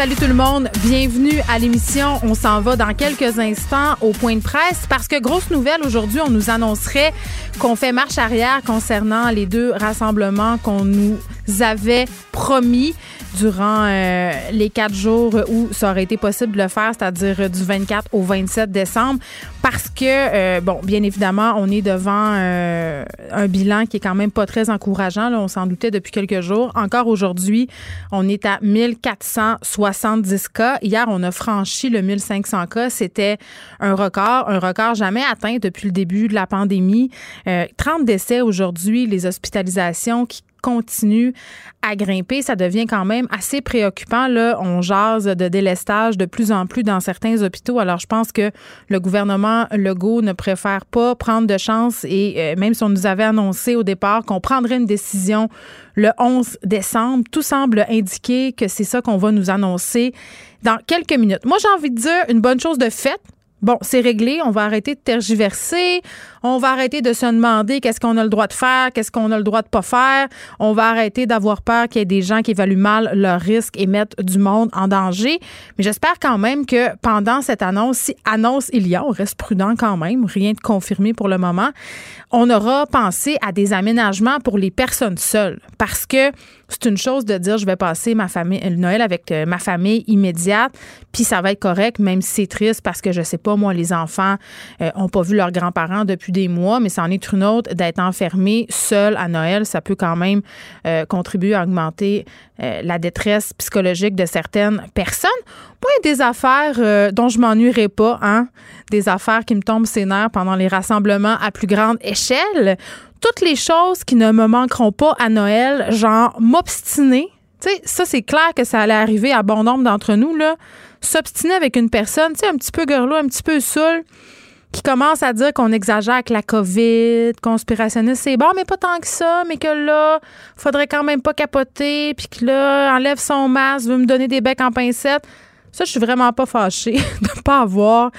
Salut tout le monde, bienvenue à l'émission. On s'en va dans quelques instants au point de presse parce que grosse nouvelle aujourd'hui, on nous annoncerait qu'on fait marche arrière concernant les deux rassemblements qu'on nous avait promis durant euh, les quatre jours où ça aurait été possible de le faire, c'est-à-dire du 24 au 27 décembre, parce que, euh, bon, bien évidemment, on est devant euh, un bilan qui est quand même pas très encourageant. Là, on s'en doutait depuis quelques jours. Encore aujourd'hui, on est à 1470 cas. Hier, on a franchi le 1500 cas. C'était un record, un record jamais atteint depuis le début de la pandémie. 30 décès aujourd'hui, les hospitalisations qui continue à grimper, ça devient quand même assez préoccupant. Là, on jase de délestage de plus en plus dans certains hôpitaux. Alors, je pense que le gouvernement Legault ne préfère pas prendre de chance et euh, même si on nous avait annoncé au départ qu'on prendrait une décision le 11 décembre, tout semble indiquer que c'est ça qu'on va nous annoncer dans quelques minutes. Moi, j'ai envie de dire une bonne chose de faite Bon, c'est réglé, on va arrêter de tergiverser, on va arrêter de se demander qu'est-ce qu'on a le droit de faire, qu'est-ce qu'on a le droit de pas faire, on va arrêter d'avoir peur qu'il y ait des gens qui évaluent mal leurs risques et mettent du monde en danger. Mais j'espère quand même que pendant cette annonce, si annonce il y a, on reste prudent quand même, rien de confirmé pour le moment, on aura pensé à des aménagements pour les personnes seules parce que c'est une chose de dire je vais passer ma famille le Noël avec euh, ma famille immédiate puis ça va être correct même si c'est triste parce que je sais pas moi les enfants euh, ont pas vu leurs grands-parents depuis des mois mais c'en est une autre d'être enfermé seul à Noël ça peut quand même euh, contribuer à augmenter la détresse psychologique de certaines personnes. Moi, des affaires dont je m'ennuierai pas, hein, des affaires qui me tombent ses nerfs pendant les rassemblements à plus grande échelle toutes les choses qui ne me manqueront pas à Noël, genre m'obstiner. Tu ça, c'est clair que ça allait arriver à bon nombre d'entre nous, là. S'obstiner avec une personne, tu un petit peu girlo, un petit peu saoul, qui commence à dire qu'on exagère avec la COVID, conspirationniste, c'est bon, mais pas tant que ça, mais que là, faudrait quand même pas capoter, puis que là, enlève son masque, veut me donner des becs en pincette. Ça, je suis vraiment pas fâchée de ne pas avoir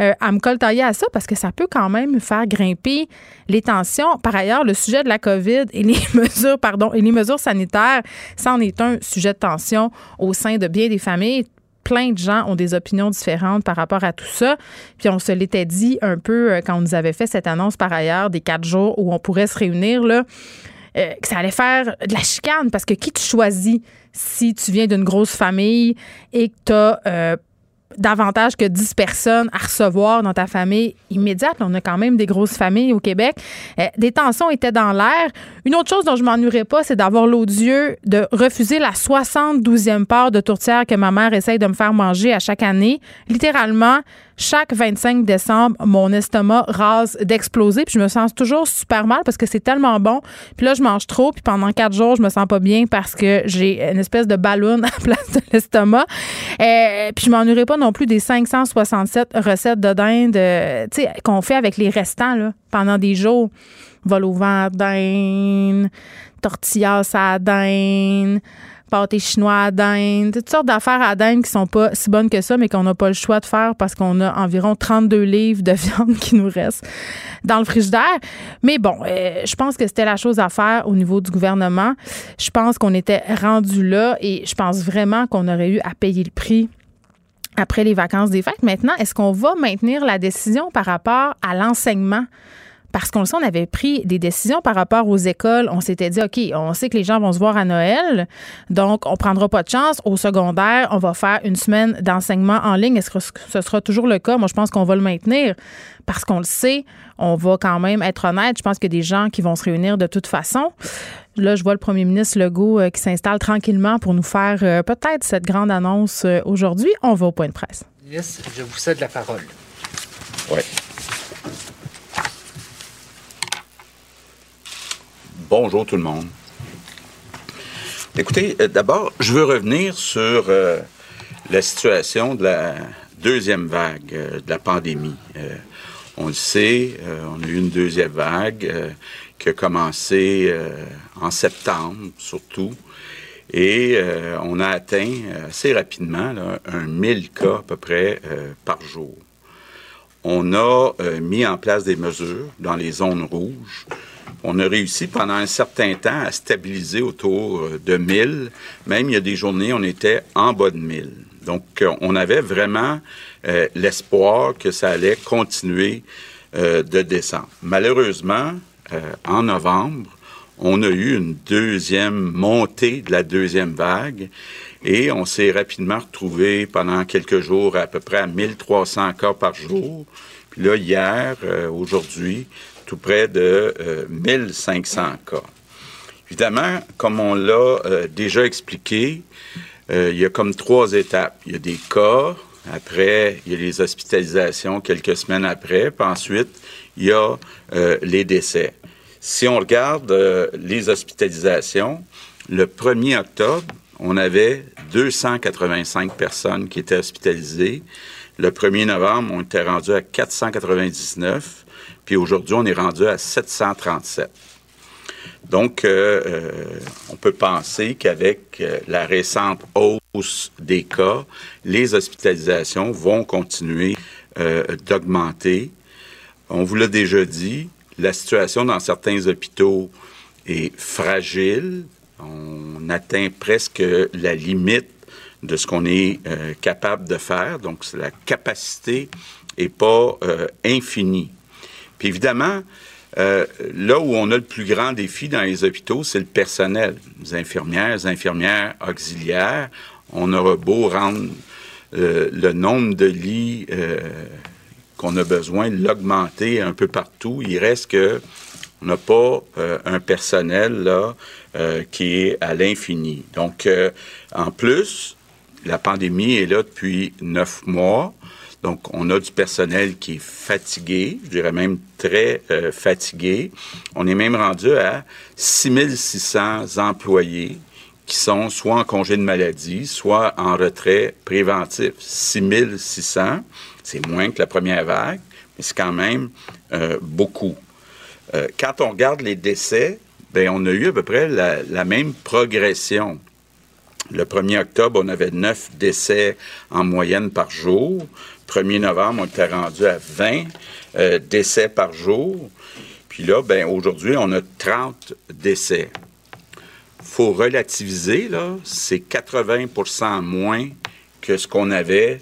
euh, à me coltailler à ça parce que ça peut quand même faire grimper les tensions. Par ailleurs, le sujet de la COVID et les mesures, pardon, et les mesures sanitaires, ça en est un sujet de tension au sein de bien des familles plein de gens ont des opinions différentes par rapport à tout ça. Puis on se l'était dit un peu euh, quand on nous avait fait cette annonce par ailleurs des quatre jours où on pourrait se réunir là. Euh, que ça allait faire de la chicane parce que qui tu choisis si tu viens d'une grosse famille et que tu as euh, davantage que 10 personnes à recevoir dans ta famille immédiate. On a quand même des grosses familles au Québec. Euh, des tensions étaient dans l'air. Une autre chose dont je m'ennuierais pas, c'est d'avoir l'odieux de refuser la 72e part de tourtière que ma mère essaye de me faire manger à chaque année. Littéralement, chaque 25 décembre, mon estomac rase d'exploser, puis je me sens toujours super mal parce que c'est tellement bon. Puis là, je mange trop, puis pendant quatre jours, je me sens pas bien parce que j'ai une espèce de ballon à la place de l'estomac. Euh, puis je m'ennuierai pas non plus des 567 recettes de dinde euh, qu'on fait avec les restants pendant des jours. Vol au vent dinde, tortillas à dinde pâté chinois à dinde, toutes sortes d'affaires à dinde qui sont pas si bonnes que ça, mais qu'on n'a pas le choix de faire parce qu'on a environ 32 livres de viande qui nous restent dans le frigidaire. Mais bon, euh, je pense que c'était la chose à faire au niveau du gouvernement. Je pense qu'on était rendu là et je pense vraiment qu'on aurait eu à payer le prix après les vacances des fêtes. Maintenant, est-ce qu'on va maintenir la décision par rapport à l'enseignement? Parce qu'on le sait, on avait pris des décisions par rapport aux écoles. On s'était dit, OK, on sait que les gens vont se voir à Noël, donc on prendra pas de chance. Au secondaire, on va faire une semaine d'enseignement en ligne. Est-ce que ce sera toujours le cas? Moi, je pense qu'on va le maintenir parce qu'on le sait. On va quand même être honnête. Je pense qu'il y a des gens qui vont se réunir de toute façon. Là, je vois le premier ministre Legault euh, qui s'installe tranquillement pour nous faire euh, peut-être cette grande annonce euh, aujourd'hui. On va au point de presse. Ministre, je vous cède la parole. Oui. Bonjour tout le monde. Écoutez, euh, d'abord, je veux revenir sur euh, la situation de la deuxième vague euh, de la pandémie. on le sait, on a eu une deuxième vague qui a commencé en septembre surtout. Et on a atteint assez rapidement un 1000 cas à peu près par jour. On a mis en place des mesures dans les zones rouges on a réussi pendant un certain temps à stabiliser autour euh, de 1000. Même il y a des journées, on était en bas de 1000. Donc, euh, on avait vraiment euh, l'espoir que ça allait continuer de descendre. Malheureusement, en novembre, on a eu une deuxième montée de la deuxième vague et on s'est rapidement retrouvé pendant quelques jours à, peu près à 1300 cas par jour. Puis là, hier, aujourd'hui, tout près de 1500 euh, cas. Évidemment, comme on l'a euh, déjà expliqué, euh, il y a comme trois étapes. Il y a des cas, après, il y a les hospitalisations quelques semaines après, puis ensuite, il y a les décès. Si on regarde les hospitalisations, le 1er octobre, on avait 285 personnes qui étaient hospitalisées. Le 1er novembre, on était rendu à 499. Puis aujourd'hui, on est rendu à 737. Donc, euh, euh, on peut penser qu'avec euh, la récente hausse des cas, les hospitalisations vont continuer d'augmenter. On vous l'a déjà dit, la situation dans certains hôpitaux est fragile. On atteint presque la limite de ce qu'on est capable de faire. Donc, la capacité n'est pas infinie. Puis évidemment, euh, là où on a le plus grand défi dans les hôpitaux, c'est le personnel. Les infirmières, les infirmières auxiliaires. On aura beau rendre euh, le nombre de lits euh, qu'on a besoin, l'augmenter un peu partout. Il reste que on n'a pas un personnel qui est à l'infini. Donc, en plus, la pandémie est là depuis neuf mois. Donc, on a du personnel qui est fatigué, je dirais même très euh, fatigué. On est même rendu à 6600 employés qui sont soit en congé de maladie, soit en retrait préventif. 6600, c'est moins que la première vague, mais c'est quand même euh, beaucoup. Euh, quand on regarde les décès, ben on a eu à peu près la, la même progression. Le 1er octobre, on avait 9 décès en moyenne par jour. 1er novembre, on était rendu à 20 euh, décès par jour. Puis là, ben, aujourd'hui, on a 30 décès. faut relativiser, là, c'est 80% moins que ce qu'on avait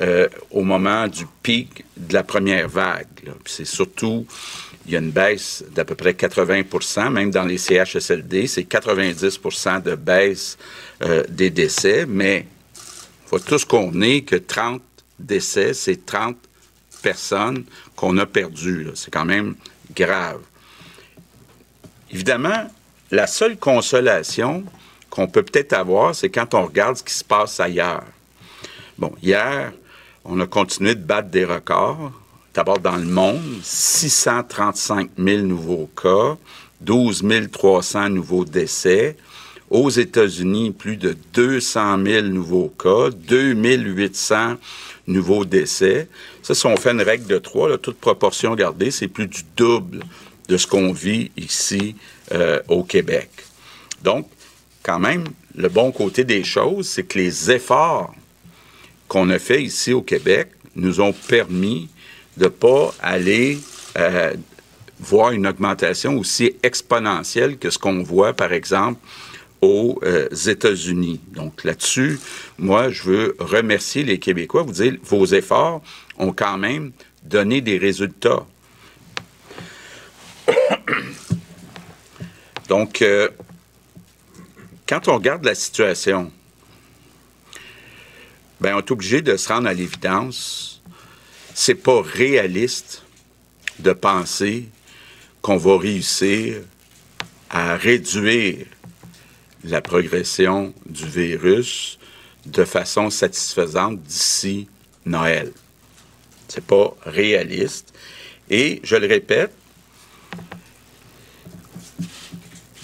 euh, au moment du pic de la première vague. C'est surtout, il y a une baisse d'à peu près 80% même dans les CHSLD, c'est 90% de baisse euh, des décès, mais il faut tous convenir que 30 décès, c'est 30 personnes qu'on a perdues. C'est quand même grave. Évidemment, la seule consolation qu'on peut peut-être avoir, c'est quand on regarde ce qui se passe ailleurs. Bon, hier, on a continué de battre des records. D'abord dans le monde, 635 000 nouveaux cas, 12 300 nouveaux décès. Aux États-Unis, plus de 200 000 nouveaux cas, 2800 nouveaux décès. Ça, si on fait une règle de trois, toute proportion gardée, c'est plus du double de ce qu'on vit ici euh, au Québec. Donc, quand même, le bon côté des choses, c'est que les efforts qu'on a faits ici au Québec nous ont permis de ne pas aller euh, voir une augmentation aussi exponentielle que ce qu'on voit, par exemple, aux euh, États-Unis. Donc là-dessus, moi, je veux remercier les Québécois, vous dire, vos efforts ont quand même donné des résultats. Donc, euh, quand on regarde la situation, ben, on est obligé de se rendre à l'évidence. C'est pas réaliste de penser qu'on va réussir à réduire la progression du virus de façon satisfaisante d'ici Noël. C'est pas réaliste. Et je le répète,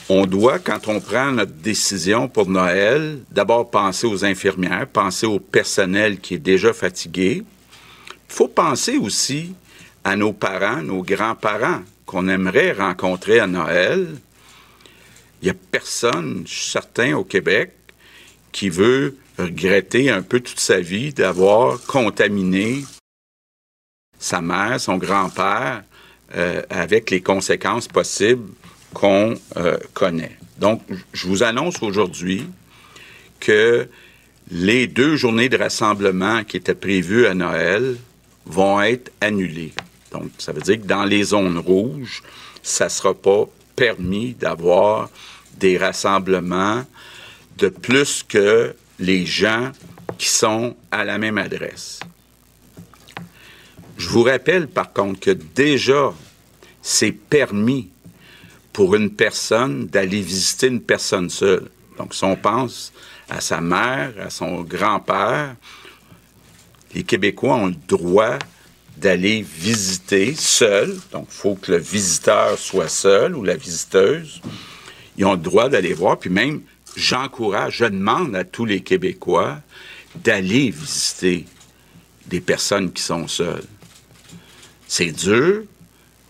on doit, quand on prend notre décision pour Noël, d'abord penser aux infirmières, penser au personnel qui est déjà fatigué. Il faut penser aussi à nos parents, nos grands-parents qu'on aimerait rencontrer à Noël, il n'y a personne, je suis certain, au Québec, qui veut regretter un peu toute sa vie d'avoir contaminé sa mère, son grand-père, euh, avec les conséquences possibles qu'on euh, connaît. Donc, je vous annonce aujourd'hui que les deux journées de rassemblement qui étaient prévues à Noël vont être annulées. Donc, ça veut dire que dans les zones rouges, ça ne sera pas permis d'avoir des rassemblements de plus que les gens qui sont à la même adresse. Je vous rappelle par contre que déjà, c'est permis pour une personne d'aller visiter une personne seule. Donc, si on pense à sa mère, à son grand-père, les Québécois ont le droit d'aller visiter seul. Donc, il faut que le visiteur soit seul ou la visiteuse. Ils ont le droit d'aller voir. Puis même, j'encourage, je demande à tous les Québécois d'aller visiter des personnes qui sont seules. C'est dur,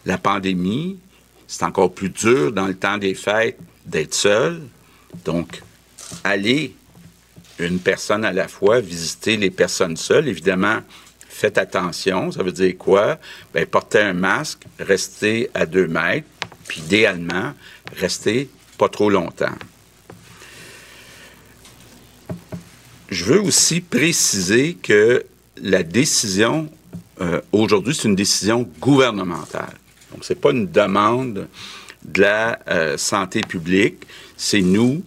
la pandémie, c'est encore plus dur dans le temps des fêtes d'être seul. Donc, aller une personne à la fois, visiter les personnes seules, évidemment, faites attention. Ça veut dire quoi? Bien, portez un masque, restez à deux mètres, puis idéalement, restez pas trop longtemps. Je veux aussi préciser que la décision, euh, aujourd'hui, c'est une décision gouvernementale. Donc, ce n'est pas une demande de la euh, santé publique. C'est nous,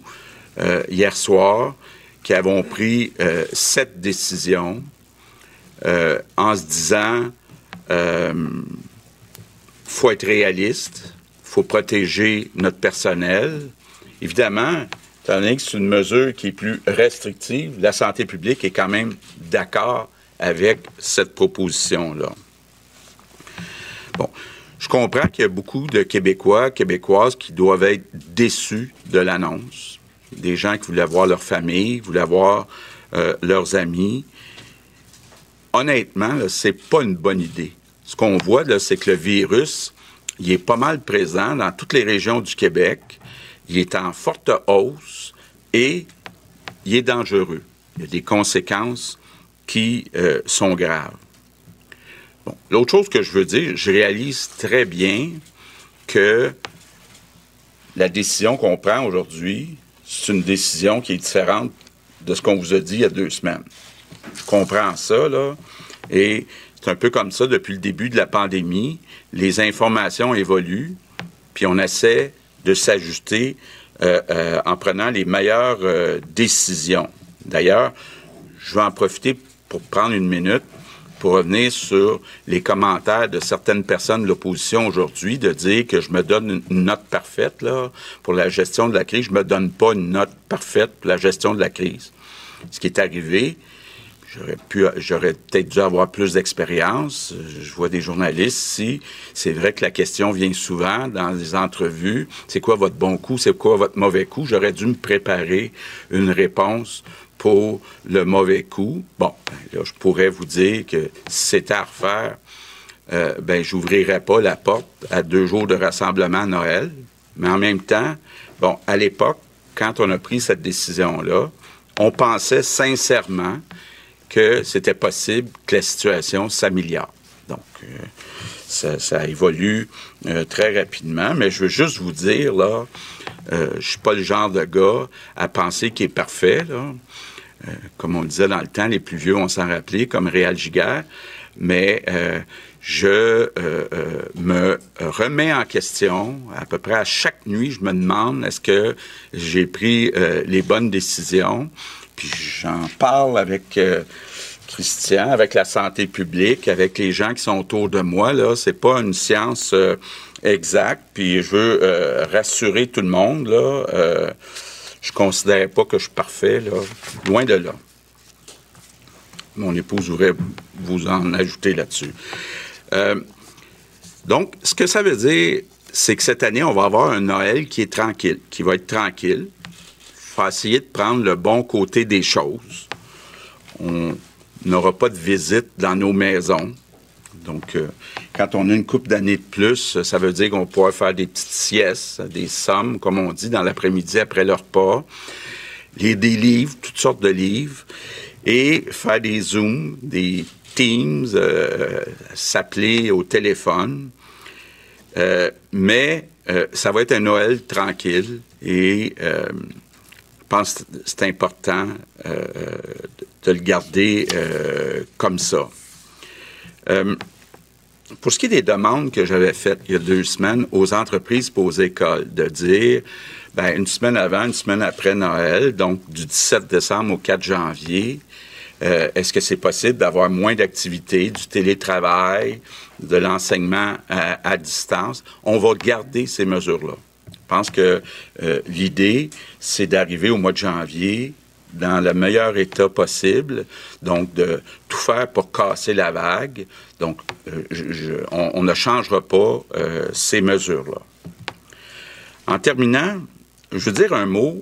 euh, hier soir, qui avons pris cette décision en se disant faut être réaliste, faut protéger notre personnel. Évidemment, étant donné que c'est une mesure qui est plus restrictive, la santé publique est quand même d'accord avec cette proposition-là. Bon, je comprends qu'il y a beaucoup de Québécois, Québécoises qui doivent être déçus de l'annonce. Des gens qui voulaient voir leur famille, voulaient voir euh, leurs amis. Honnêtement, c'est pas une bonne idée. Ce qu'on voit, c'est que le virus, il est pas mal présent dans toutes les régions du Québec. Il est en forte hausse et il est dangereux. Il y a des conséquences qui euh, sont graves. L'autre chose que je veux dire, je réalise très bien que la décision qu'on prend aujourd'hui, c'est une décision qui est différente de ce qu'on vous a dit il y a deux semaines. Je comprends ça, là, et c'est un peu comme ça depuis le début de la pandémie. Les informations évoluent, puis on essaie de s'ajuster euh, euh, en prenant les meilleures euh, décisions. D'ailleurs, je vais en profiter pour prendre une minute pour revenir sur les commentaires de certaines personnes de l'opposition aujourd'hui, de dire que je me donne une note parfaite là, pour la gestion de la crise. Je me donne pas une note parfaite pour la gestion de la crise. Ce qui est arrivé, j'aurais pu, j'aurais peut-être dû avoir plus d'expérience. Je vois des journalistes ici. C'est vrai que la question vient souvent dans les entrevues. C'est quoi votre bon coup? C'est quoi votre mauvais coup? J'aurais dû me préparer une réponse pour le mauvais coup. Bon, ben là, je pourrais vous dire que si c'était à refaire, euh, ben, j'ouvrirais pas la porte à deux jours de rassemblement à Noël. Mais en même temps, bon, à l'époque, quand on a pris cette décision-là, on pensait sincèrement que c'était possible que la situation s'améliore. Donc, euh, ça, évolue euh, très rapidement, mais je veux juste vous dire, là, euh, je suis pas le genre de gars à penser qu'il est parfait, là. Euh, comme on disait dans le temps, les plus vieux vont s'en rappeler, comme Réal Giguère, mais je me remets en question à peu près à chaque nuit. Je me demande est-ce que j'ai pris les bonnes décisions? Puis j'en parle avec Christian, avec la santé publique, avec les gens qui sont autour de moi. Là, c'est pas une science euh, exacte. Puis je veux euh, rassurer tout le monde. Là, euh, je considère pas que je suis parfait. Là, loin de là. Mon épouse voudrait vous en ajouter là-dessus. donc, ce que ça veut dire, c'est que cette année, on va avoir un Noël qui est tranquille, qui va être tranquille. Faut essayer de prendre le bon côté des choses. On, n'aura pas de visite dans nos maisons. Donc, euh, quand on a une coupe d'années de plus, ça veut dire qu'on pourra faire des petites siestes, des sommes, comme on dit, dans l'après-midi après leur repas, lire des livres, toutes sortes de livres, et faire des Zooms, des Teams, euh, s'appeler au téléphone. Euh, mais ça va être un Noël tranquille et pense que c'est important de le garder comme ça. Pour ce qui est des demandes que j'avais faites il y a deux semaines aux entreprises et aux écoles, de dire, ben, une semaine avant, une semaine après Noël, donc du 17 décembre au 4 janvier, euh, est-ce que c'est possible d'avoir moins d'activités, du télétravail, de l'enseignement à, distance? On va garder ces mesures-là. Je pense que euh, l'idée, c'est d'arriver au mois de janvier dans le meilleur état possible, donc de tout faire pour casser la vague. Donc, euh, on, ne changera pas euh, ces mesures-là. En terminant, je veux dire un mot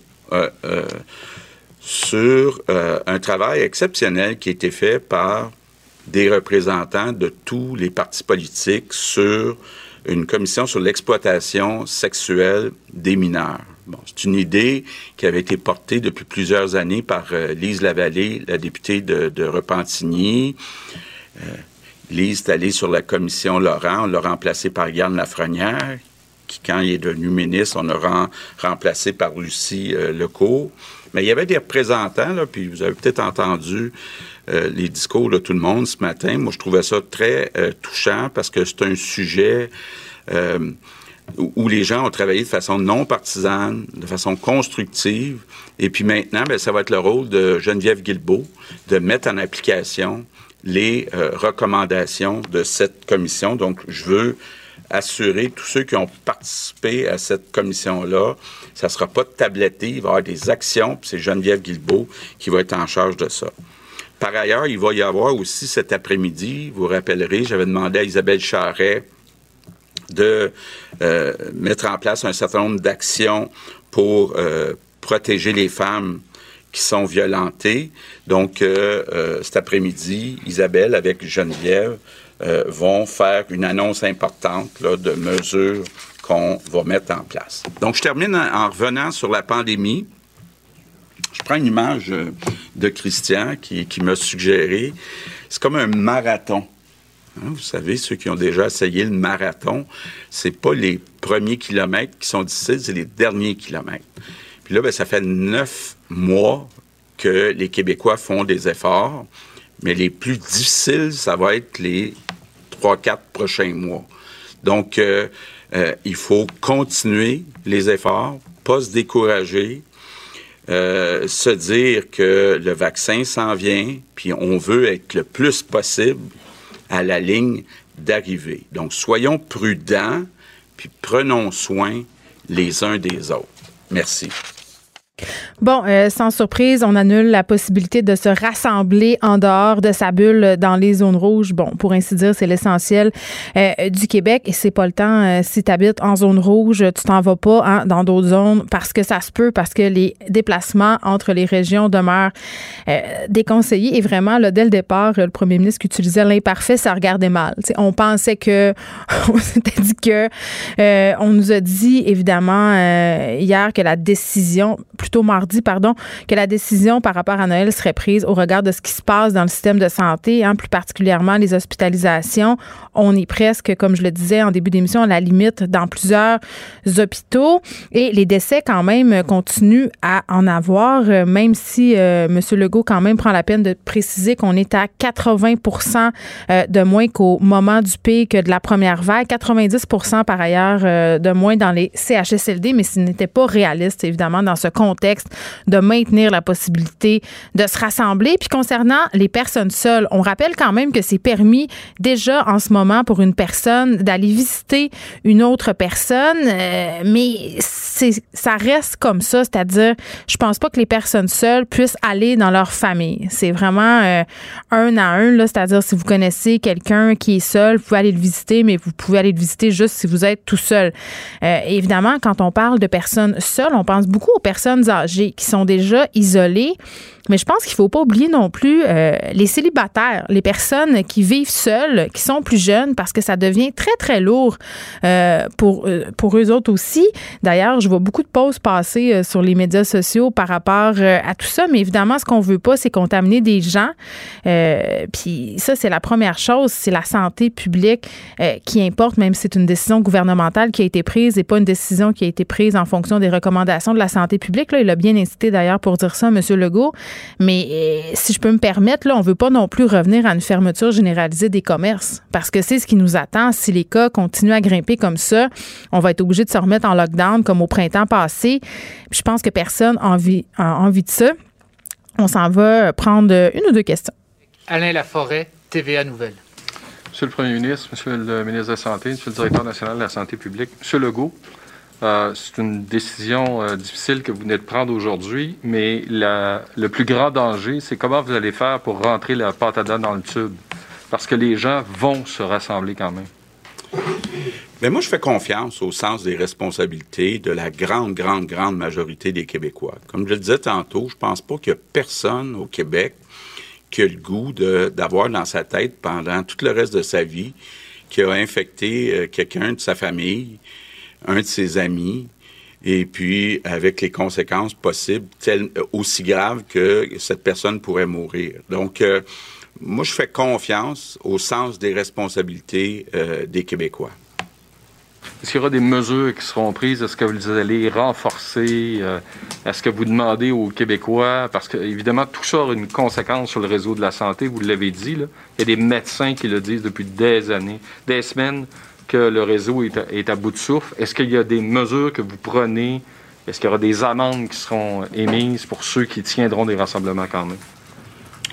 sur un travail exceptionnel qui a été fait par des représentants de tous les partis politiques sur une commission sur l'exploitation sexuelle des mineurs. C'est une idée qui avait été portée depuis plusieurs années par euh, Lise Lavallée, la députée de, Repentigny. Euh, Lise est allée sur la commission Laurent. On l'a remplacée par Yann Lafrenière, qui, quand il est devenu ministre, on a remplacé par Lucie euh, Lecourt. Mais il y avait des représentants, là, puis vous avez peut-être entendu les discours de tout le monde ce matin. Moi, je trouvais ça très touchant parce que c'est un sujet où les gens ont travaillé de façon non partisane, de façon constructive. Et puis maintenant, bien, ça va être le rôle de Geneviève Guilbeault de mettre en application les euh, recommandations de cette commission. Donc, je veux assurer tous ceux qui ont participé à cette commission-là, ça ne sera pas tabletté, il va y avoir des actions, puis c'est Geneviève Guilbeault qui va être en charge de ça. Par ailleurs, il va y avoir aussi cet après-midi, vous vous rappellerez, j'avais demandé à Isabelle Charret de euh, mettre en place un certain nombre d'actions pour euh, protéger les femmes qui sont violentées. Donc, euh, cet après-midi, Isabelle avec Geneviève vont faire une annonce importante de mesures qu'on va mettre en place. Donc, je termine en, revenant sur la pandémie. Je prends une image de Christian qui, m'a suggéré. C'est comme un marathon. Hein, vous savez, ceux qui ont déjà essayé le marathon, c'est pas les premiers kilomètres qui sont difficiles, c'est les derniers kilomètres. Puis là, ben, ça fait neuf mois que les Québécois font des efforts, mais les plus difficiles, ça va être les trois, quatre prochains mois. Donc, euh, euh, il faut continuer les efforts, pas se décourager, euh, se dire que le vaccin s'en vient, puis on veut être le plus possible à la ligne d'arrivée. Donc, soyons prudents, puis prenons soin les uns des autres. Merci. Bon, euh, sans surprise, on annule la possibilité de se rassembler en dehors de sa bulle dans les zones rouges. Bon, pour ainsi dire, c'est l'essentiel euh, du Québec et c'est pas le temps. Euh, si tu habites en zone rouge, tu t'en vas pas hein, dans d'autres zones parce que ça se peut, parce que les déplacements entre les régions demeurent déconseillés. Et vraiment, là, dès le départ, le premier ministre qui utilisait l'imparfait, ça regardait mal. on pensait que, on dit que, on nous a dit évidemment hier que la décision, plutôt mardi, pardon, que la décision par rapport à Noël serait prise au regard de ce qui se passe dans le système de santé, hein, plus particulièrement les hospitalisations. On est presque, comme je le disais en début d'émission, à la limite dans plusieurs hôpitaux et les décès quand même continuent à en avoir, euh, même si euh, M. Legault quand même prend la peine de préciser qu'on est à 80% euh, de moins qu'au moment du pic de la première vague, 90 par ailleurs de moins dans les CHSLD, mais ce n'était pas réaliste évidemment dans ce contexte de maintenir la possibilité de se rassembler. Puis concernant les personnes seules, on rappelle quand même que c'est permis déjà en ce moment pour une personne d'aller visiter une autre personne, euh, mais ça reste comme ça, c'est-à-dire je pense pas que les personnes seules puissent aller dans leur famille. C'est vraiment euh, un à un c'est-à-dire si vous connaissez quelqu'un qui est seul, vous pouvez aller le visiter, mais vous pouvez aller le visiter juste si vous êtes tout seul. Euh, évidemment, quand on parle de personnes seules, on pense beaucoup aux personnes âgées qui sont déjà isolées. Mais je pense qu'il faut pas oublier non plus euh, les célibataires, les personnes qui vivent seules, qui sont plus jeunes, parce que ça devient très, très lourd euh, pour, euh, pour eux autres aussi. D'ailleurs, je vois beaucoup de pauses passer sur les médias sociaux par rapport à tout ça, mais évidemment, ce qu'on veut pas, c'est contaminer des gens. Puis ça, c'est la première chose, c'est la santé publique qui importe, même si c'est une décision gouvernementale qui a été prise et pas une décision qui a été prise en fonction des recommandations de la santé publique. Là, il a bien incité d'ailleurs pour dire ça, M. Legault. Mais euh, si je peux me permettre, là, on veut pas non plus revenir à une fermeture généralisée des commerces parce que c'est ce qui nous attend. Si les cas continuent à grimper comme ça, on va être obligé de se remettre en lockdown comme au printemps passé. je pense que personne n'a envie, a envie de ça. On s'en va prendre une ou deux questions. Alain Laforêt, TVA Nouvelle. Monsieur le Premier ministre, Monsieur le ministre de la Santé, Monsieur le directeur national de la santé publique, Monsieur Legault, euh, c'est une décision euh, difficile que vous venez de prendre aujourd'hui, mais le plus grand danger, c'est comment vous allez faire pour rentrer la patada dans le tube. Parce que les gens vont se rassembler quand même. Mais moi, je fais confiance au sens des responsabilités de la grande, grande, grande majorité des Québécois. Comme je le disais tantôt, je pense pas qu'il y a personne au Québec qui a le goût d'avoir dans sa tête pendant tout le reste de sa vie qui a infecté euh, quelqu'un de sa famille, un de ses amis, et puis avec les conséquences possibles telles, aussi graves que cette personne pourrait mourir. Donc, euh, moi, je fais confiance au sens des responsabilités euh, des Québécois. Est-ce qu'il y aura des mesures qui seront prises? Est-ce que vous allez renforcer? Euh, est-ce que vous demandez aux Québécois? Parce que, évidemment, tout ça a une conséquence sur le réseau de la santé, vous l'avez dit. Il y a des médecins qui le disent depuis des années, des semaines que le réseau est à, bout de souffle? Est-ce qu'il y a des mesures que vous prenez? Est-ce qu'il y aura des amendes qui seront émises pour ceux qui tiendront des rassemblements quand même?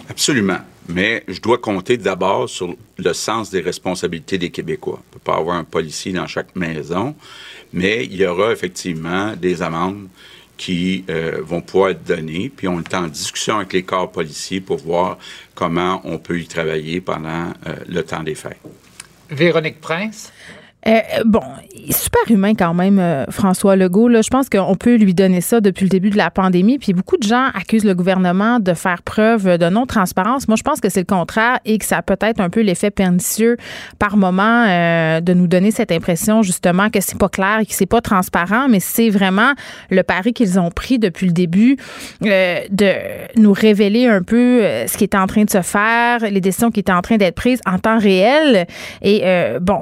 Absolument. Mais je dois compter d'abord sur le sens des responsabilités des Québécois. On ne peut pas avoir un policier dans chaque maison, mais il y aura effectivement des amendes qui euh, vont pouvoir être données. Puis on est en discussion avec les corps policiers pour voir comment on peut y travailler pendant euh, le temps des fêtes. Véronique Prince. Euh, bon, super humain quand même, euh, François Legault. Là. Je pense qu'on peut lui donner ça depuis le début de la pandémie. Puis beaucoup de gens accusent le gouvernement de faire preuve de non-transparence. Moi, je pense que c'est le contraire et que ça a peut-être un peu l'effet pernicieux par moment euh, de nous donner cette impression justement que c'est pas clair et que c'est pas transparent. Mais c'est vraiment le pari qu'ils ont pris depuis le début de nous révéler un peu ce qui était en train de se faire, les décisions qui étaient en train d'être prises en temps réel. Et bon,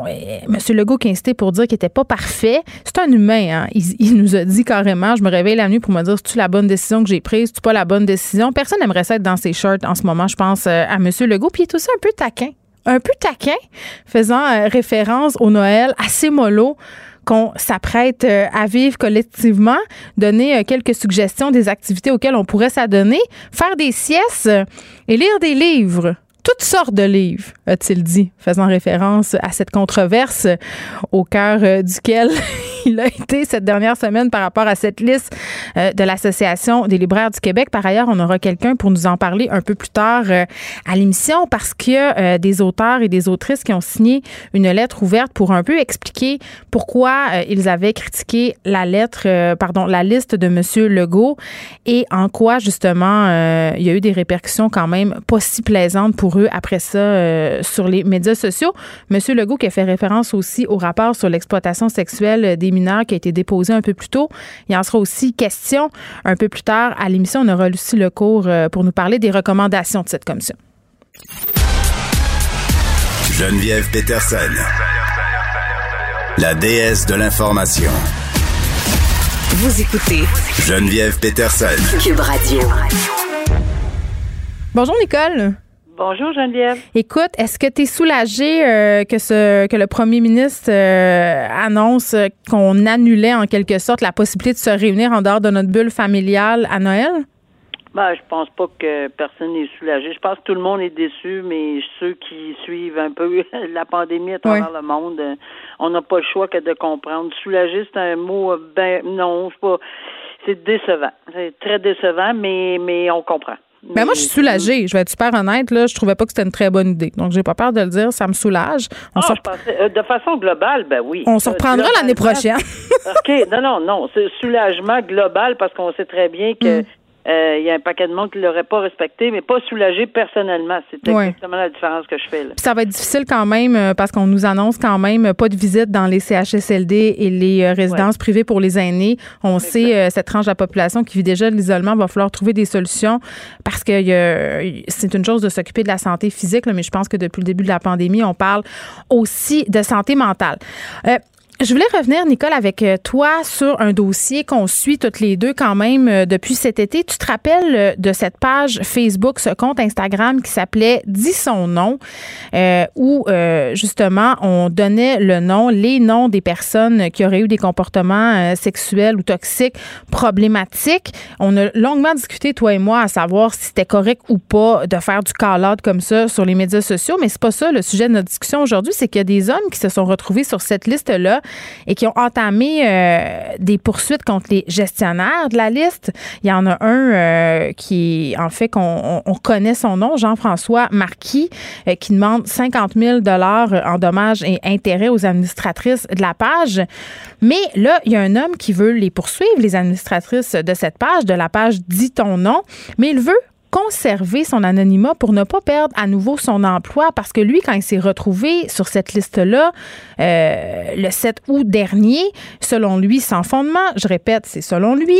Monsieur Legault Legault pour dire qu'il n'était pas parfait. C'est un humain. Hein. Il, nous a dit carrément, je me réveille la nuit pour me dire, c'est-tu la bonne décision que j'ai prise, c'est-tu pas la bonne décision? Personne n'aimerait ça être dans ses shirts en ce moment, je pense, euh, à M. Legault. Puis il est aussi un peu taquin. Un peu taquin, faisant euh, référence au Noël assez mollo qu'on s'apprête euh, à vivre collectivement, donner quelques suggestions des activités auxquelles on pourrait s'adonner, faire des siestes et lire des livres toutes sortes de livres, a-t-il dit, faisant référence à cette controverse au cœur euh, duquel il a été cette dernière semaine par rapport à cette liste euh, de l'Association des libraires du Québec. Par ailleurs, on aura quelqu'un pour nous en parler un peu plus tard euh, à l'émission parce qu'il y a des auteurs et des autrices qui ont signé une lettre ouverte pour un peu expliquer pourquoi ils avaient critiqué la lettre, pardon, la liste de M. Legault et en quoi, justement, il y a eu des répercussions quand même pas si plaisantes pour eux après ça euh, sur les médias sociaux. Monsieur Legault qui a fait référence aussi au rapport sur l'exploitation sexuelle des qui a été déposé un peu plus tôt. Il y en sera aussi question un peu plus tard à l'émission. On aura Lucie Lecourt euh, pour nous parler des recommandations de cette commission. Geneviève Peterson, la déesse de l'information. Vous écoutez Geneviève Peterson, Cube Radio. Bonjour Nicole. Bonjour Geneviève. Écoute, est-ce que tu es soulagée euh, que ce que le premier ministre euh, annonce qu'on annulait en quelque sorte la possibilité de se réunir en dehors de notre bulle familiale à Noël? Ben, je pense pas que personne n'est soulagé. Je pense que tout le monde est déçu, mais ceux qui suivent un peu la pandémie à travers le monde, euh, on n'a pas le choix que de comprendre. Soulagé, c'est un mot, ben non, c'est pas. C'est décevant. C'est très décevant, mais mais on comprend. Ben moi, je suis soulagée. Je vais être super honnête. Là, je trouvais pas que c'était une très bonne idée. Donc, j'ai pas peur de le dire. Ça me soulage. On ah, euh, de façon globale, ben oui. On se reprendra l'année prochaine. OK. Non, non, non. C'est soulagement global parce qu'on sait très bien que mm. Euh, il y a un paquet de monde qui ne l'aurait pas respecté, mais pas soulagé personnellement. C'est exactement la différence que je fais. Là. ça va être difficile quand même euh, parce qu'on nous annonce quand même pas de visite dans les CHSLD et les euh, résidences privées pour les aînés. On sait cette tranche de la population qui vit déjà de l'isolement, va falloir trouver des solutions parce que c'est une chose de s'occuper de la santé physique, mais je pense que depuis le début de la pandémie, on parle aussi de santé mentale. Je voulais revenir, Nicole, avec euh, toi sur un dossier qu'on suit toutes les deux quand même euh, depuis cet été. Tu te rappelles euh, de cette page Facebook, ce compte Instagram qui s'appelait Dis son nom, où justement on donnait le nom, les noms des personnes qui auraient eu des comportements sexuels ou toxiques problématiques. On a longuement discuté, toi et moi, à savoir si c'était correct ou pas de faire du call-out comme ça sur les médias sociaux, mais c'est pas ça le sujet de notre discussion aujourd'hui, c'est qu'il y a des hommes qui se sont retrouvés sur cette liste-là et qui ont entamé euh, des poursuites contre les gestionnaires de la liste. Il y en a un euh, qui, en fait, qu'on on connaît son nom, Jean-François Marquis, euh, qui demande 50 000 dollars en dommages et intérêts aux administratrices de la page. Mais là, il y a un homme qui veut les poursuivre, les administratrices de cette page, de la page Dis ton nom, mais il veut conserver son anonymat pour ne pas perdre à nouveau son emploi parce que lui, quand il s'est retrouvé sur cette liste-là euh, le 7 août dernier, selon lui, sans fondement, je répète, c'est selon lui,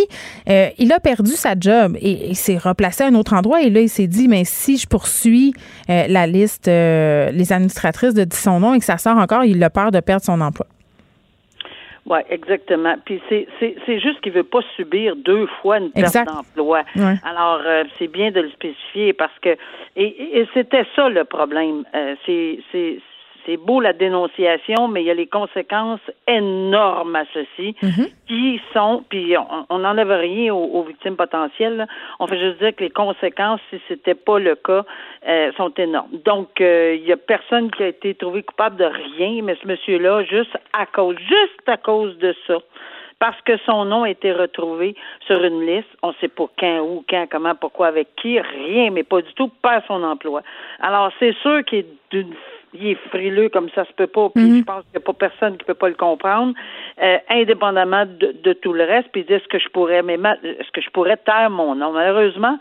euh, il a perdu sa job et il s'est replacé à un autre endroit et là, il s'est dit, mais si je poursuis euh, la liste, les administratrices de son nom et que ça sort encore, il a peur de perdre son emploi. Oui, exactement. Puis c'est, c'est, c'est juste qu'il veut pas subir deux fois une perte d'emploi. Alors, euh, c'est bien de le spécifier parce que et, et c'était ça le problème. Euh, c'est, c'est, c'est beau la dénonciation, mais il y a les conséquences énormes à ceci mhm. qui sont, puis on n'enlève rien aux, victimes potentielles. On fait juste dire que les conséquences, si c'était pas le cas, euh, sont énormes. Donc, euh, il y a personne qui a été trouvé coupable de rien, mais ce monsieur-là, juste à cause, juste à cause de ça, parce que son nom a été retrouvé sur une liste. On ne sait pas quand, où, quand, comment, pourquoi, avec qui, rien, mais pas du tout, pas son emploi. Alors, c'est sûr qu'il est d'une il est frileux comme ça se peut pas, puis mhm. je pense qu'il n'y a pas personne qui peut pas le comprendre, euh, indépendamment de, tout le reste, puis dire ce que je pourrais, mais est-ce que je pourrais taire mon nom. Malheureusement,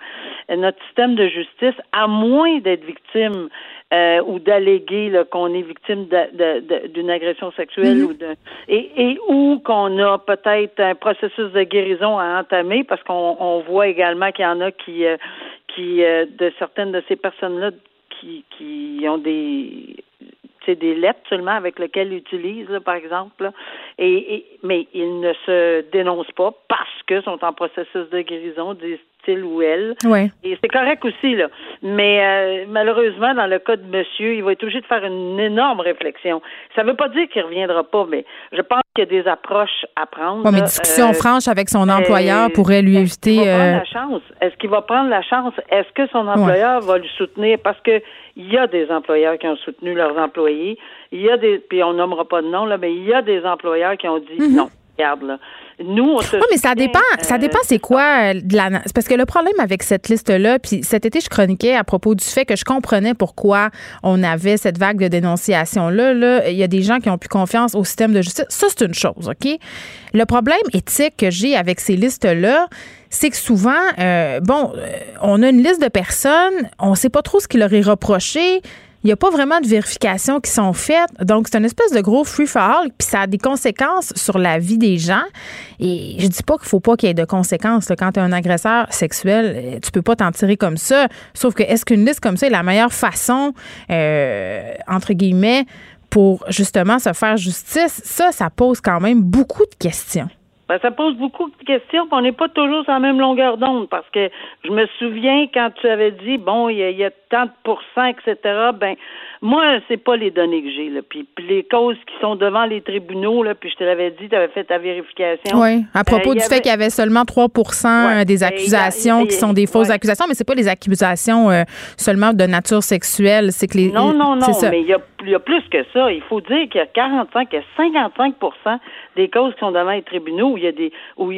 notre système de justice, à moins d'être victime euh, ou d'alléguer qu'on est victime d'une agression sexuelle mhm. ou de et, et ou qu'on a peut-être un processus de guérison à entamer parce qu'on on voit également qu'il y en a qui euh, qui de certaines de ces personnes-là qui, qui ont des des lettres seulement avec lesquelles ils utilisent, par exemple. Et, mais ils ne se dénoncent pas parce que sont en processus de guérison, disent-ils ou elles. Et c'est correct aussi, là. Mais euh, malheureusement, dans le cas de monsieur, il va être obligé de faire une énorme réflexion. Ça ne veut pas dire qu'il ne reviendra pas, mais je pense qu'il y a des approches à prendre. mais discussion euh, franche avec son employeur pourrait lui éviter. Est-ce qu'il va prendre la chance? Est-ce qu'il va prendre la chance? Est-ce que son employeur va lui soutenir? Parce que il y a des employeurs qui ont soutenu leurs employés. Il y a des, puis on nommera pas de nom là, mais il y a des employeurs qui ont dit mhm. non. Regarde là. Nous, on se. Oui, mais ça dépend. ça dépend, c'est quoi euh, de la. Parce que le problème avec cette liste-là, puis cet été, je chroniquais à propos du fait que je comprenais pourquoi on avait cette vague de dénonciation-là. Là, il y a des gens qui ont plus confiance au système de justice. Ça, c'est une chose, OK? Le problème éthique que j'ai avec ces listes-là, c'est que souvent, euh, bon, euh, on a une liste de personnes, on ne sait pas trop ce qui leur est reproché. Il n'y a pas vraiment de vérifications qui sont faites. Donc, c'est une espèce de gros free-for-all, puis ça a des conséquences sur la vie des gens. Et je dis pas qu'il faut pas qu'il y ait de conséquences. Quand tu es un agresseur sexuel, euh, tu peux pas t'en tirer comme ça. Sauf que est-ce qu'une liste comme ça est la meilleure façon, entre guillemets, pour justement se faire justice? Ça, ça pose quand même beaucoup de questions. Ben, ça pose beaucoup de questions, on n'est pas toujours sur la même longueur d'onde, parce que je me souviens quand tu avais dit, bon, il y, a, tant de pourcents, etc., ben, moi, c'est pas les données que j'ai, là. Puis, les causes qui sont devant les tribunaux, là, puis je te l'avais dit, tu avais fait ta vérification. Oui, à propos euh, du fait qu'il y avait seulement 3% des accusations qui sont des fausses accusations, mais c'est pas les accusations euh, seulement de nature sexuelle, c'est que les... Non, non, non, mais il y, a, il y a plus que ça. Il faut dire qu'il y a 45, il y a 55 des causes qui sont devant les tribunaux où il y a des où,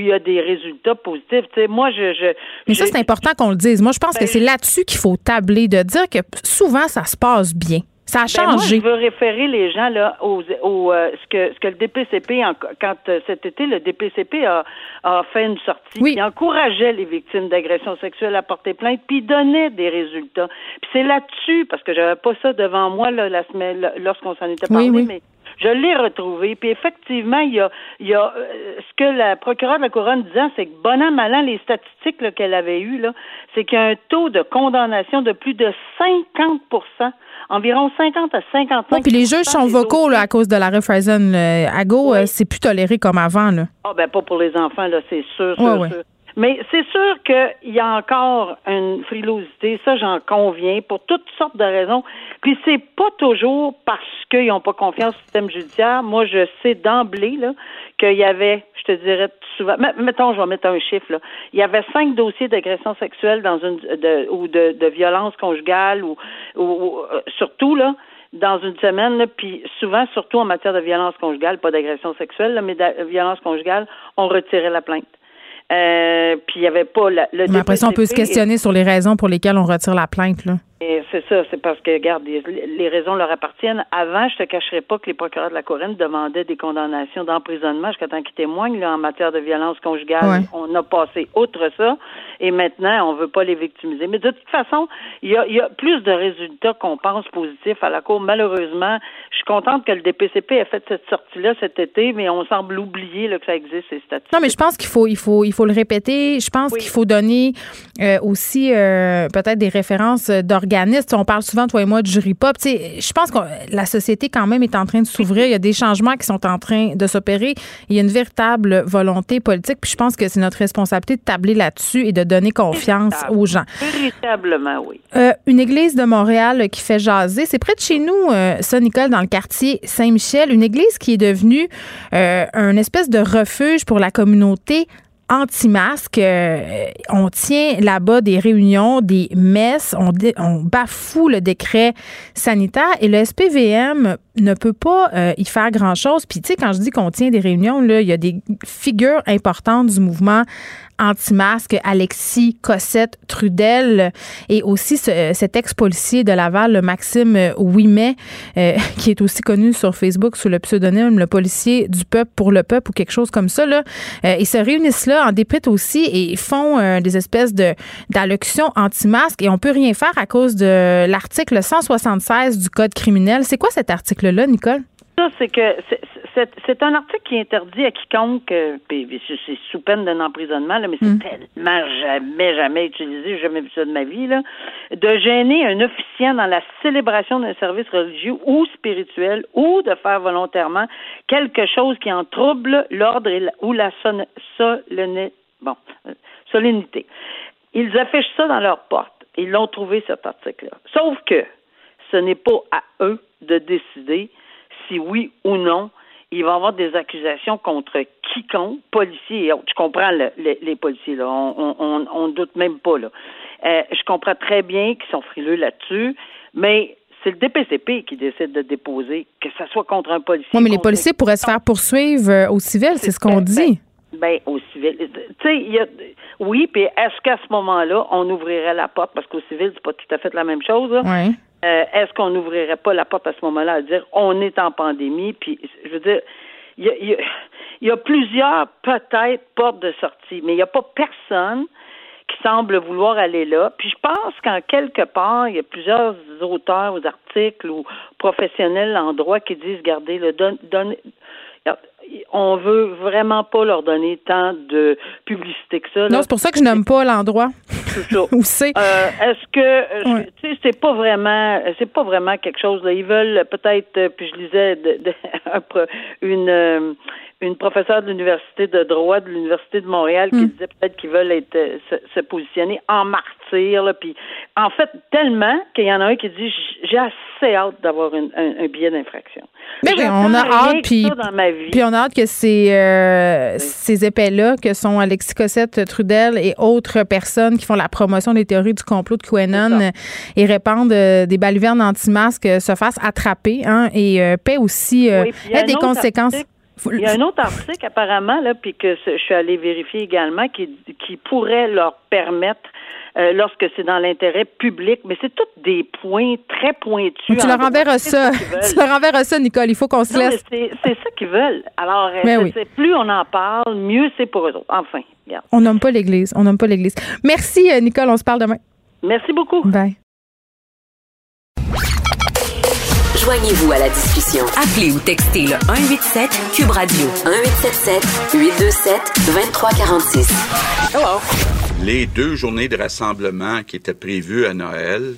il y a des résultats positifs. moi, je, je Mais ça, c'est important qu'on le dise. Moi, je pense que ben, c'est là-dessus qu'il faut tabler, de dire que souvent, ça se passe bien. Ça a ben, changé. moi, je veux référer les gens là au, euh, ce que ce que le DPCP quand euh, cet été le DPCP a, a fait une sortie qui encourageait les victimes d'agressions sexuelles à porter plainte puis donnait des résultats. Puis c'est là-dessus parce que j'avais pas ça devant moi là, la semaine lorsqu'on s'en était parlé mais je l'ai retrouvé. Puis effectivement, il y a, il y a euh, ce que la procureure de la couronne disait, c'est que bon an, mal an, les statistiques qu'elle avait eues, là, c'est qu'il y a un taux de condamnation de plus de 50% environ 50 à 55 Oui, puis les juges sont vocaux là, à cause de la Friesen. Ago, euh, c'est plus toléré comme avant. Là. Ah, ben pas pour les enfants, là, c'est sûr, sûr, sûr. Mais c'est sûr qu'il y a encore une frilosité, ça j'en conviens, pour toutes sortes de raisons. Puis c'est pas toujours parce qu'ils n'ont pas confiance au système judiciaire. Moi, je sais d'emblée là qu'il y avait, je te dirais souvent, mettons, je vais mettre un chiffre là, il y avait cinq dossiers d'agression sexuelle dans une de, ou de, de violence conjugale ou, ou, euh, surtout là dans une semaine, là, puis souvent, surtout en matière de violence conjugale, pas d'agression sexuelle, mais de violence conjugale, on retirait la plainte. Euh, puis il n'y avait pas le. Mais après ça, on peut se questionner sur les raisons pour lesquelles on retire la plainte, là. C'est ça, c'est parce que, regarde, les raisons leur appartiennent. Avant, je te cacherai pas que les procureurs de la Couronne demandaient des condamnations d'emprisonnement jusqu'à temps qu'ils témoignent. Là, en matière de violence conjugale, on a passé outre ça, et maintenant, on veut pas les victimiser. Mais de toute façon, il y a, y a, plus de résultats qu'on pense positifs à la Cour. Malheureusement, je suis contente que le DPCP ait fait cette sortie-là cet été, mais on semble oublier là, que ça existe, ces statistiques. Non, mais je pense qu'il faut, il faut, il faut le répéter. Je pense qu'il faut donner euh, aussi euh, peut-être des références on parle souvent, toi et moi, de jury pop. Je pense que la société, quand même, est en train de s'ouvrir. Il y a des changements qui sont en train de s'opérer. Il y a une véritable volonté politique. Puis je pense que c'est notre responsabilité de tabler là-dessus et de donner confiance aux gens. Véritablement, oui. Euh, une église de Montréal qui fait jaser. C'est près de chez nous, euh, ça, Nicole, dans le quartier Saint-Michel. Une église qui est devenue euh, un espèce de refuge pour la communauté anti-masque. Euh, on tient là-bas des réunions, des messes, on, on, bafoue le décret sanitaire et le SPVM ne peut pas euh, y faire grand-chose. Puis, tu sais, quand je dis qu'on tient des réunions, là, il y a des figures importantes du mouvement anti-masque, Alexis Cossette Trudel, et aussi cet ex-policier de Laval, Maxime Ouimet, euh, qui est aussi connu sur Facebook sous le pseudonyme le policier du peuple pour le peuple ou quelque chose comme ça. Là. Euh, ils se réunissent là, en déprètent aussi, et font euh, des espèces de d'allocutions anti-masque, et on peut rien faire à cause de l'article 176 du Code criminel. C'est quoi cet article-là, Nicole? c'est que c'est un article qui interdit à quiconque, euh, c'est sous peine d'un emprisonnement, là, mais c'est mm. tellement jamais, jamais utilisé, j'ai jamais vu ça de ma vie, là, de gêner un officiant dans la célébration d'un service religieux ou spirituel ou de faire volontairement quelque chose qui en trouble l'ordre ou la. Bon, euh, solennité. Ils affichent ça dans leur porte. Ils l'ont trouvé, cet article-là. Sauf que ce n'est pas à eux de décider si oui ou non il va y avoir des accusations contre quiconque, policiers et autres. Je comprends les policiers, là. On, ne doute même pas, là. Euh, je comprends très bien qu'ils sont frileux là-dessus, mais c'est le DPCP qui décide de déposer, que ce soit contre un policier. Oui, mais les policiers pourraient se faire poursuivre euh, au civil, c'est ce qu'on dit. Ben, au civil. Tu sais, il y a. Oui, puis est-ce qu'à ce, moment-là, on ouvrirait la porte, parce qu'au civil, c'est pas tout à fait la même chose, là. Oui. Euh, est-ce qu'on n'ouvrirait pas la porte à ce moment-là à dire on est en pandémie, puis je veux dire, il y a, y a, plusieurs peut-être portes de sortie, mais il n'y a pas personne qui semble vouloir aller là. Puis je pense qu'en quelque part, il y a plusieurs auteurs ou articles ou professionnels en droit qui disent, regardez, le donne, donne on veut vraiment pas leur donner tant de publicité que ça. Non, c'est pour ça que je n'aime pas l'endroit. Où c'est. Euh, est-ce que euh, tu sais, c'est pas vraiment c'est pas vraiment quelque chose là. Ils veulent peut-être euh, puis je lisais de, une une professeure de l'université de droit de l'université de Montréal qui hmm. disait peut-être qu'ils veulent être euh, se, positionner en martyr. Là, puis en fait tellement qu'il y en a un qui dit j'ai assez hâte d'avoir un, billet d'infraction. Mais oui, on a hâte puis puis on a hâte que ces euh, ces épais là que sont Alexis Cossette, Trudel et autres personnes qui font la promotion des théories du complot de QAnon et répandent euh, des balivernes anti-masques se fassent attraper hein, et paient aussi des conséquences. Il y a un autre article apparemment là, puis que je suis allée vérifier également, qui, qui pourrait leur permettre euh, lorsque c'est dans l'intérêt public, mais c'est tous des points très pointus. Tu leur enverras ça. Tu leur enverras ça, Nicole. Il faut qu'on se laisse. C'est ça qu'ils veulent. Alors, euh, ben plus on en parle, mieux c'est pour eux autres. Enfin, On nomme pas l'Église. On nomme pas l'Église. Merci, euh, Nicole. On se parle demain. Merci beaucoup. Bye. Joignez-vous à la discussion. Appelez ou textez le 187 Cube Radio 1877 827 2346. Hello. Les deux journées de rassemblement qui étaient prévues à Noël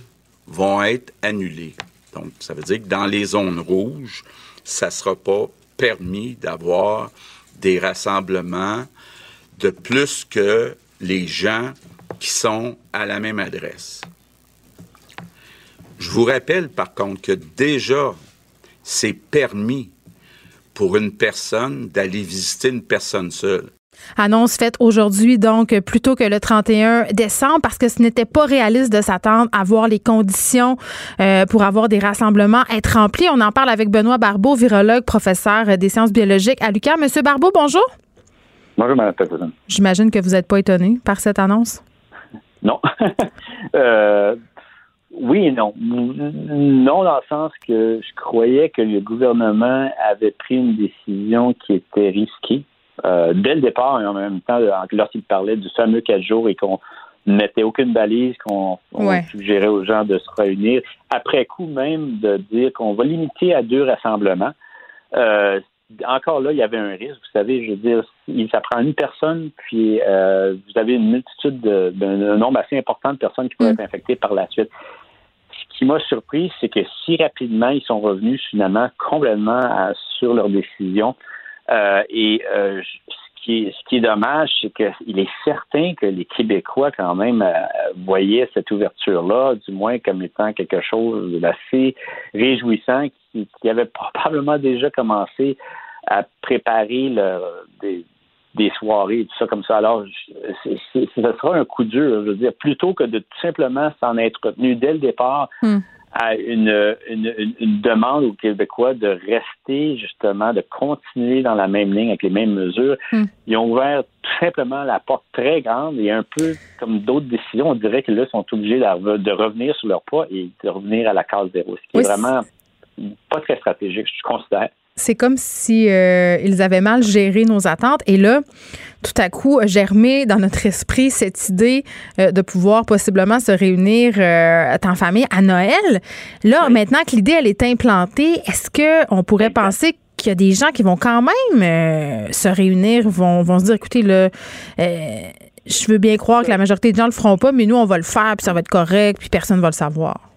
vont être annulées. Donc, ça veut dire que dans les zones rouges, ça ne sera pas permis d'avoir des rassemblements de plus que les gens qui sont à la même adresse. Je vous rappelle par contre que déjà, c'est permis pour une personne d'aller visiter une personne seule. Annonce faite aujourd'hui, donc, plutôt que le 31 décembre, parce que ce n'était pas réaliste de s'attendre à voir les conditions euh, pour avoir des rassemblements être remplis. On en parle avec Benoît Barbeau, virologue, professeur des sciences biologiques à l'UQAM. Monsieur Barbeau, bonjour. Bonjour, Mme Présidente. J'imagine que vous n'êtes pas étonné par cette annonce. Non. euh, oui et non. Non, dans le sens que je croyais que le gouvernement avait pris une décision qui était risquée euh, dès le départ et en même temps lorsqu'il parlait du fameux quatre jours et qu'on ne mettait aucune balise, qu'on suggérait aux gens de se réunir. Après coup même de dire qu'on va limiter à deux rassemblements. Euh, encore là, il y avait un risque. Vous savez, je veux dire, ça prend une personne, puis euh, vous avez une multitude de, un nombre assez important de personnes qui pourraient mm. être infectées par la suite qui m'a surpris, c'est que si rapidement ils sont revenus finalement complètement sur leur décision. Euh, et euh, ce, qui est, dommage, c'est qu'il est certain que les Québécois, quand même, euh, voyaient cette ouverture-là, du moins comme étant quelque chose d'assez réjouissant, qui, avait probablement déjà commencé à préparer leur, des, des soirées et tout ça comme ça. Alors, ce sera un coup dur, je veux dire, plutôt que de tout simplement s'en être retenu dès le départ hmm. à une, une, demande aux Québécois de rester justement, de continuer dans la même ligne avec les mêmes mesures. Hmm. Ils ont ouvert tout simplement la porte très grande et un peu comme d'autres décisions, on dirait que là, sont obligés de, revenir sur leur pas et de revenir à la case zéro, ce qui est vraiment pas très stratégique, je considère c'est comme si euh, ils avaient mal géré nos attentes. Et là, tout à coup, germé dans notre esprit cette idée euh, de pouvoir possiblement se réunir euh, en famille à Noël. Là, maintenant que l'idée elle est implantée, est-ce que on pourrait penser qu'il y a des gens qui vont quand même se réunir, vont, vont se dire, écoutez, là, je veux bien croire que la majorité des gens le feront pas, mais nous, on va le faire, puis ça va être correct, puis personne ne va le savoir?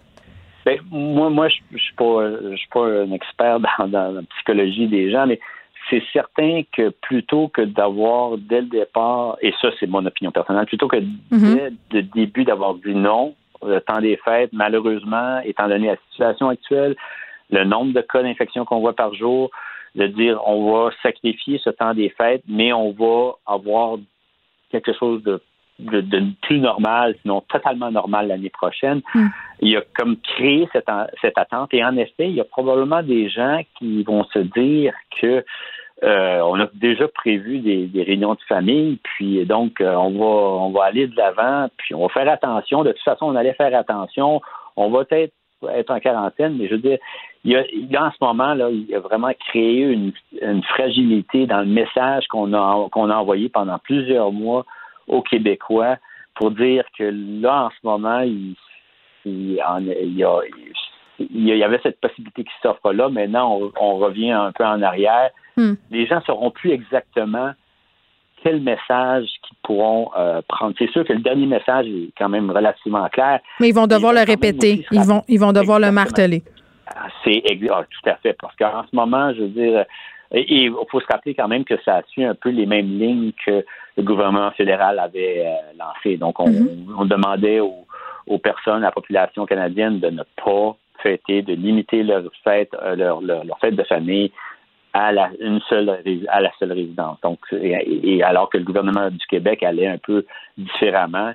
Ben, moi, moi, je, je suis pas, je suis pas un expert dans, dans la psychologie des gens, mais c'est certain que plutôt que d'avoir dès le départ, et ça c'est mon opinion personnelle, plutôt que mhm. dès le début d'avoir dit non, le temps des fêtes, malheureusement, étant donné la situation actuelle, le nombre de cas d'infection qu'on voit par jour, de dire on va sacrifier ce temps des fêtes, mais on va avoir quelque chose de de, plus normal, sinon totalement normal l'année prochaine. Hmm. Il a comme créé cette, cette attente. Et en effet, il y a probablement des gens qui vont se dire que euh, on a déjà prévu des, réunions de famille, puis donc euh, on va on va aller de l'avant, puis on va faire attention. De toute façon, on allait faire attention. On va peut-être être en quarantaine, mais je veux dire, il y a, en ce moment là, il a vraiment créé une, une fragilité dans le message qu'on a qu'on a envoyé pendant plusieurs mois aux Québécois pour dire que là, en ce moment, il, il, y, avait cette possibilité qui s'offre là. Maintenant, on, revient un peu en arrière. Hmm. Les gens ne sauront plus exactement quel message qu'ils pourront euh, prendre. C'est sûr que le dernier message est quand même relativement clair. Mais ils vont devoir le répéter. Ils vont, ils vont devoir le marteler. C'est ah, tout à fait. Parce qu'en ce moment, je veux dire, Et il faut se rappeler quand même que ça suit un peu les mêmes lignes que le gouvernement fédéral avait euh, lancées. Donc, on, mm-hmm. demandait aux, personnes, à la population canadienne de ne pas fêter, de limiter leur fête, euh, leur, fête de famille à la, une seule, à la seule résidence. Donc, et, alors que le gouvernement du Québec allait un peu différemment,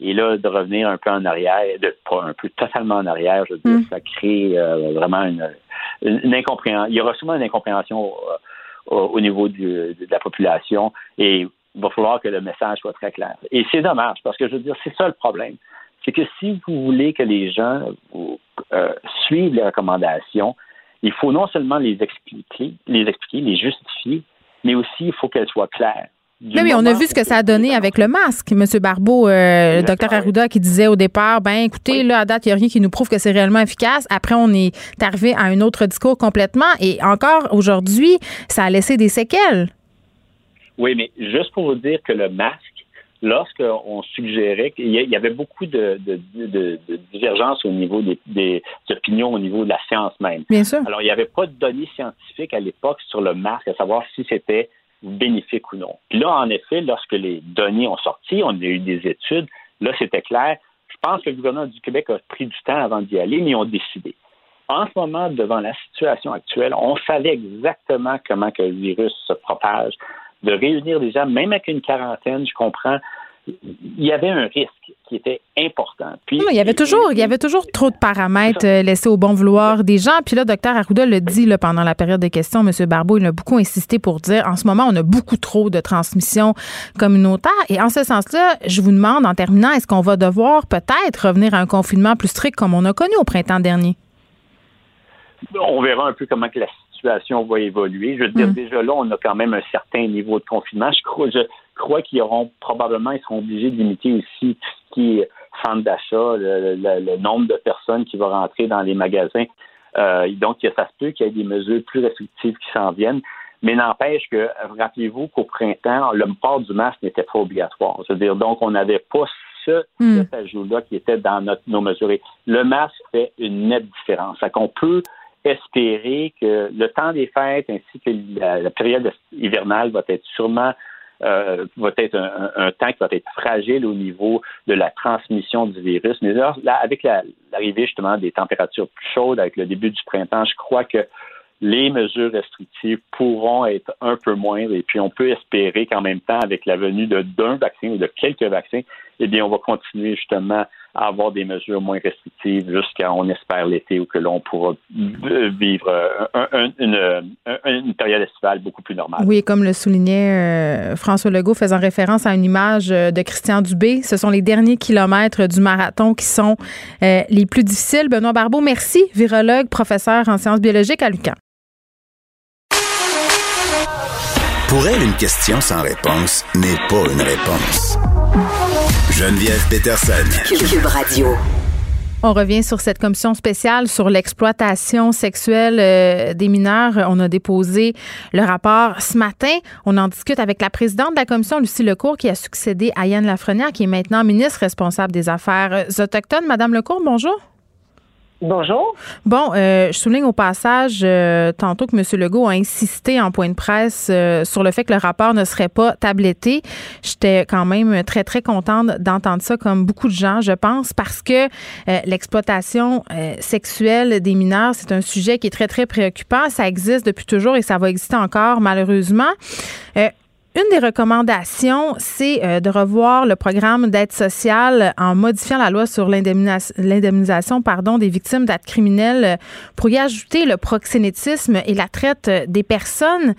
et là, de revenir un peu en arrière, de pas un peu totalement en arrière, je veux dire, mm. ça crée euh, vraiment une, une, incompréhension. Il y aura souvent une incompréhension euh, au, niveau de la population et il va falloir que le message soit très clair. Et c'est dommage parce que je veux dire, c'est ça le problème. C'est que si vous voulez que les gens euh, suivent les recommandations, il faut non seulement les expliquer, les expliquer, les justifier, mais aussi il faut qu'elles soient claires. Oui, on a vu ce que ça a donné avec le masque, M. Barbeau, euh, le docteur Arruda qui disait au départ, ben écoutez, là, à date, il n'y a rien qui nous prouve que c'est réellement efficace. Après, on est arrivé à un autre discours complètement. Et encore aujourd'hui, ça a laissé des séquelles. Oui, mais juste pour vous dire que le masque, lorsqu'on suggérait qu'il y avait beaucoup de, divergences au niveau des, des, opinions au niveau de la science même. Bien sûr. Alors, il n'y avait pas de données scientifiques à l'époque sur le masque, à savoir si c'était bénéfique ou non. Puis là, en effet, lorsque les données ont sorti, on a eu des études, là, c'était clair. Je pense que le gouvernement du Québec a pris du temps avant d'y aller, mais ils ont décidé. En ce moment, devant la situation actuelle, on savait exactement comment que le virus se propage. De réunir des gens, même avec une quarantaine, je comprends, il y avait un risque qui était important. Puis, il y avait toujours, il y avait toujours trop de paramètres euh, laissés au bon vouloir des gens. Puis là, docteur Arruda le dit là, pendant la période de questions, M. Barbeau, il a beaucoup insisté pour dire, en ce moment, on a beaucoup trop de transmission communautaire. Et en ce sens-là, je vous demande, en terminant, est-ce qu'on va devoir peut-être revenir à un confinement plus strict comme on a connu au printemps dernier? On verra un peu comment que la situation va évoluer. Je veux dire, mm. déjà là, on a quand même un certain niveau de confinement. Je crois, je crois qu'ils auront probablement, ils seront obligés de limiter aussi tout ce qui est centre d'achat, le, nombre de personnes qui vont rentrer dans les magasins. Euh, donc, ça se peut qu'il y ait des mesures plus restrictives qui s'en viennent. Mais n'empêche que, rappelez-vous qu'au printemps, le port du masque n'était pas obligatoire. C'est-à-dire, donc, on n'avait pas ce, mm. cet ajout-là qui était dans notre, nos mesures. le masque fait une nette différence. Fait qu'on peut espérer que le temps des fêtes ainsi que la, période hivernale va être sûrement euh, va être un, temps qui va être fragile au niveau de la transmission du virus. Mais là, avec l'arrivée justement des températures plus chaudes, avec le début du printemps, je crois que les mesures restrictives pourront être un peu moindres et puis on peut espérer qu'en même temps, avec la venue d'un vaccin ou de quelques vaccins, eh bien, on va continuer justement à avoir des mesures moins restrictives jusqu'à, on espère, l'été où que l'on pourra vivre une, période estivale beaucoup plus normale. Oui, comme le soulignait euh, François Legault, faisant référence à une image euh, de Christian Dubé, ce sont les derniers kilomètres du marathon qui sont euh, les plus difficiles. Benoît Barbeau, merci, virologue, professeur en sciences biologiques à l'UQAM. Pour elle, une question sans réponse n'est pas une réponse. Geneviève Peterson. Cube Radio. On revient sur cette commission spéciale sur l'exploitation sexuelle euh, des mineurs. On a déposé le rapport ce matin. On en discute avec la présidente de la commission, Lucie Lecourt, qui a succédé à Yann Lafrenière, qui est maintenant ministre responsable des Affaires autochtones. Madame Lecourt, bonjour. Bonjour. Bon, euh, je souligne au passage euh, tantôt que M. Legault a insisté en point de presse euh, sur le fait que le rapport ne serait pas tabletté. J'étais quand même très, très contente d'entendre ça, comme beaucoup de gens, je pense, parce que l'exploitation sexuelle des mineurs, c'est un sujet qui est très, très préoccupant. Ça existe depuis toujours et ça va exister encore, malheureusement. Une des recommandations, c'est euh, de revoir le programme d'aide sociale en modifiant la loi sur l'indemnisation pardon, des victimes d'actes criminels euh, pour y ajouter le proxénétisme et la traite des personnes.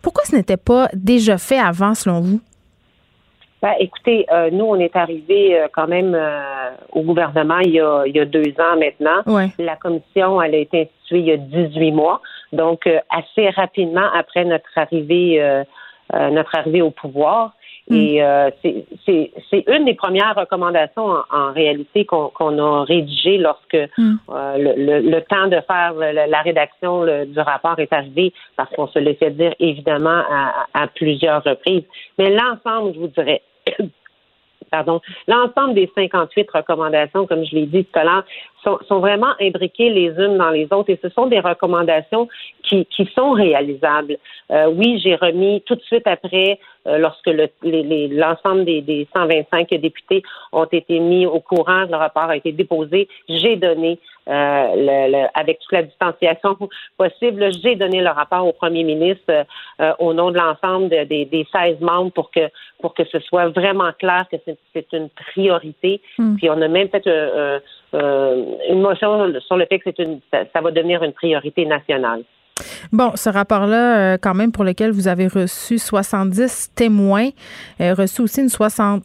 Pourquoi ce n'était pas déjà fait avant, selon vous? Ben, écoutez, euh, nous, on est arrivé quand même au gouvernement il y, a, il y, a, deux ans maintenant. La commission, elle a été instituée il y a 18 mois. Donc, assez rapidement après notre arrivée euh, notre arrivée au pouvoir. Mm. Et euh, c'est une des premières recommandations en, réalité qu'on a rédigées lorsque mm. euh, le, le, temps de faire la rédaction du rapport est arrivé, parce qu'on se le fait dire évidemment à, à plusieurs reprises. Mais l'ensemble, je vous dirais, pardon, l'ensemble des 58 recommandations, comme je l'ai dit tout à l'heure, sont, sont, vraiment imbriquées les unes dans les autres et ce sont des recommandations qui, qui sont réalisables. Euh, oui, j'ai remis tout de suite après, euh, lorsque l'ensemble des, des 125 députés ont été mis au courant, le rapport a été déposé, j'ai donné euh, le, avec toute la distanciation possible, j'ai donné le rapport au premier ministre euh, au nom de l'ensemble des, des 16 membres pour que pour que ce soit vraiment clair que c'est une priorité. Hmm. Puis on a même fait euh, une motion sur le fait que une, ça, ça va devenir une priorité nationale. Bon, ce rapport-là, quand même, pour lequel vous avez reçu 70 témoins, reçu aussi une soixante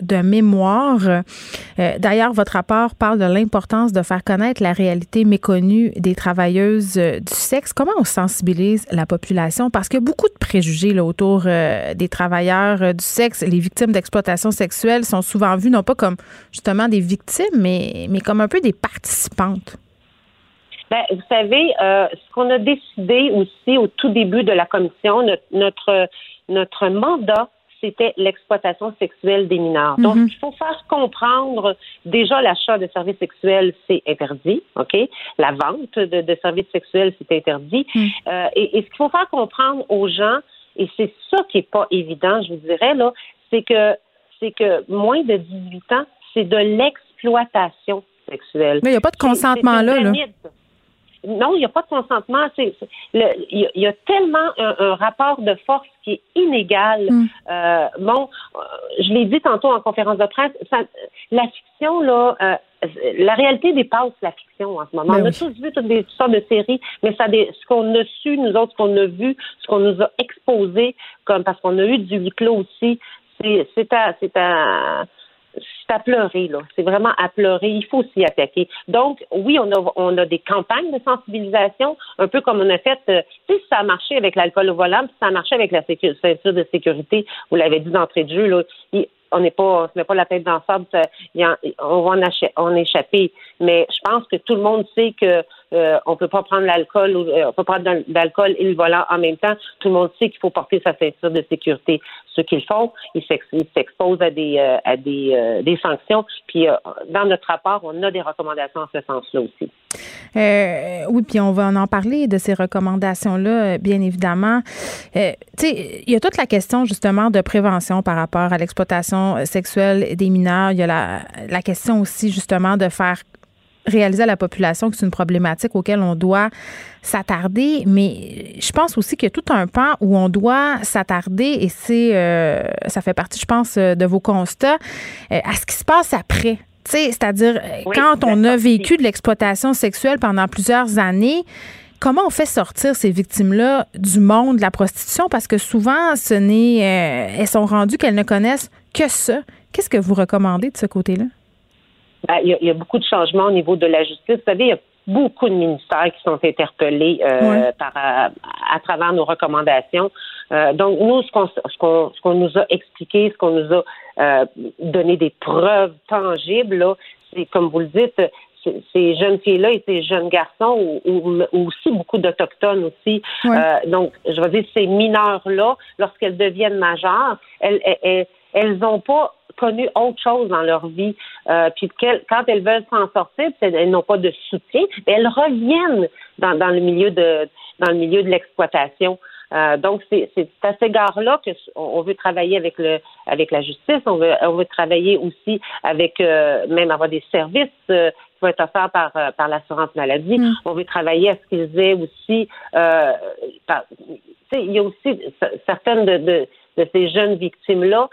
de mémoire. Euh, d'ailleurs, votre rapport parle de l'importance de faire connaître la réalité méconnue des travailleuses euh, du sexe. Comment on sensibilise la population? Parce qu'il y a beaucoup de préjugés là, autour euh, des travailleurs du sexe. Les victimes d'exploitation sexuelle sont souvent vues non pas comme justement des victimes, mais comme un peu des participantes. Ben, vous savez, ce qu'on a décidé aussi au tout début de la commission, notre, notre, notre mandat c'était l'exploitation sexuelle des mineurs. Donc, mhm. il faut faire comprendre déjà l'achat de services sexuels, c'est interdit, OK? La vente de, services sexuels, c'est interdit. Mhm. Euh, et, ce qu'il faut faire comprendre aux gens, et c'est ça qui est pas évident, je vous dirais, là, c'est que c'est que moins de 18 ans, c'est de l'exploitation sexuelle. Mais il n'y a pas de consentement là, là non, il n'y a pas de consentement. il, y a, tellement un, rapport de force qui est inégal. Mm. Euh, bon, euh, je l'ai dit tantôt en conférence de presse, la fiction, là, euh, la réalité dépasse la fiction en ce moment. Ben on a tous vu toutes, des, sortes de séries, mais ça, ce qu'on a su, nous autres, ce qu'on a vu, ce qu'on nous a exposé, comme parce qu'on a eu du huis clos aussi, c'est à, c'est à c'est à pleurer, là. C'est vraiment à pleurer. Il faut s'y attaquer. Donc, oui, on a, on a des campagnes de sensibilisation, un peu comme on a fait, euh, ça a marché avec l'alcool au volant, puis ça a marché avec la ceinture de sécurité, vous l'avez dit d'entrée de jeu, là. on n'est pas, on se met pas la tête dans sable, on va en échapper. Mais je pense que tout le monde sait que euh, on peut pas prendre l'alcool, euh, on peut prendre de l'alcool et le volant en même temps. Tout le monde sait qu'il faut porter sa ceinture de sécurité. Ce qu'ils font, ils s'exposent à des euh, à des, euh, des sanctions. Puis dans notre rapport, on a des recommandations en ce sens-là aussi. oui, puis on va en parler de ces recommandations-là, bien évidemment. tu sais, il y a toute la question justement de prévention par rapport à l'exploitation sexuelle des mineurs. Il y a la, la question aussi justement de faire réaliser à la population que c'est une problématique auquel on doit s'attarder, mais je pense aussi qu'il y a tout un pan où on doit s'attarder et c'est euh, ça fait partie, je pense, de vos constats euh, à ce qui se passe après. C'est-à-dire, quand on a vécu de l'exploitation sexuelle pendant plusieurs années, comment on fait sortir ces victimes-là du monde de la prostitution? Parce que souvent, ce n'est, euh, elles sont rendues qu'elles ne connaissent que ça. Qu'est-ce que vous recommandez de ce côté-là? Ben, il, y a, beaucoup de changements au niveau de la justice. Vous savez, il y a beaucoup de ministères qui sont interpellés euh, par, à, travers nos recommandations. Euh, donc, nous, ce qu'on ce qu'on nous a expliqué, ce qu'on nous a euh, donné des preuves tangibles, c'est, comme vous le dites, ces jeunes filles-là et ces jeunes garçons, ou, aussi beaucoup d'Autochtones aussi. donc, je veux dire, ces mineurs-là, lorsqu'elles deviennent majeures, elles, elles, elles n'ont pas connu autre chose dans leur vie. Euh, puis quand elles veulent s'en sortir, elles n'ont pas de soutien, mais elles reviennent dans, le milieu de dans le milieu de l'exploitation. Euh, donc c'est à cet égard-là que on veut travailler avec le avec la justice, on veut on veut travailler aussi avec euh, même avoir des services qui vont être offerts par par l'assurance maladie. Mm. On veut travailler à ce qu'ils aient aussi. il y a aussi certaines de, de, de ces jeunes victimes là,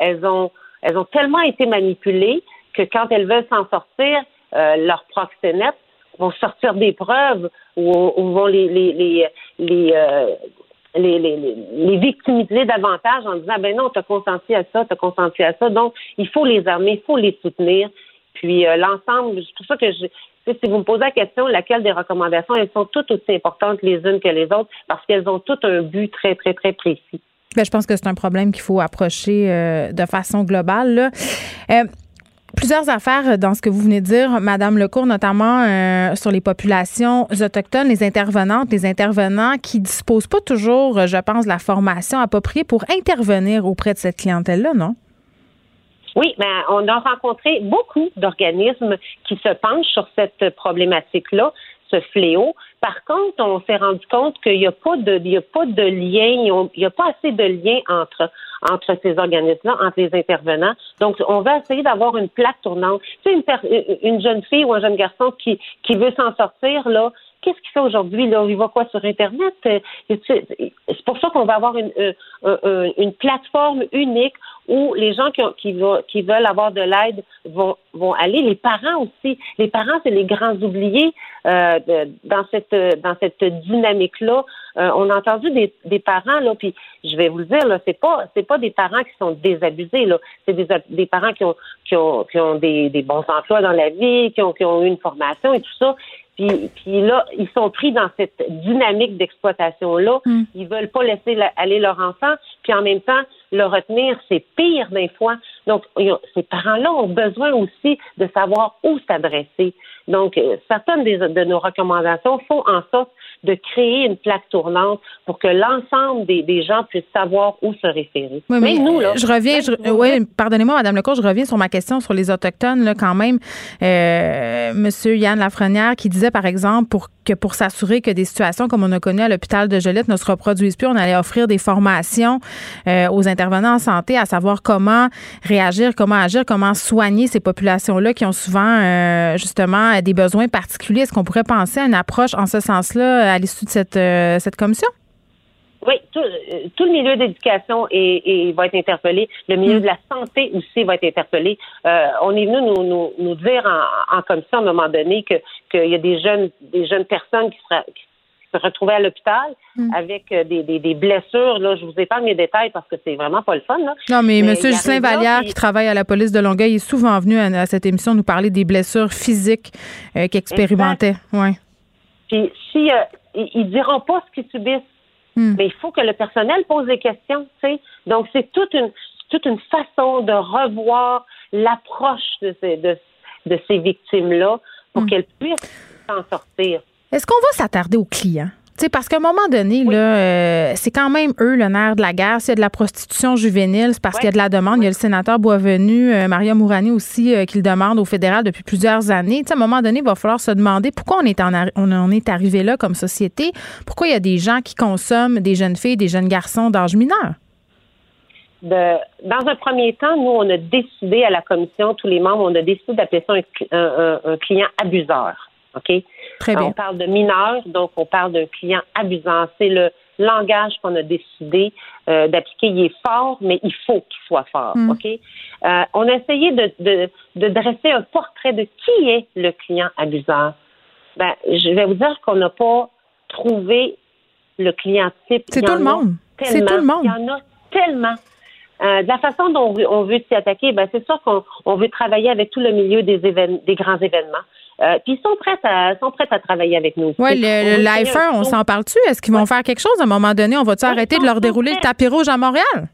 elles ont elles ont tellement été manipulées que quand elles veulent s'en sortir, euh, leurs proxénètes vont sortir des preuves ou, vont les les les les, euh, les, les, les, victimiser davantage en disant ben non, t'as consenti à ça, t'as consenti à ça. Donc, il faut les armer, il faut les soutenir. Puis euh, l'ensemble, c'est pour ça que je, si vous me posez la question, laquelle des recommandations, elles sont toutes aussi importantes les unes que les autres parce qu'elles ont toutes un but très, très, très précis. Bien, je pense que c'est un problème qu'il faut approcher euh, de façon globale. Euh, plusieurs affaires dans ce que vous venez de dire, Madame Lecourt, notamment euh, sur les populations autochtones, les intervenantes, les intervenants qui disposent pas toujours, je pense, de la formation appropriée pour intervenir auprès de cette clientèle-là, non? Oui, mais on a rencontré beaucoup d'organismes qui se penchent sur cette problématique-là, ce fléau. Par contre, on s'est rendu compte qu'il n'y a pas de, il y a pas de lien, il n'y a pas assez de lien entre entre ces organismes-là, entre les intervenants. Donc, on va essayer d'avoir une plaque tournante. Tu sais, une, une jeune fille ou un jeune garçon qui, qui veut s'en sortir, là, qu'est-ce qu'il fait aujourd'hui? Là? Il va quoi sur Internet? Euh, c'est pour ça qu'on va avoir une, euh, une plateforme unique où les gens qui, qui, qui veulent avoir de l'aide vont, vont aller. Les parents aussi. Les parents, c'est les grands oubliés euh, dans cette dans cette dynamique-là. on a entendu des, des parents là, puis je vais vous le dire là, c'est pas c'est pas des parents qui sont désabusés là. C'est des, des parents qui ont qui ont qui ont des, des bons emplois dans la vie, qui ont qui ont eu une formation et tout ça, puis, puis là, ils sont pris dans cette dynamique d'exploitation-là. Mm. Ils veulent pas laisser aller leur enfant, puis en même temps, le retenir, c'est pire des fois. Donc, ces parents-là ont besoin aussi de savoir où s'adresser. Donc, euh, certaines de nos recommandations font en sorte de créer une plaque tournante pour que l'ensemble des, des, gens puissent savoir où se référer. Oui, mais, nous, là, je reviens, oui, pardonnez-moi, Madame Lecourt, je reviens sur ma question sur les Autochtones, là, quand même. Euh, Monsieur Yann Lafrenière qui disait, par exemple, pour que pour s'assurer que des situations comme on a connu à l'hôpital de Joliette ne se reproduisent plus, on allait offrir des formations euh, aux intervenants en santé à savoir comment réagir, comment agir, comment soigner ces populations-là qui ont souvent euh, justement des besoins particuliers. Est-ce qu'on pourrait penser à une approche en ce sens-là à l'issue de cette, euh, cette commission? Oui, tout, tout, le milieu d'éducation est, va être interpellé. Le milieu de la santé aussi va être interpellé. Euh, on est venu nous, nous, nous dire en, en, commission à un moment donné que qu'il y a des jeunes des jeunes personnes qui, sera, qui se retrouvaient à l'hôpital mm. avec euh, des, des, des, blessures. Là, je vous épargne mes détails parce que c'est vraiment pas le fun. Là. Non, mais, M. Justin Vallière, qui travaille à la police de Longueuil, est souvent venu à, cette émission nous parler des blessures physiques euh, qu'il expérimentait. Ouais. Puis si euh, ils diront pas ce qu'ils subissent Hmm. Mais il faut que le personnel pose des questions, tu sais. Donc, c'est toute une, toute une façon de revoir l'approche de ces, de, de ces victimes-là pour hmm. qu'elles puissent s'en sortir. Est-ce qu'on va s'attarder aux clients? parce qu'à un moment donné, là, euh, c'est quand même eux le nerf de la guerre. S'il y a de la prostitution juvénile, c'est parce qu'il y a de la demande. Il y a le sénateur Boisvenu, euh, Maria Mourani aussi, euh, qui le demande au fédéral depuis plusieurs années. à un moment donné, il va falloir se demander pourquoi on est, en on est arrivé là comme société. Pourquoi il y a des gens qui consomment des jeunes filles, des jeunes garçons d'âge mineur? dans un premier temps, nous, on a décidé à la commission, tous les membres, on a décidé d'appeler ça un client abuseur. OK? Très bien. On parle de mineurs, donc on parle d'un client abusant. C'est le langage qu'on a décidé euh, d'appliquer. Il est fort, mais il faut qu'il soit fort. OK? Euh, on a essayé de, de, de, dresser un portrait de qui est le client abuseur. Ben, je vais vous dire qu'on n'a pas trouvé le client type. C'est tout le monde. C'est tout le monde. Il y en a tellement. Euh, de la façon dont on veut, s'y attaquer, ben c'est sûr qu'on veut travailler avec tout le milieu des, des grands événements. Euh, puis ils sont prêts à sont prêts à travailler avec nous. Oui, le, le on s'en parle-tu? Est-ce qu'ils vont faire quelque chose à un moment donné? On va-tu arrêter de leur dérouler le tapis rouge à Montréal?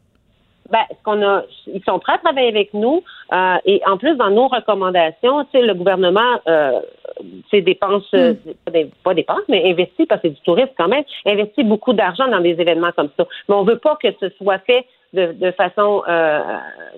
Ben, ce qu'on a, ils sont prêts à travailler avec nous. Euh, et en plus, dans nos recommandations, tu sais, le gouvernement, euh, dépense, euh, hmm. pas dépense, mais investit, parce que c'est du tourisme quand même, investit beaucoup d'argent dans des événements comme ça. Mais on veut pas que ce soit fait de, de façon, euh,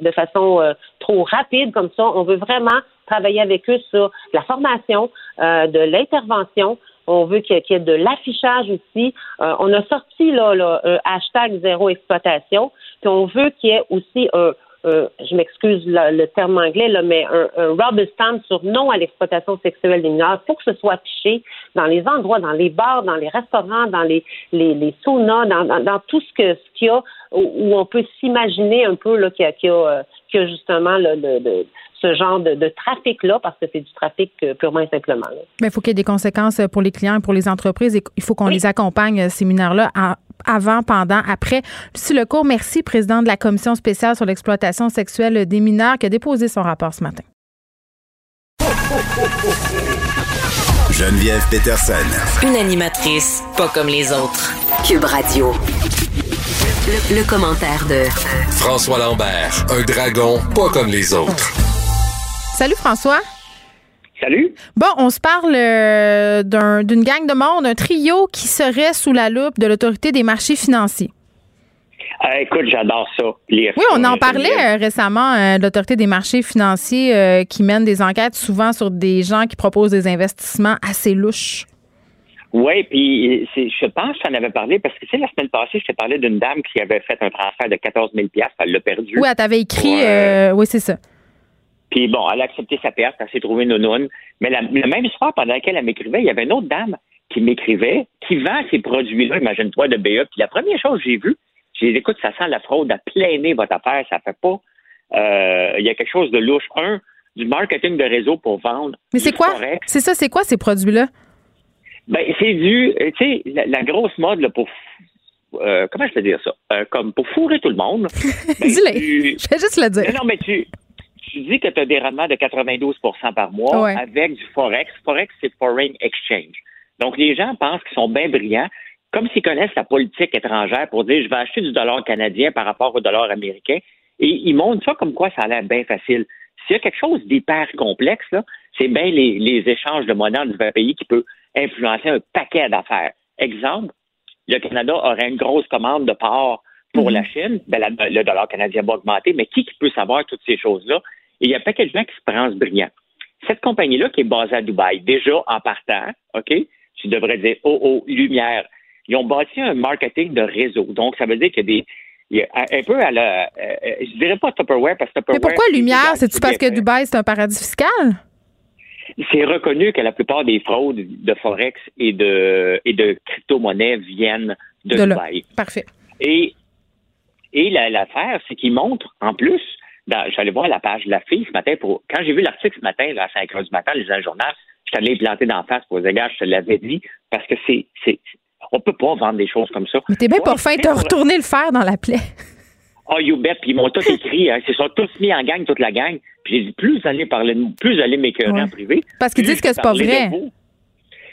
de façon trop rapide comme ça. On veut vraiment travailler avec eux sur la formation, euh, de l'intervention. On veut qu'il y, ait de l'affichage aussi. Euh, on a sorti là, là, un hashtag zéro exploitation. Puis on veut qu'il y ait aussi un, je m'excuse le, terme anglais, là, mais un, un rubber stamp sur non à l'exploitation sexuelle des mineurs. pour que ce soit affiché dans les endroits, dans les bars, dans les restaurants, dans les, les, les saunas, dans, dans, tout ce que ce qu'il y a où, on peut s'imaginer un peu qu'il y, a, qu'il y, a, justement le, le, ce genre de, trafic-là, parce que c'est du trafic euh, purement et simplement. Mais il faut qu'il y ait des conséquences pour les clients et pour les entreprises. Et il faut qu'on les accompagne, euh, ces mineurs-là, avant, pendant, après. Lucie Lecourt, merci, président de la Commission spéciale sur l'exploitation sexuelle des mineurs, qui a déposé son rapport ce matin. Geneviève Peterson. Une animatrice pas comme les autres. Cube Radio. Le, le commentaire de François Lambert, un dragon pas comme les autres. Salut François. Salut. Bon, on se parle euh, d'une gang de monde, un trio qui serait sous la loupe de l'autorité des marchés financiers. Euh, écoute, j'adore ça. oui, on en parlait euh, récemment, euh, l'autorité des marchés financiers qui mène des enquêtes souvent sur des gens qui proposent des investissements assez louches. Oui, puis je pense que j'en avais parlé parce que c'est la semaine passée, je t'ai parlé d'une dame qui avait fait un transfert de 14 000 elle l'a perdu. Oui, elle t'avait écrit, oui, c'est ça. Puis bon, elle a accepté sa perte, elle s'est trouvée nonoune. Mais la, même histoire pendant laquelle elle m'écrivait, il y avait une autre dame qui m'écrivait, qui vend ces produits-là, imagine-toi, de BE. Puis la première chose que j'ai vue, j'ai dit, écoute, ça sent la fraude à pleiner votre affaire, ça fait pas. Euh, il y a quelque chose de louche. Un, du marketing de réseau pour vendre. Mais c'est quoi? C'est ça, c'est quoi ces produits-là? Ben, c'est du, tu sais, la, grosse mode là, pour euh, comment je peux dire ça? Euh, comme pour fourrer tout le monde. Ben, Dis-le. Je vais juste le dire. Non, mais tu, tu dis que tu as des rendements de 92% par mois avec du Forex. Forex, c'est Foreign Exchange. Donc, les gens pensent qu'ils sont bien brillants, comme s'ils connaissent la politique étrangère pour dire je vais acheter du dollar canadien par rapport au dollar américain. Et ils montrent ça comme quoi ça a l'air bien facile. S'il y a quelque chose d'hyper complexe, c'est bien les, échanges de monnaie dans divers pays qui peut influencer un paquet d'affaires. Exemple, le Canada aurait une grosse commande de porc pour mhm. la Chine, ben, le dollar canadien va augmenter, mais qui, peut savoir toutes ces choses-là? Et il y a pas quelqu'un qui se prend brillant. Cette compagnie-là qui est basée à Dubaï, déjà en partant, OK, tu devrais dire, oh, oh, lumière. Ils ont bâti un marketing de réseau. Donc, ça veut dire qu'il y a des, un peu à la. Euh, euh, je dirais pas Tupperware parce que Tupperware. Mais pourquoi lumière? C'est-tu parce que Dubaï, c'est un paradis fiscal? C'est reconnu que la plupart des fraudes de Forex et de, et de crypto-monnaies viennent de, Dubaï. Parfait. Et, et l'affaire, c'est qu'ils montrent, en plus, j'allais voir la page de la fille ce matin pour. Quand j'ai vu l'article ce matin, à 5 h du matin, les un journal, je t'allais planter d'en face pour dire, gars, je te l'avais dit, parce que c'est, c'est, on peut pas vendre des choses comme ça. Mais t'es bien pour fin, t'as retourné le fer dans la plaie. Oh, you bet. Puis ils m'ont tous écrit. Hein. Ils sont tous mis en gang, toute la gang. Puis j'ai dit, plus vous allez parler de plus vous allez m'écœurer en privé. Parce qu'ils disent que c'est pas vrai.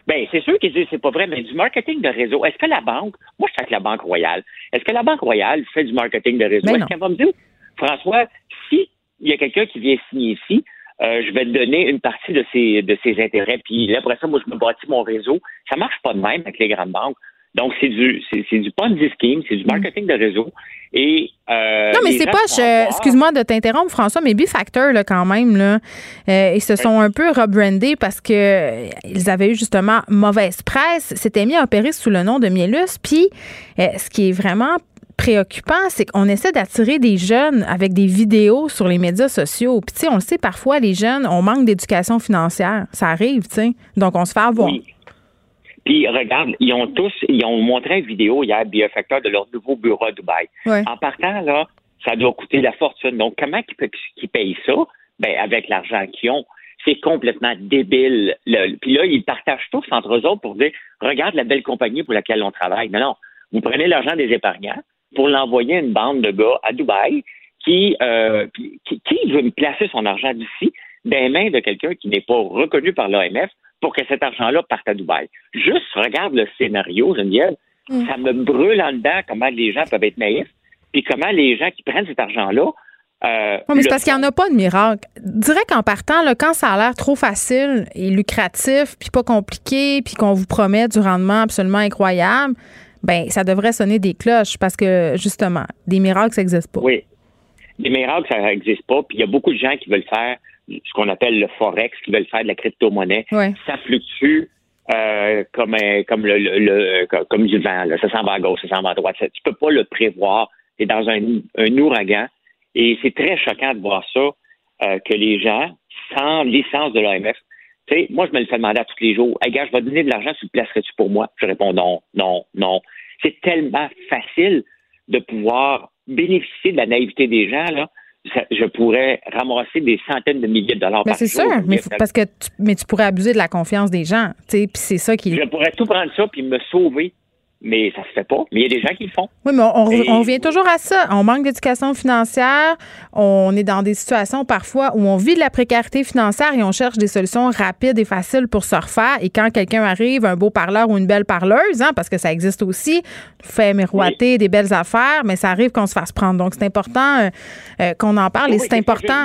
Bien, c'est sûr qu'ils disent que c'est pas vrai, mais du marketing de réseau. Est-ce que la banque, moi, je suis avec la Banque Royale. Est-ce que la Banque Royale fait du marketing de réseau? Ben Est-ce qu'elle va me dire, François, si il y a quelqu'un qui vient signer ici, euh, je vais te donner une partie de ses, de ses intérêts. Puis après ça, moi, je me bâtis mon réseau. Ça marche pas de même avec les grandes banques. Donc, c'est du, c'est, du Ponzi scheme, c'est du mm. marketing de réseau. Et, euh, non, mais c'est pas, excuse-moi de t'interrompre, François, mais Bifactor, là, quand même, là, euh, ils se sont un peu rebrandés parce que ils avaient eu justement mauvaise presse, s'étaient mis à opérer sous le nom de Mielus. Puis, ce qui est vraiment préoccupant, c'est qu'on essaie d'attirer des jeunes avec des vidéos sur les médias sociaux. Puis, tu sais, on le sait, parfois, les jeunes, on manque d'éducation financière. Ça arrive, tu sais. Donc, on se fait avoir. Oui. Puis, regarde, ils ont tous, ils ont montré une vidéo hier, Biofactor, de leur nouveau bureau à Dubaï. En partant, là, ça doit coûter la fortune. Donc, comment ils, payent ça? Ben, avec l'argent qu'ils ont. C'est complètement débile. puis là, ils partagent tous entre eux autres pour dire, regarde la belle compagnie pour laquelle on travaille. Mais non, vous prenez l'argent des épargnants, pour l'envoyer à une bande de gars à Dubaï qui, euh, qui, veut me placer son argent d'ici dans les mains de quelqu'un qui n'est pas reconnu par l'OMF pour que cet argent-là parte à Dubaï. Juste regarde le scénario, Geneviève. Mm. Ça me brûle en dedans comment les gens peuvent être naïfs, puis comment les gens qui prennent cet argent-là euh, mais c'est parce qu'il n'y en a pas de miracle. Dirais qu'en partant, là, quand ça a l'air trop facile et lucratif, puis pas compliqué, puis qu'on vous promet du rendement absolument incroyable, ben ça devrait sonner des cloches parce que justement, des miracles, ça n'existe pas. Oui. Des miracles, ça n'existe pas. Puis il y a beaucoup de gens qui veulent faire ce qu'on appelle le forex, qui veulent faire de la crypto-monnaie. Ça fluctue euh, comme comme le, comme du vent. Ça s'en va à gauche, ça s'en va à droite. Tu tu peux pas le prévoir. Tu es dans un, un ouragan. Et c'est très choquant de voir ça, euh, que les gens, sans licence de l'OMF, tu sais, moi, je me le fais demander à tous les jours. Hey, gars, je vais te donner de l'argent, tu le placerais-tu pour moi? Je réponds non, non, non. C'est tellement facile de pouvoir bénéficier de la naïveté des gens, là. Je pourrais ramasser des centaines de milliers de dollars mais c'est sûr, mais parce que tu, mais tu pourrais abuser de la confiance des gens, tu sais, puis c'est ça qui. Je pourrais tout prendre ça puis me sauver mais ça se fait pas. Mais il y a des gens qui le font. Oui, mais on, on revient toujours à ça. On manque d'éducation financière. On est dans des situations parfois où on vit de la précarité financière et on cherche des solutions rapides et faciles pour se refaire. Et quand quelqu'un arrive, un beau parleur ou une belle parleuse, hein, parce que ça existe aussi, fait miroiter des belles affaires, mais ça arrive qu'on se fasse prendre. Donc, c'est important euh, euh, qu'on en parle et c'est important.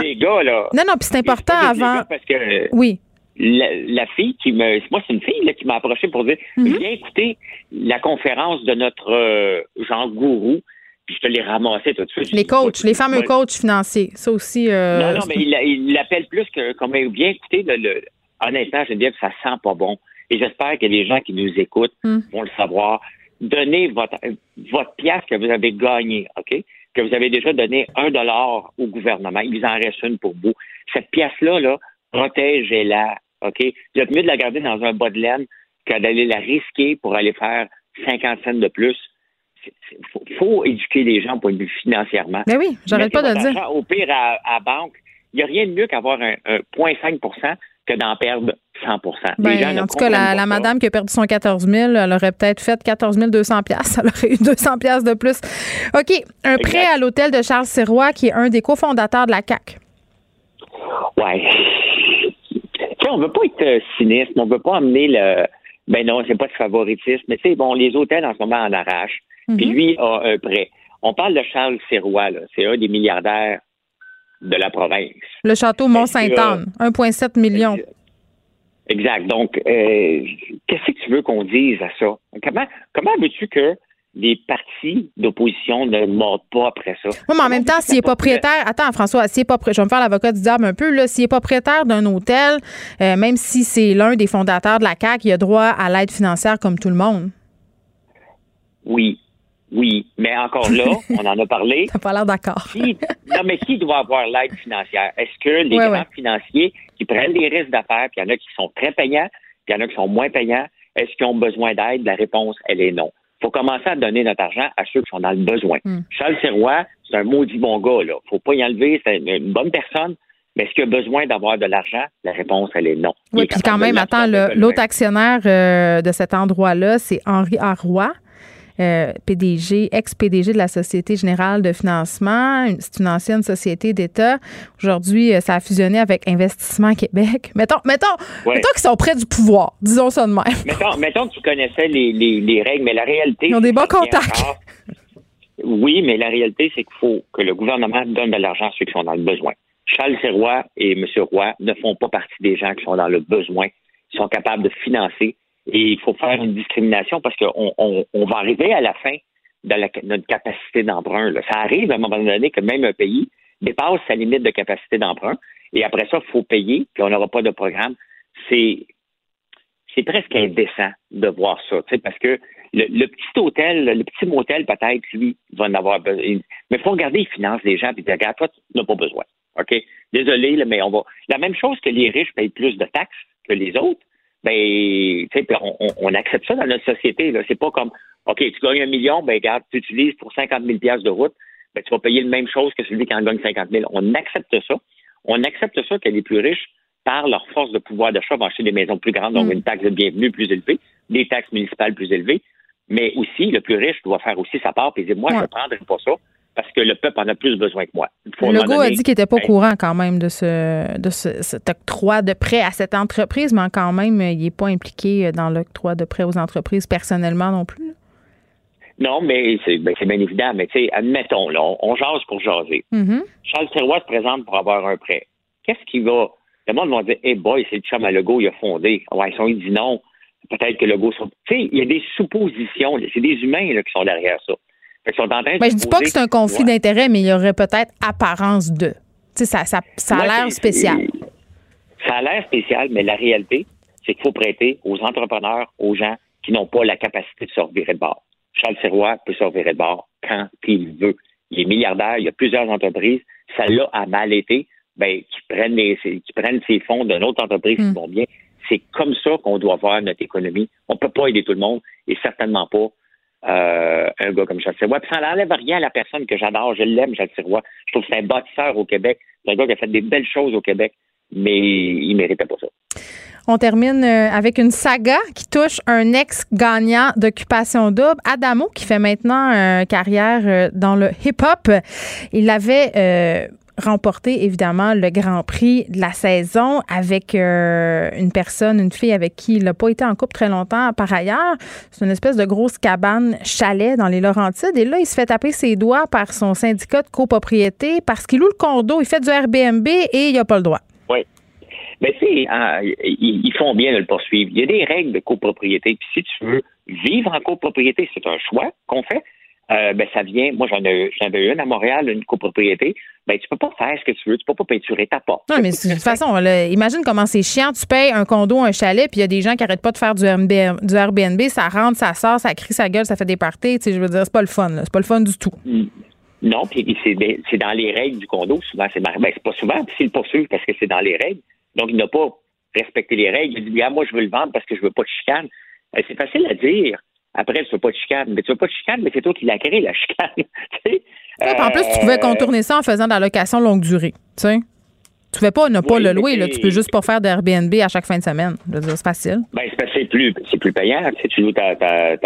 Non, non, puis c'est important avant. Parce que... Oui la, fille qui me. Moi, c'est une fille qui m'a approché pour dire mhm. Viens écouter la conférence de notre euh, Jean Gourou puis je te les ramassais tout de suite. Les coachs, les fameux coachs financiers, ça aussi. Euh, non, non, mais il l'appelle plus que comme bien écoutez, le, le, honnêtement, je veux dire que ça sent pas bon. Et j'espère que les gens qui nous écoutent hmm. vont le savoir. Donnez votre, votre pièce que vous avez gagnée, OK? Que vous avez déjà donné un dollar au gouvernement. Il vous en reste une pour vous. Cette pièce-là, là, protégez-la, OK? Vous êtes mieux de la garder dans un bas de laine que d'aller la risquer pour aller faire 50 cents de plus il faut, éduquer les gens au point de vue financièrement. Mais oui, j'arrête pas de dire. Au pire, à, à banque, il n'y a rien de mieux qu'avoir un, 0,5% que d'en perdre 100% ben, En tout cas, la, madame qui a perdu son 14 000, elle aurait peut-être fait 14 200 Elle aurait eu 200 de plus. OK. Un prêt à l'hôtel de Charles Sirois, qui est un des cofondateurs de la CAC. Oui. On ne veut pas être cynique, on ne veut pas amener le. Ben non, c'est pas de favoritisme, mais tu sais, bon, les hôtels en ce moment en arrachent. Puis mhm. lui a un prêt. On parle de Charles Sirois, c'est un des milliardaires de la province. Le château Mont-Saint-Anne, 1,7 million. Exact. Donc, euh, qu'est-ce que tu veux qu'on dise à ça? Comment, comment veux-tu que les partis d'opposition ne mordent pas après ça. Oui, mais en même temps, s'il est propriétaire, attends, François, s'il est pas, je vais me faire l'avocat du diable un peu, là, s'il est propriétaire d'un hôtel, euh, même si c'est l'un des fondateurs de la CAQ, il a droit à l'aide financière comme tout le monde. Oui, oui, mais encore là, on en a parlé. T'as pas l'air d'accord. non, mais qui doit avoir l'aide financière? Est-ce que les grands financiers qui prennent des risques d'affaires, puis il y en a qui sont très payants, puis il y en a qui sont moins payants, est-ce qu'ils ont besoin d'aide? La réponse, elle est non. Il faut commencer à donner notre argent à ceux qui sont dans le besoin. Hmm. Charles Sirois, c'est un maudit bon gars, là. Faut pas y enlever, c'est une bonne personne, mais est-ce qu'il a besoin d'avoir de l'argent? La réponse, elle est non. Oui, puis quand même, attends, l'autre actionnaire euh, de cet endroit-là, c'est Henri Arroy. Euh, PDG, ex-PDG de la Société générale de financement. C'est une ancienne société d'État. Aujourd'hui, euh, ça a fusionné avec Investissement Québec. Mettons, mettons, mettons qu'ils sont près du pouvoir. Disons ça de même. Mettons, mettons que tu connaissais les, règles, mais la réalité. Ils ont des bons contacts. Oui, mais la réalité, c'est qu'il faut que le gouvernement donne de l'argent à ceux qui sont dans le besoin. Charles Sirois et M. Roy ne font pas partie des gens qui sont dans le besoin. Ils sont capables de financer et il faut faire une discrimination parce qu'on on, va arriver à la fin de notre capacité d'emprunt. Ça arrive à un moment donné que même un pays dépasse sa limite de capacité d'emprunt et après ça, il faut payer, puis on n'aura pas de programme. C'est c'est presque indécent de voir ça, parce que le, petit hôtel, le petit motel, peut-être, lui, va en avoir besoin. Mais il faut regarder les finances des gens et dire, regarde, toi, tu n'as pas besoin. OK? Désolé, mais on va. La même chose que les riches payent plus de taxes que les autres, ben, on, on, accepte ça dans notre société. Là. C'est pas comme, OK, tu gagnes un million, ben, regarde, tu utilises pour 50 000 de route, ben, tu vas payer la même chose que celui qui en gagne 50 000. On accepte ça. On accepte ça que les plus riches, par leur force de pouvoir d'achat, vont acheter des maisons plus grandes, donc mm. une taxe de bienvenue plus élevée, des taxes municipales plus élevées. Mais aussi, le plus riche doit faire aussi sa part et dire, moi, je ne prendrai pas ça parce que le peuple en a plus besoin que moi. Le Legault a dit qu'il n'était pas au ben, courant quand même de ce de cet octroi de prêt à cette entreprise, mais quand même, il n'est pas impliqué dans l'octroi de prêt aux entreprises personnellement non plus. Non, mais c'est ben, bien évident. Mais tu sais, admettons, là, on, jase pour jaser. Mm-hmm. Charles Sirois se présente pour avoir un prêt. Qu'est-ce qui va... Le monde va dire, hey boy, c'est le chum à Legault, il a fondé. Ouais, ils sont, il dit non. Peut-être que Legault... Tu sais, il y a des suppositions. C'est des humains là, qui sont derrière ça. Fait sont en train ben, je dis pas que c'est un conflit d'intérêt, mais il y aurait peut-être apparence de. Tu sais, ça, ça, ça a l'air spécial. Ça a l'air spécial, mais la réalité, c'est qu'il faut prêter aux entrepreneurs, aux gens qui n'ont pas la capacité de se revirer de bord. Charles Sirois peut se revirer de bord quand il veut. Il est milliardaire, il y a plusieurs entreprises. Ça l'a a mal été. Ben, qui prennent, les, qui prennent ces fonds d'une autre entreprise qui hmm. vont bien. C'est comme ça qu'on doit voir notre économie. On ne peut pas aider tout le monde et certainement pas euh, un gars comme Charles Sirois. Puis ça n'enlève rien à la personne que j'adore. Je l'aime, Sirois. Je trouve que c'est un bâtisseur au Québec. C'est un gars qui a fait des belles choses au Québec, mais il méritait pas ça. On termine euh, avec une saga qui touche un ex-gagnant d'occupation double, Adamo, qui fait maintenant euh, carrière dans le hip-hop. Il avait remporté évidemment le Grand Prix de la saison avec euh, une personne, une fille avec qui il n'a pas été en couple très longtemps par ailleurs. C'est une espèce de grosse cabane chalet dans les Laurentides. Et là, il se fait taper ses doigts par son syndicat de copropriété parce qu'il loue le condo, il fait du Airbnb et il n'a pas le droit. Oui. Mais tu sais, hein, ils font bien de le poursuivre. Il y a des règles de copropriété. Puis si tu veux vivre en copropriété, c'est un choix qu'on fait. Euh, ben ça vient. Moi, j'en ai, avais une à Montréal, une copropriété. Ben tu peux pas faire ce que tu veux, tu peux pas peinturer ta porte. Non, mais de toute façon, imagine comment c'est chiant. Tu payes un condo, un chalet, puis il y a des gens qui arrêtent pas de faire du Airbnb, du Airbnb, ça rentre, ça sort, ça crie sa gueule, ça fait des parties. Tu sais, je veux dire, c'est pas le fun. C'est pas le fun du tout. Mm. Non, puis c'est, dans les règles du condo. Souvent, c'est ben, pas souvent, puis c'est le poursuivre parce que c'est dans les règles. Donc, il n'a pas respecté les règles. Il dit, ah, moi, je veux le vendre parce que je veux pas de chicane. Ben, c'est facile à dire. Après, tu veux pas de chicane. Mais tu veux pas de chicane, mais c'est toi qui l'as créé, la chicane. en plus, tu pouvais euh, contourner ça en faisant de la location longue durée. Tu ne pas ne pas le louer, là. tu peux juste pas faire d'Airbnb à chaque fin de semaine. C'est facile. Ben, c'est plus, plus payant. Si tu loues ta, euh,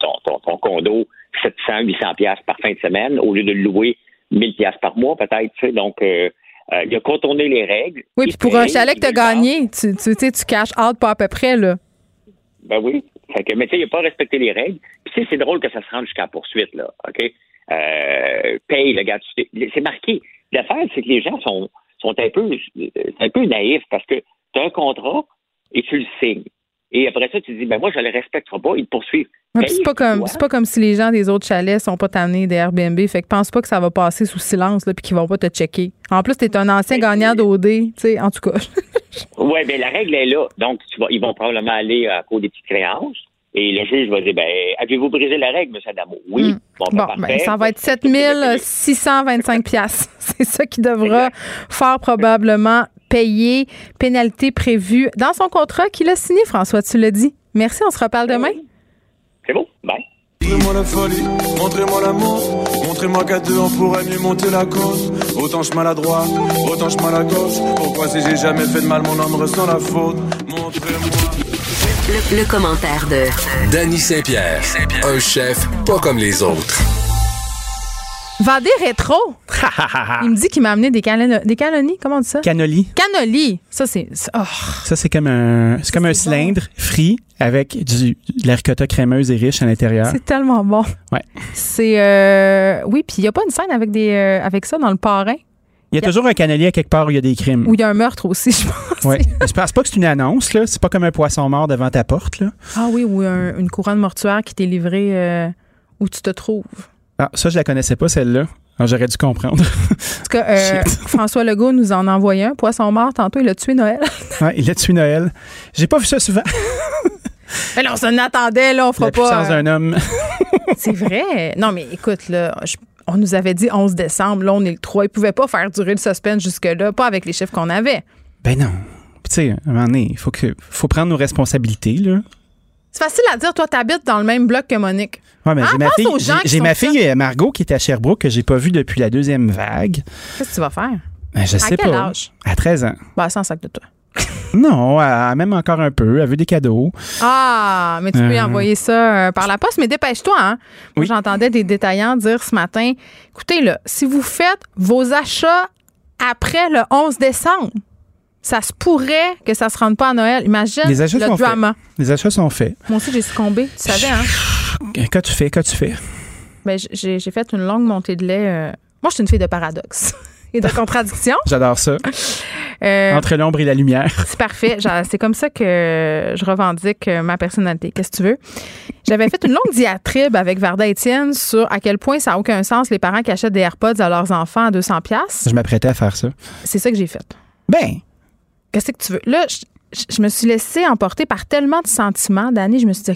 ton, ton, condo 700, 800 pièces par fin de semaine au lieu de le louer 1000 pièces par mois peut-être. Donc, euh, il a contourné les règles. Oui, puis pour un chalet que tu as gagné, tu, tu, tu caches out pas à peu près, là. Ben oui. Fait que, mais tu sais, il n'a pas respecté les règles. Puis c'est drôle que ça se rende jusqu'à la poursuite, là. OK? Euh, paye le gars. C'est marqué. L'affaire, c'est que les gens sont, sont un peu un peu naïfs parce que tu as un contrat et tu le signes. Et après ça, tu dis, ben moi, je le respecterai pas, ils te poursuivent. c'est pas comme pas comme si les gens des autres chalets sont pas tannés des Airbnb. Fait que pense pas que ça va passer sous silence là, puis qu'ils vont pas te checker. En plus, tu es un ancien ben, gagnant d'OD, tu sais, en tout cas. oui, mais la règle est là. Donc, tu vas, ils vont probablement aller à cause des petites créances. Et le juge va dire, ben, avez-vous brisé la règle, M. Adamo? Oui. Hmm. Bon, ben, ça va être 7625 pièces. C'est ça qui devra fort probablement payer. Pénalité prévue dans son contrat qu'il a signé, François, tu l'as dit. Merci, on se reparle demain. C'est bon, bye. Montrez-moi la folie, montrez-moi l'amour, montrez-moi qu'à deux on pourrait mieux monter la cause. Autant je maladroit, autant je mal à gauche. Pourquoi si j'ai jamais fait de mal, mon homme ressent la faute? Montrez-moi. Le, commentaire de Danny Saint-Pierre, un chef pas comme les autres. Vendée rétro. Il me dit qu'il m'a amené des, des canonies. Comment on dit ça? Cannoli. Cannoli. Ça, c'est. Oh. Ça, c'est comme un, c'est comme un cylindre frit avec du, de la ricotta crémeuse et riche à l'intérieur. C'est tellement bon. Ouais. C'est. Euh, oui, puis il n'y a pas une scène avec, des, euh, avec ça dans le parrain? Il y a, toujours un canalier à quelque part où il y a des crimes. Où il y a un meurtre aussi, je pense. Oui. Je pense pas que c'est une annonce, là. C'est pas comme un poisson mort devant ta porte, là. Ah oui, ou une couronne mortuaire qui t'est livrée euh, où tu te trouves. Ah, ça, je la connaissais pas, celle-là. Ah, j'aurais dû comprendre. En tout cas, euh, François Legault nous en a envoyé un. Poisson mort, tantôt, il a tué Noël. il a tué Noël. J'ai pas vu ça souvent. Mais là, on s'en attendait, là, on fera La pas. Puissance d'un homme. c'est vrai. Non, mais écoute, là, je on nous avait dit 11 décembre, là, on est le 3. Ils ne pouvaient pas faire durer le suspense jusque-là, pas avec les chiffres qu'on avait. Ben non. Tu sais, à un moment donné, il faut, que, faut prendre nos responsabilités, là. C'est facile à dire, toi, tu habites dans le même bloc que Monique. Mais j'ai ma fille, j'ai, ma fille euh, Margot qui est à Sherbrooke que j'ai pas vue depuis la deuxième vague. Qu'est-ce que tu vas faire? Ben, je sais quel pas. Âge? À 13 ans. Ben, sans sac de toi. Non, elle, même encore un peu. Elle veut des cadeaux. Ah, mais tu peux lui euh. envoyer ça euh, par la poste. Mais dépêche-toi. Hein? Moi, j'entendais des détaillants dire ce matin écoutez, là, si vous faites vos achats après le 11 décembre, ça se pourrait que ça se rende pas à Noël. Imagine Les achats le sont drama. Faits. Les achats sont faits. Moi aussi, j'ai succombé. Tu savais, hein? Qu'as-tu fait? Qu'as-tu fait? Ben, j'ai fait une longue montée de lait. Euh. Moi, je suis une fille de paradoxe et de contradiction. J'adore ça. Euh, Entre l'ombre et la lumière. C'est parfait. C'est comme ça que je revendique ma personnalité. Qu'est-ce que tu veux? J'avais fait une longue diatribe avec Varda Étienne sur à quel point ça n'a aucun sens les parents qui achètent des AirPods à leurs enfants à 200 pièces. Je m'apprêtais à faire ça. C'est ça que j'ai fait. Ben. Qu'est-ce que tu veux? Là, je, me suis laissée emporter par tellement de sentiments, d'années. Je me suis dit,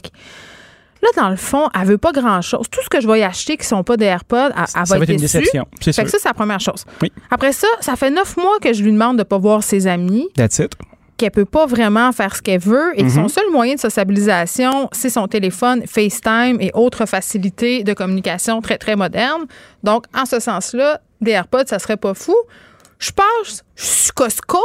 Là, dans le fond, elle veut pas grand-chose. Tout ce que je vais y acheter qui sont pas des AirPods, elle, ça va, être, une déception. C'est ça, c'est la première chose. Après ça, ça fait neuf mois que je lui demande de pas voir ses amis. That's it qu'elle peut pas vraiment faire ce qu'elle veut et que son mm-hmm. seul moyen de sociabilisation, c'est son téléphone, FaceTime et autres facilités de communication très, très modernes. Donc, en ce sens-là, des AirPods, ça serait pas fou. Je passe, je suis Costco.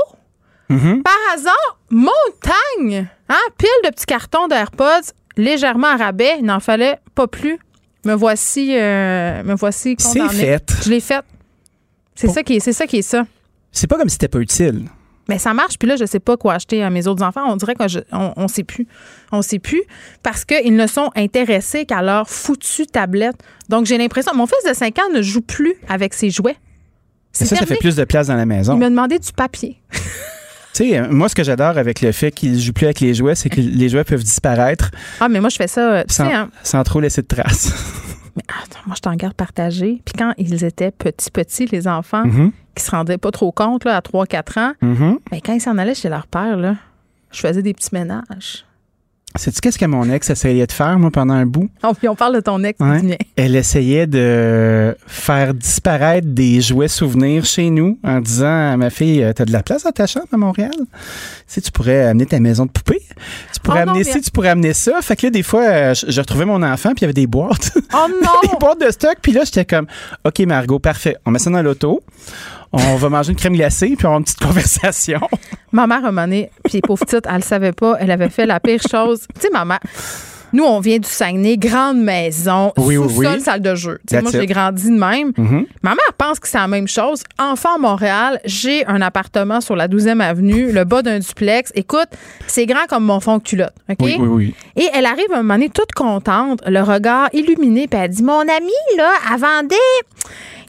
Mm-hmm. Par hasard, montagne, hein, pile de petits cartons d'AirPods légèrement à rabais. Il n'en fallait pas plus. Me voici, euh, me voici C'est fait. Je l'ai fait. C'est ça qui est, c'est ça qui est ça. C'est pas comme si c'était pas utile. Mais ça marche. Puis là, je sais pas quoi acheter à mes autres enfants. On dirait qu'on on, sait plus. On sait plus parce qu'ils ne sont intéressés qu'à leur foutue tablette. Donc, j'ai l'impression. Mon fils de 5 ans ne joue plus avec ses jouets. ça, ça fait plus de place dans la maison. Il m'a demandé du papier. Tu sais, moi, ce que j'adore avec le fait qu'il joue plus avec les jouets, c'est que les jouets peuvent disparaître. Ah, mais moi, je fais ça, tu sans, sais, hein. sans trop laisser de traces. mais attends, moi, je t'en garde partagé. Puis quand ils étaient petits, petits, les enfants, mm-hmm. qui se rendaient pas trop compte, là, à 3-4 ans, mm-hmm. mais quand ils s'en allaient chez leur père, là, je faisais des petits ménages. Sais-tu qu'est-ce que mon ex essayait de faire, moi, pendant un bout? Oh, puis on parle de ton ex, Elle essayait de faire disparaître des jouets souvenirs chez nous en disant à ma fille, t'as de la place dans ta chambre à Montréal? Si tu pourrais amener ta maison de poupée. Tu pourrais oh amener ci, tu pourrais amener ça. Fait que là, des fois, je, retrouvais mon enfant, puis il y avait des boîtes. Oh non! des boîtes de stock. Puis là, j'étais comme, OK, Margot, parfait. On met ça dans l'auto on va manger une crème glacée, puis on avoir une petite conversation. Ma mère, puis pauvre petite, elle le savait pas, elle avait fait la pire chose. Tu sais, ma mère, nous, on vient du Saguenay, grande maison, sous-sol, salle de jeu. moi, j'ai grandi de même. Mm-hmm. Ma mère pense que c'est la même chose. Enfant à Montréal, j'ai un appartement sur la 12e avenue, le bas d'un duplex. Écoute, c'est grand comme mon fond de culotte. OK? Oui, oui, oui. Et elle arrive un moment donné toute contente, le regard illuminé, puis elle dit Mon amie, là, elle vendait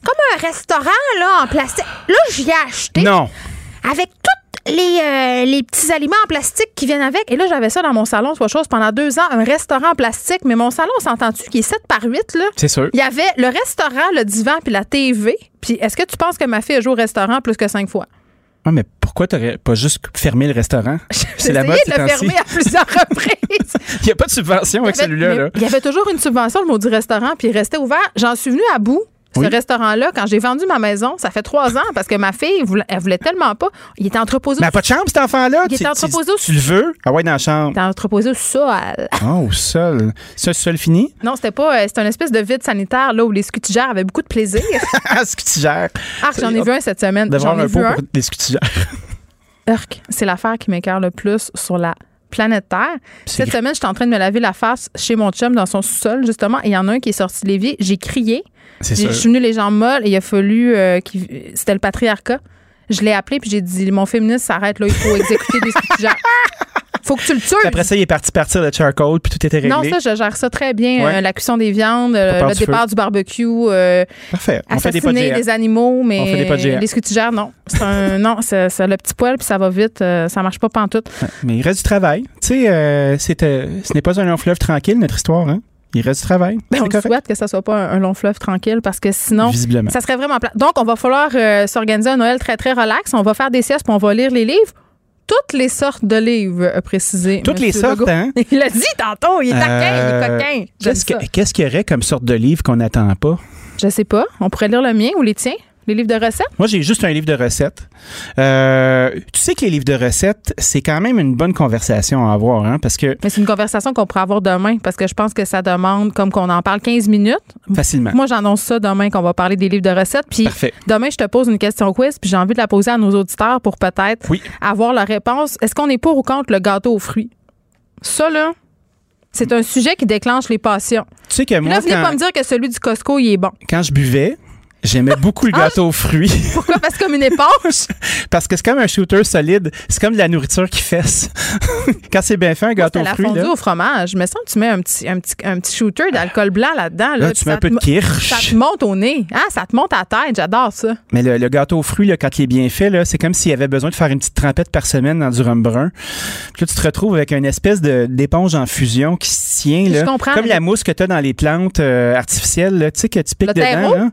comme un restaurant, là, en plastique. Là, j'y ai acheté. Non. Avec tous les, euh, les petits aliments en plastique qui viennent avec. Et là, j'avais ça dans mon salon, soit chose, pendant deux ans, un restaurant en plastique. Mais mon salon, s'entend-tu, qui est 7 par 8, là? C'est sûr. Il y avait le restaurant, le divan, puis la TV. Puis est-ce que tu penses que ma fille a joué au restaurant plus que cinq fois? Ah, mais pourquoi t'aurais pas juste fermé le restaurant? C'est la mode, de le fermer à plusieurs reprises. il n'y a pas de subvention avec celui-là. Il y avait toujours une subvention, le maudit restaurant, puis il restait ouvert. J'en suis venue à bout ce restaurant-là, quand j'ai vendu ma maison, ça fait trois ans parce que ma fille, elle voulait tellement pas. Il était entreposé. Mais pas de chambre, cet enfant-là? Il était entreposé au Tu le veux? Ah ouais, dans la chambre. Il était entreposé au sol. Oh, au sol. C'est sol fini? Non, c'était pas. Euh, c'était une espèce de vide sanitaire là où les scutigères avaient beaucoup de plaisir. scutigères. Ah, j'en ai vu un cette semaine. J'en ai vu un. Pour des scutigères. c'est l'affaire qui m'écœure le plus sur la planète Terre. Cette semaine, j'étais en train de me laver la face chez mon chum dans son sous-sol, justement, et il y en a un qui est sorti de Lévis. J'ai crié. Je suis venue les jambes molles et il a fallu. Euh, c'était le patriarcat. Je l'ai appelé puis j'ai dit Mon féministe s'arrête là, il faut exécuter des sujets. faut que tu le tues. Après ça, il est parti partir de charcoal, puis tout était réglé. Non, ça, je gère ça très bien. Euh, la cuisson des viandes, euh, le départ du barbecue. Parfait. On assassiner fait des, des, animaux, mais On fait des les scutigères, non. C'est un, non, c'est le petit poil, puis ça va vite. ça marche pas pantoute. Mais il reste du travail. Tu sais, ce n'est pas un long fleuve tranquille, notre histoire. Hein? Il reste du travail. Ben, on souhaite que ça soit pas un, long fleuve tranquille parce que sinon, ça serait vraiment plat. Donc, on va falloir euh, s'organiser un Noël très, très relax. On va faire des siestes puis on va lire les livres. Toutes les sortes de livres, a précisé. Toutes les sortes, hein? Il l'a dit tantôt, il est taquin, il est euh, coquin. Qu'est-ce qu'il y aurait comme sorte de livre qu'on n'attend pas? Je sais pas. On pourrait lire le mien ou les tiens. Les livres de recettes? Moi, j'ai juste un livre de recettes. Euh, tu sais que les livres de recettes, c'est quand même une bonne conversation à avoir, hein, parce que... Mais c'est une conversation qu'on pourrait avoir demain, parce que je pense que ça demande, comme qu'on en parle 15 minutes. Facilement. Moi, j'annonce ça demain qu'on va parler des livres de recettes. Puis demain, je te pose une question quiz, puis j'ai envie de la poser à nos auditeurs pour peut-être avoir la réponse. Est-ce qu'on est pour ou contre le gâteau aux fruits? Ça, là, c'est un sujet qui déclenche les passions. Tu sais que moi, là, venez pas me dire que celui du Costco, il est bon. Quand je buvais, J'aimais beaucoup le ah, gâteau aux fruits. Pourquoi? Parce que comme une éponge? Parce que c'est comme un shooter solide. C'est comme de la nourriture qui fesse. Quand c'est bien fait, un gâteau aux fruits. la fondue au fromage. Mais ça, tu mets un petit, un petit, un petit shooter d'alcool blanc là-dedans. Là, tu mets un peu de kirsch. Ça te monte au nez. Ah, ça te monte à la tête. J'adore ça. Mais le, gâteau aux fruits, là, quand il est bien fait, c'est comme s'il avait besoin de faire une petite trempette par semaine dans du rhum brun. Puis là, tu te retrouves avec une espèce d'éponge en fusion qui se tient. Là, comme la mousse que tu as dans les plantes euh, artificielles, tu sais, que tu piques dedans. Là.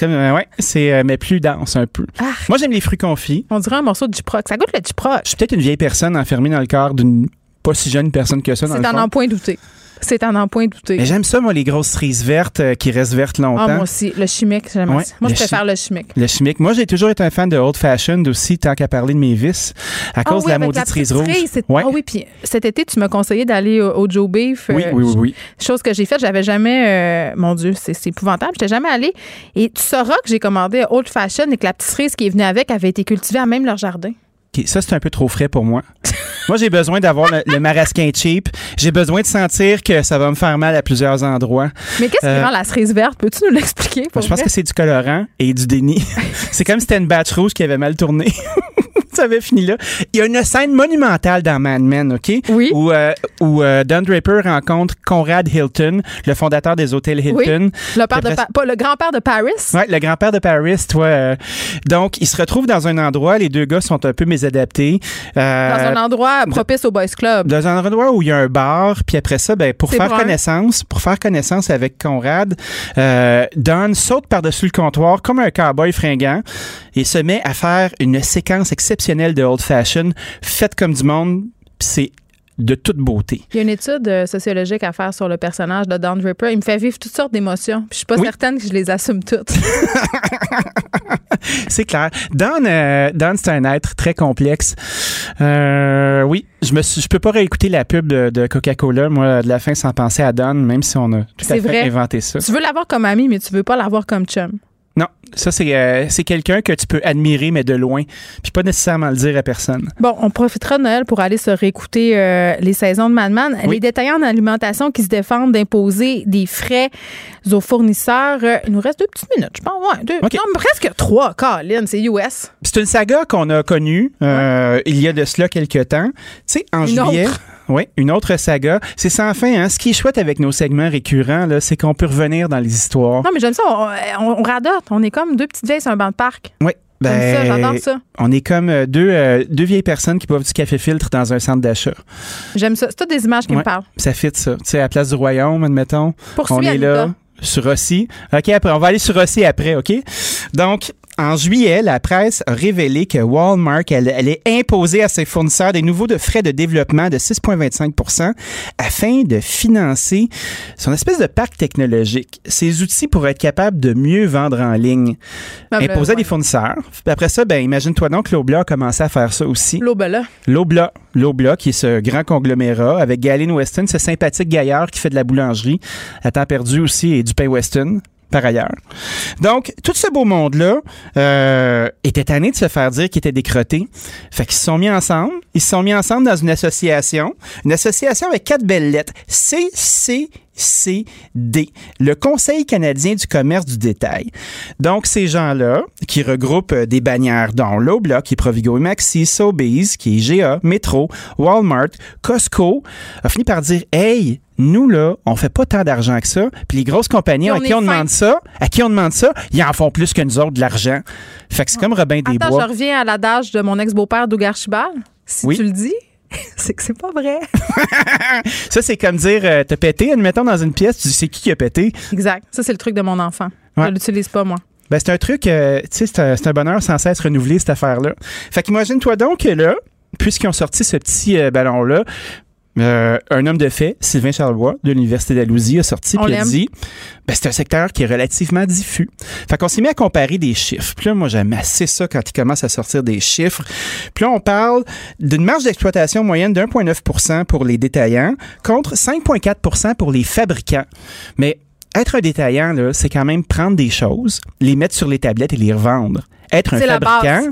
Que, euh, ouais, c'est euh, mais plus dense un peu. Ah. Moi, j'aime les fruits confits. On dirait un morceau de Duproc. Ça goûte le Duproc. Je suis peut-être une vieille personne enfermée dans le corps d'une pas si jeune personne que ça. C'est un point douté. C'est un point douté. Mais j'aime ça, moi, les grosses cerises vertes euh, qui restent vertes longtemps. Ah, moi aussi. Le chimique, j'aime Moi, je préfère le chimique. Le chimique. Moi, j'ai toujours été un fan de Old Fashioned aussi, tant qu'à parler de mes vices, à ah cause de la maudite cerise rouge. Oui, oui, puis cet été, tu m'as conseillé d'aller au, Joe Beef. Oui, oui, oui, oui. Chose que j'ai faite, j'avais jamais. Euh, mon Dieu, c'est épouvantable. J'étais jamais allée. Et tu sauras que j'ai commandé Old Fashioned et que la petite cerise qui est venue avec avait été cultivée à même leur jardin ça, c'est un peu trop frais pour moi. moi, j'ai besoin d'avoir le, marasquin cheap. J'ai besoin de sentir que ça va me faire mal à plusieurs endroits. Mais qu'est-ce qui euh, rend la cerise verte? Peux-tu nous l'expliquer? Je pense que c'est du colorant et du déni. c'est comme si c'était une batch rouge qui avait mal tourné. ça avait fini là. Il y a une scène monumentale dans Mad Men, OK? Oui. Où, euh, où euh, Don Draper rencontre Conrad Hilton, le fondateur des hôtels Hilton. Le, père de pas, le grand-père de Paris. Oui, le grand-père de Paris, toi. Euh, donc, ils se retrouvent dans un endroit, les deux gars sont un peu mésadaptés. dans un endroit propice au Boys Club. Dans un endroit où il y a un bar, puis après ça, ben, pour faire connaissance, pour faire connaissance avec Conrad, Don saute par-dessus le comptoir comme un cowboy fringant et se met à faire une séquence exceptionnelle de Old Fashion, faite comme du monde. C'est de toute beauté. Il y a une étude euh, sociologique à faire sur le personnage de Don Draper. Il me fait vivre toutes sortes d'émotions. Je suis pas certaine que je les assume toutes. c'est clair. Don, euh, Don c'est un être très complexe. Euh, oui, je me je peux pas réécouter la pub de, Coca-Cola, moi, de la fin sans penser à Don, même si on a tout à fait inventé ça. Tu veux l'avoir comme ami, mais tu veux pas l'avoir comme chum. Non, ça, euh, c'est quelqu'un que tu peux admirer, mais de loin, puis pas nécessairement le dire à personne. Bon, on profitera de Noël pour aller se réécouter euh, les saisons de Madman. Les détaillants en alimentation qui se défendent d'imposer des frais aux fournisseurs. Euh, il nous reste deux petites minutes, je pense. Ouais, deux, non, presque trois, Colin, c'est US. C'est une saga qu'on a connue il y a de cela quelques temps. Tu sais, en juillet. Oui, une autre saga. C'est sans fin. Hein? Ce qui est chouette avec nos segments récurrents, c'est qu'on peut revenir dans les histoires. Non, mais j'aime ça. On, radote. On est comme deux petites vieilles sur un banc de parc. Oui. Ben, ça, j'adore ça. On est comme euh, deux, euh, deux vieilles personnes qui boivent du café filtre dans un centre d'achat. J'aime ça. C'est toutes des images qui me parlent. Ça fit ça. Tu sais, à la place du royaume, admettons. Poursuis, on est là sur Rossi. OK, après, on va aller sur Rossi après, OK? Donc, en juillet, la presse a révélé que Walmart allait imposer à ses fournisseurs des nouveaux de frais de développement de 6,25% afin de financer son espèce de parc technologique. Ces outils pour être capables de mieux vendre en ligne. Ben, ben, imposer à des fournisseurs. après ça, ben, imagine-toi donc que Lobla a commencé à faire ça aussi. Lobla. Lobla. Lobla, qui est ce grand conglomérat, avec Galen Weston, ce sympathique gaillard qui fait de la boulangerie, à temps perdu aussi, et du pain Weston par ailleurs. Donc, tout ce beau monde-là euh, était tanné de se faire dire qu'il était décroté. Fait qu'ils se sont mis ensemble. Ils se sont mis ensemble dans une association. Une association avec quatre belles lettres. CC CD, le Conseil canadien du commerce du détail. Donc, ces gens-là, qui regroupent euh, des bannières dont Loblaw, qui est Provigo et Maxi, Sobeys, qui est GA, Metro, Walmart, Costco, a fini par dire, hey, nous, là, on fait pas tant d'argent que ça. Puis les grosses compagnies à qui on demande ça, à qui on demande ça, ils en font plus que nous autres de l'argent. Fait que c'est comme Robin des Attends, je reviens à l'adage de mon ex-beau-père Doug Si tu le dis. c'est que c'est pas vrai. ça, c'est comme dire, euh, t'as pété, admettons, dans une pièce, tu dis, c'est qui qui a pété? Exact. Ça, c'est le truc de mon enfant. Je l'utilise pas, moi. Ben, c'est un truc, euh, tu sais, c'est un, bonheur sans cesse renouvelé, cette affaire-là. Fait qu'imagine-toi donc que là, puisqu'ils ont sorti ce petit euh, ballon-là, euh, un homme de fait, Sylvain Charlevoix, de l'Université d'Alousie, a sorti et a dit ben, c'est un secteur qui est relativement diffus. Fait qu'on s'est mis à comparer des chiffres. Puis là, moi, j'aime assez ça quand il commence à sortir des chiffres. Puis là, on parle d'une marge d'exploitation moyenne de 1,9 pour les détaillants contre 5,4% pour les fabricants. Mais être un détaillant, c'est quand même prendre des choses, les mettre sur les tablettes et les revendre. Être un fabricant,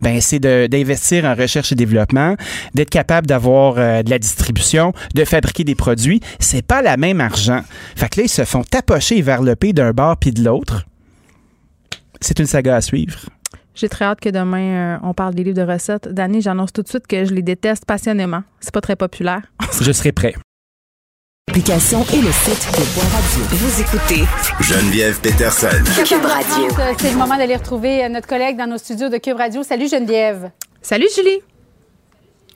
ben c'est d'investir en recherche et développement, d'être capable d'avoir euh, de la distribution, de fabriquer des produits. C'est pas la même argent. Fait que là, ils se font tapocher vers le pays d'un bord puis de l'autre. C'est une saga à suivre. J'ai très hâte que demain, euh, on parle des livres de recettes. Danny, j'annonce tout de suite que je les déteste passionnément. C'est pas très populaire. je serai prêt. L'application et le site de Radio. Vous écoutez Geneviève Peterson. Cube Radio. C'est le moment d'aller retrouver euh, notre collègue dans nos studios de Cube Radio. Salut Geneviève. Salut Julie.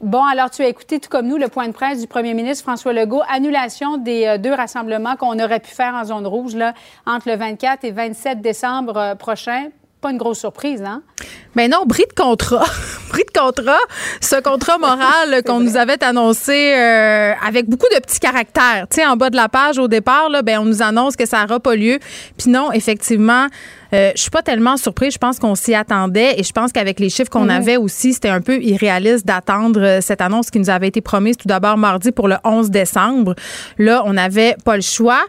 Bon, alors tu as écouté tout comme nous le point de presse du premier ministre François Legault, annulation des euh, deux rassemblements qu'on aurait pu faire en zone rouge là, entre le 24 et 27 décembre euh, prochain. Pas une grosse surprise, hein? Mais non, bris de contrat. bris de contrat. Ce contrat moral qu'on nous avait annoncé euh, avec beaucoup de petits caractères. Tu sais, en bas de la page, au départ, là, ben, on nous annonce que ça n'aura pas lieu. Puis non, effectivement, euh, je suis pas tellement surprise. Je pense qu'on s'y attendait et je pense qu'avec les chiffres qu'on mhm. avait aussi, c'était un peu irréaliste d'attendre euh, cette annonce qui nous avait été promise tout d'abord mardi pour le 11 décembre. Là, on n'avait pas le choix.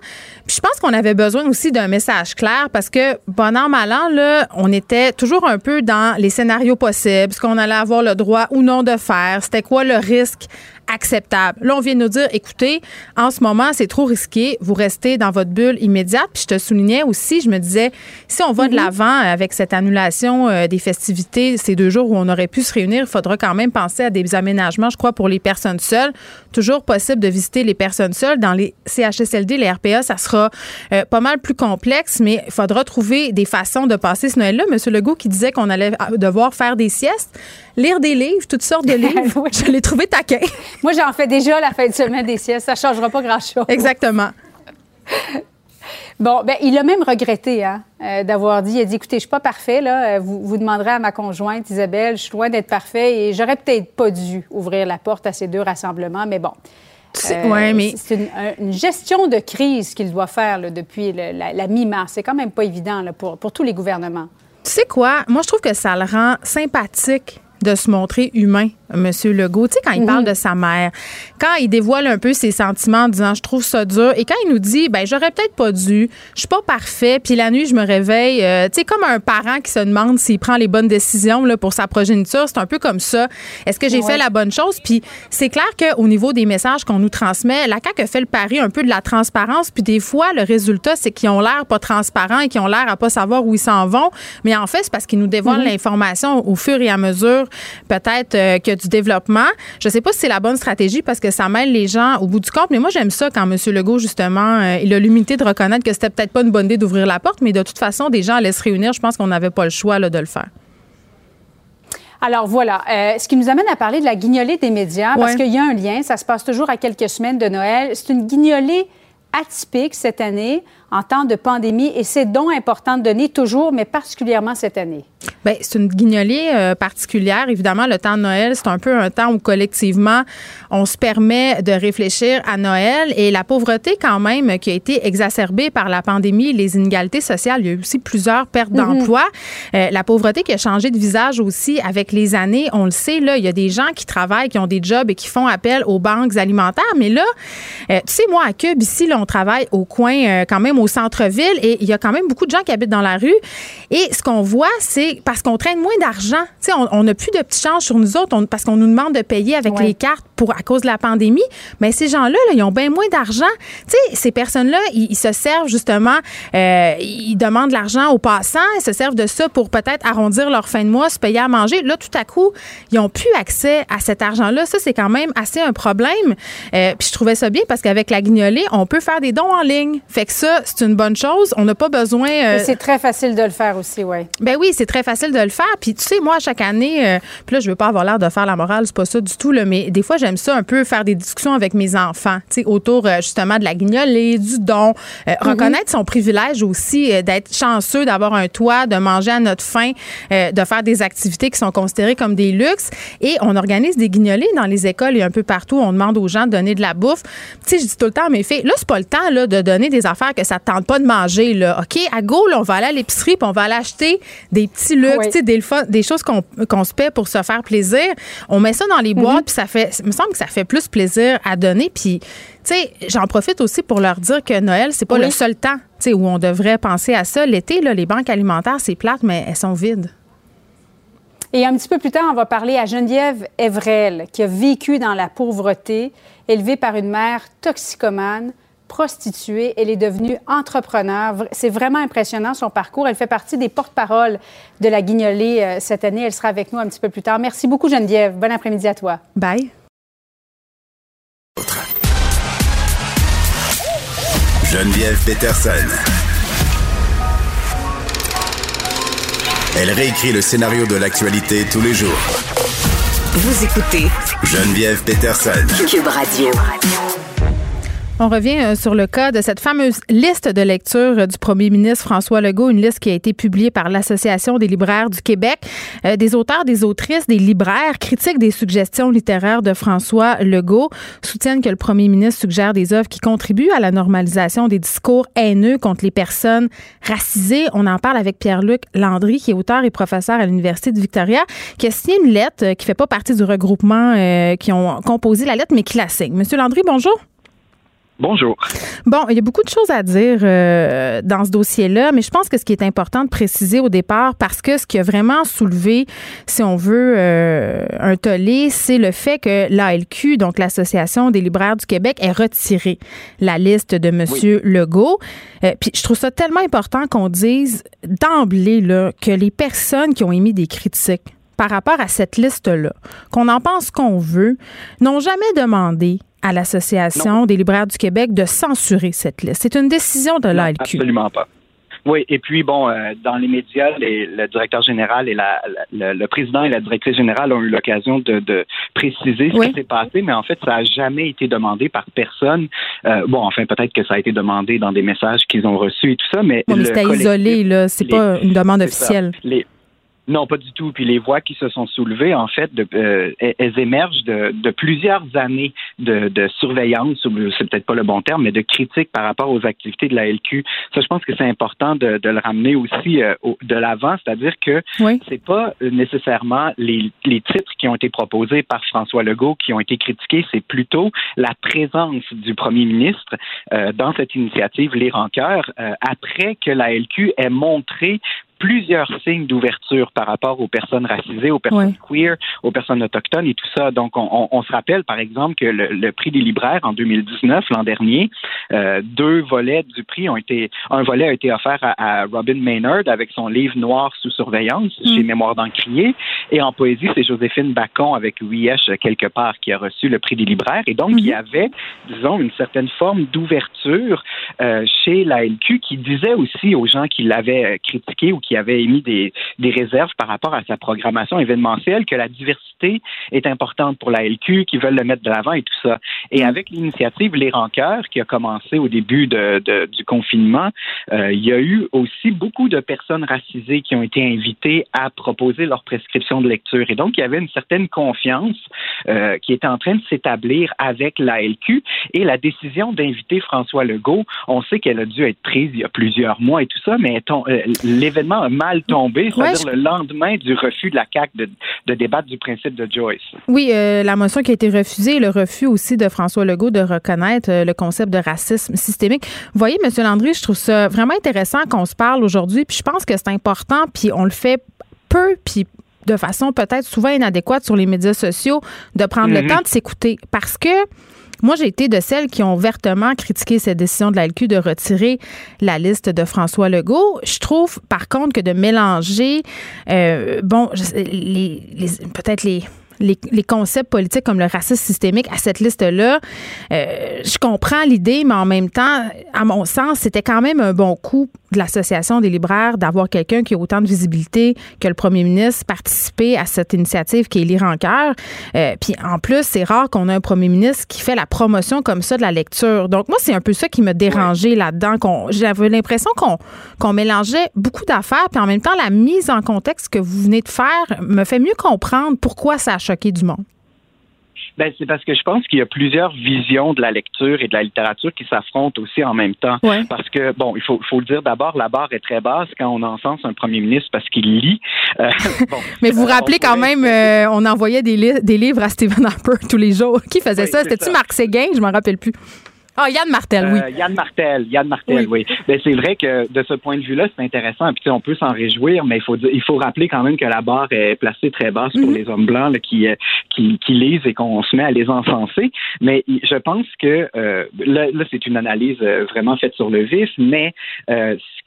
Puis je pense qu'on avait besoin aussi d'un message clair parce que, bon an, mal an, là, on était toujours un peu dans les scénarios possibles, ce qu'on allait avoir le droit ou non de faire, c'était quoi le risque acceptable. Là, on vient de nous dire, écoutez, en ce moment, c'est trop risqué, vous restez dans votre bulle immédiate. Puis je te soulignais aussi, je me disais, si on va de mm-hmm. l'avant avec cette annulation euh, des festivités, ces deux jours où on aurait pu se réunir, il faudra quand même penser à des aménagements, je crois, pour les personnes seules. Toujours possible de visiter les personnes seules. Dans les CHSLD, les RPA, ça sera euh, pas mal plus complexe, mais il faudra trouver des façons de passer ce Noël-là. Monsieur Legault qui disait qu'on allait devoir faire des siestes, lire des livres, toutes sortes de livres. Je l'ai trouvé taquin. Moi, j'en fais déjà la fin de semaine des siestes. Ça ne changera pas grand-chose. Exactement. Bon, ben, il a même regretté hein, euh, d'avoir dit, il a dit, écoutez, je suis pas parfait, là. Euh, vous, vous demanderez à ma conjointe Isabelle, je suis loin d'être parfait et j'aurais peut-être pas dû ouvrir la porte à ces deux rassemblements, mais bon. C'est euh, mais... une, gestion de crise qu'il doit faire depuis la, mi-mars. C'est quand même pas évident pour, pour tous les gouvernements. Tu sais quoi? Moi, je trouve que ça le rend sympathique de se montrer humain, M. Legault. Tu sais, quand il parle mhm. de sa mère, quand il dévoile un peu ses sentiments en disant je trouve ça dur, et quand il nous dit ben j'aurais peut-être pas dû, je suis pas parfait, puis la nuit je me réveille, euh, tu sais, comme un parent qui se demande s'il prend les bonnes décisions là, pour sa progéniture, c'est un peu comme ça. Est-ce que j'ai fait la bonne chose? Puis c'est clair qu'au niveau des messages qu'on nous transmet, la CAQ a fait le pari un peu de la transparence, puis des fois, le résultat, c'est qu'ils ont l'air pas transparents et qu'ils ont l'air à pas savoir où ils s'en vont, mais en fait, c'est parce qu'ils nous dévoilent mhm. l'information au fur et à mesure peut-être euh, que du développement. Je ne sais pas si c'est la bonne stratégie parce que ça mêle les gens au bout du compte, mais moi, j'aime ça quand M. Legault, justement, euh, il a l'humilité de reconnaître que c'était peut-être pas une bonne idée d'ouvrir la porte, mais de toute façon, des gens allaient se réunir. Je pense qu'on n'avait pas le choix de le faire. Alors voilà, euh, ce qui nous amène à parler de la guignolée des médias, parce qu'il y a un lien, ça se passe toujours à quelques semaines de Noël. C'est une guignolée atypique cette année en temps de pandémie et c'est donc important de donner toujours, mais particulièrement cette année. Bien, c'est une guignolée euh, particulière. Évidemment, le temps de Noël, c'est un peu un temps où collectivement, on se permet de réfléchir à Noël et la pauvreté quand même qui a été exacerbée par la pandémie, les inégalités sociales. Il y a eu aussi plusieurs pertes mhm. d'emplois. Euh, la pauvreté qui a changé de visage aussi avec les années. On le sait, là, il y a des gens qui travaillent, qui ont des jobs et qui font appel aux banques alimentaires. Mais là, euh, tu sais, moi, à Cube, ici, là, on travaille au coin quand même au centre-ville et il y a quand même beaucoup de gens qui habitent dans la rue. Et ce qu'on voit, c'est parce qu'on traîne moins d'argent. On n'a plus de petits changes sur nous autres parce qu'on nous demande de payer avec les cartes pour à cause de la pandémie. Mais ces gens-là, ils ont bien moins d'argent. Ces personnes-là, ils, se servent justement, euh, ils demandent de l'argent aux passants, ils se servent de ça pour peut-être arrondir leur fin de mois, se payer à manger. Là, tout à coup, ils n'ont plus accès à cet argent-là. Ça, c'est quand même assez un problème. Euh, puis je trouvais ça bien parce qu'avec la guignolée, on peut faire des dons en ligne. Fait que ça, c'est une bonne chose. On n'a pas besoin. Euh, c'est très facile de le faire aussi, oui. Ben oui, c'est très facile de le faire. Puis tu sais, moi, chaque année, euh, puis là, je veux pas avoir l'air de faire la morale, c'est pas ça du tout, là, mais des fois, j'aime ça un peu faire des discussions avec mes enfants, tu sais, autour euh, justement de la guignolée, du don, mhm. reconnaître son privilège aussi d'être chanceux, d'avoir un toit, de manger à notre faim, de faire des activités qui sont considérées comme des luxes. Et on organise des guignolées dans les écoles et un peu partout. On demande aux gens de donner de la bouffe. Tu sais, je dis tout le temps à mes filles, là, c'est pas le temps là, de donner des affaires que ça te tente pas de manger. Là. OK, à go, on va aller à l'épicerie puis on va aller acheter des petits luxe, des, des choses qu'on se paie pour se faire plaisir. On met ça dans les boîtes, mhm. puis ça fait, il me semble que ça fait plus plaisir à donner. Puis, tu sais, j'en profite aussi pour leur dire que Noël, c'est pas le seul temps où on devrait penser à ça. L'été, les banques alimentaires, c'est plate, mais elles sont vides. Et un petit peu plus tard, on va parler à Geneviève Evrel, qui a vécu dans la pauvreté, élevée par une mère toxicomane prostituée. Elle est devenue entrepreneur. C'est vraiment impressionnant son parcours. Elle fait partie des porte-paroles de la Guignolée euh, cette année. Elle sera avec nous un petit peu plus tard. Merci beaucoup, Geneviève. Bon après-midi à toi. Bye. Geneviève Peterson. Elle réécrit le scénario de l'actualité tous les jours. Vous écoutez Geneviève Peterson. Cube Radio. On revient euh, sur le cas de cette fameuse liste de lecture du premier ministre François Legault, une liste qui a été publiée par l'Association des libraires du Québec. Euh, des auteurs, des autrices, des libraires critiquent des suggestions littéraires de François Legault, soutiennent que le premier ministre suggère des œuvres qui contribuent à la normalisation des discours haineux contre les personnes racisées. On en parle avec Pierre-Luc Landry, qui est auteur et professeur à l'Université de Victoria, qui a signé une lettre euh, qui fait pas partie du regroupement qui ont composé la lettre, mais qui la signe. Monsieur Landry, bonjour. Bonjour. Bon, il y a beaucoup de choses à dire euh, dans ce dossier-là, mais je pense que ce qui est important de préciser au départ, parce que ce qui a vraiment soulevé, si on veut, euh, un tollé, c'est le fait que l'ALQ, donc l'Association des libraires du Québec, ait retiré la liste de M. Legault. Euh, puis je trouve ça tellement important qu'on dise d'emblée là, que les personnes qui ont émis des critiques par rapport à cette liste-là, qu'on en pense qu'on veut, n'ont jamais demandé à l'Association des libraires du Québec de censurer cette liste. C'est une décision de l'ALQ. Absolument pas. Oui, et puis bon, euh, dans les médias, le directeur général et la, le président et la directrice générale ont eu l'occasion de, préciser ce qui s'est passé, mais en fait, ça n'a jamais été demandé par personne. Euh, bon, enfin, peut-être que ça a été demandé dans des messages qu'ils ont reçus et tout ça, mais, mais c'était isolé, là. C'est pas une demande officielle. Non, pas du tout. Puis les voix qui se sont soulevées, en fait, de, euh, elles émergent de, de plusieurs années de, de surveillance, c'est peut-être pas le bon terme, mais de critique par rapport aux activités de la LQ. Ça, je pense que c'est important de, de, le ramener aussi euh, de l'avant, c'est-à-dire que oui. c'est pas nécessairement les, les titres qui ont été proposés par François Legault qui ont été critiqués, c'est plutôt la présence du premier ministre euh, dans cette initiative Les Rancœurs après que la LQ ait montré plusieurs signes d'ouverture par rapport aux personnes racisées, aux personnes queer, aux personnes autochtones et tout ça. Donc, on, on, se rappelle, par exemple, que le, le, prix des libraires en 2019, l'an dernier, euh, deux volets du prix ont été, un volet a été offert à, à Robin Maynard avec son livre Noir sous surveillance mm. chez Mémoire d'Encrier, et en poésie, c'est Joséphine Bacon avec H quelque part qui a reçu le prix des libraires. Et donc, il y mm-hmm. avait, disons, une certaine forme d'ouverture euh, chez la LQ qui disait aussi aux gens qui l'avaient euh, critiqué ou qui qui avait émis des, réserves par rapport à sa programmation événementielle, que la diversité est importante pour la LQ, qui veulent le mettre de l'avant et tout ça. Et avec l'initiative Les Rancœurs, qui a commencé au début du confinement, euh, il y a eu aussi beaucoup de personnes racisées qui ont été invitées à proposer leur prescription de lecture. Et donc, il y avait une certaine confiance euh, qui était en train de s'établir avec la LQ. Et la décision d'inviter François Legault, on sait qu'elle a dû être prise il y a plusieurs mois et tout ça, mais mal tombé, c'est-à-dire le lendemain du refus de la CAQ de, débattre du principe de Joyce. Oui, euh, la motion qui a été refusée, le refus aussi de François Legault de reconnaître euh, le concept de racisme systémique. Vous voyez, M. Landry, je trouve ça vraiment intéressant qu'on se parle aujourd'hui, puis je pense que c'est important, puis on le fait peu, puis de façon peut-être souvent inadéquate sur les médias sociaux, de prendre le mhm. temps de s'écouter. Parce que moi, j'ai été de celles qui ont ouvertement critiqué cette décision de la LQ de retirer la liste de François Legault. Je trouve, par contre, que de mélanger, euh, bon, les, peut-être les les, concepts politiques comme le racisme systémique à cette liste-là, euh, je comprends l'idée, mais en même temps, à mon sens, c'était quand même un bon coup de l'Association des libraires d'avoir quelqu'un qui a autant de visibilité que le premier ministre participer à cette initiative qui est lire en cœur. Euh, puis en plus, c'est rare qu'on ait un premier ministre qui fait la promotion comme ça de la lecture. Donc moi, c'est un peu ça qui me dérangeait là-dedans. J'avais l'impression qu'on qu'on mélangeait beaucoup d'affaires, puis en même temps, la mise en contexte que vous venez de faire me fait mieux comprendre pourquoi ça a choqué du monde. Ben, c'est parce que je pense qu'il y a plusieurs visions de la lecture et de la littérature qui s'affrontent aussi en même temps. Parce que, bon, il faut, faut le dire d'abord, la barre est très basse quand on encense un premier ministre parce qu'il lit. Euh, Mais vous vous rappelez quand même, euh, on envoyait des, des, livres à Stephen Harper tous les jours. Qui faisait ça? C'était-tu Marc Séguin? Je m'en rappelle plus. Ah, Yann Martel, oui. Euh, Yann Martel, Yann Martel, oui. Ben, c'est vrai que de ce point de vue-là, c'est intéressant. Puis on peut s'en réjouir, mais il faut il faut rappeler quand même que la barre est placée très basse pour mhm. les hommes blancs qui, euh, qui, qui lisent et qu'on se met à les encenser. Mais je pense que euh, là, c'est une analyse vraiment faite sur le vif, mais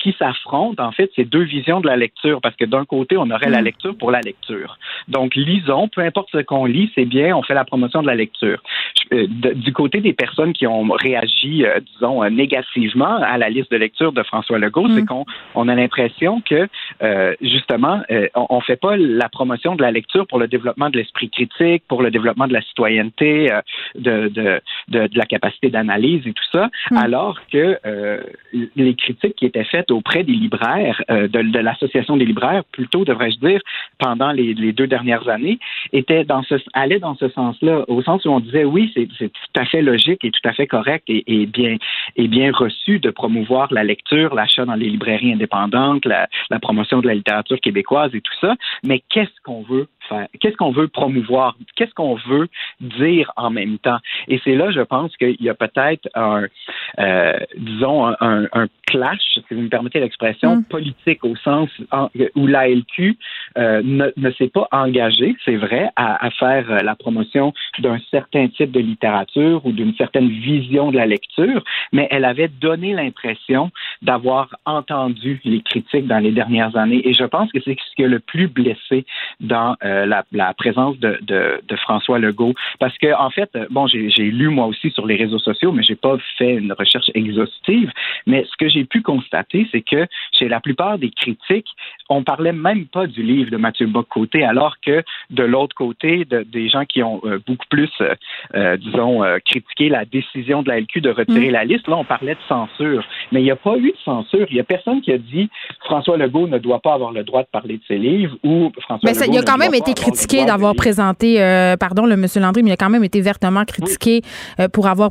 qui s'affronte, en fait, c'est deux visions de la lecture. Parce que d'un côté, on aurait la mhm. lecture pour la lecture. Donc, lisons, peu importe ce qu'on lit, c'est bien, on fait la promotion de la lecture. du côté des personnes qui ont réagi euh, disons, euh, négativement à la liste de lecture de François Legault, c'est mm. qu'on on a l'impression que, euh, justement, on ne fait pas la promotion de la lecture pour le développement de l'esprit critique, pour le développement de la citoyenneté, de, de, de, la capacité d'analyse et tout ça, mm. alors que les critiques qui étaient faites auprès des libraires, de, de l'association des libraires, plutôt, devrais-je dire, pendant les, les, deux dernières années, était dans ce, allait dans ce sens-là, au sens où on disait oui, c'est tout à fait logique et tout à fait correct et, bien, et bien reçu de promouvoir la lecture, l'achat dans les librairies indépendantes, la, la promotion de la littérature québécoise et tout ça. Mais qu'est-ce qu'on veut faire? Qu'est-ce qu'on veut promouvoir? Qu'est-ce qu'on veut dire en même temps? Et c'est là, je pense qu'il y a peut-être un, euh, disons, un, un, clash, si vous me permettez l'expression, mm. politique au sens où l'ALQ euh, ne, ne s'est pas engagée, c'est vrai, à, à, faire euh, la promotion d'un certain type de littérature ou d'une certaine vision de la lecture, mais elle avait donné l'impression d'avoir entendu les critiques dans les dernières années. Et je pense que c'est ce qui a le plus blessé dans euh, la, la, présence de, de, de, François Legault. Parce que, en fait, bon, j'ai lu moi aussi sur les réseaux sociaux, mais j'ai pas fait une recherche exhaustive. Mais ce que j'ai pu constater, c'est que chez la plupart des critiques, on parlait même pas du livre de Mathieu Bock-Côté, alors que de l'autre côté, de, des gens qui ont euh, beaucoup plus, euh, euh disons, euh, critiqué la décision de la LQ de retirer mm. la liste, là, on parlait de censure. Mais il n'y a pas eu de censure. Il n'y a personne qui a dit François Legault ne doit pas avoir le droit de parler de ses livres ou François mais ça, Legault. Il a quand même été critiqué d'avoir présenté, pardon, le monsieur Landry, mais il a quand même été vertement critiqué pour avoir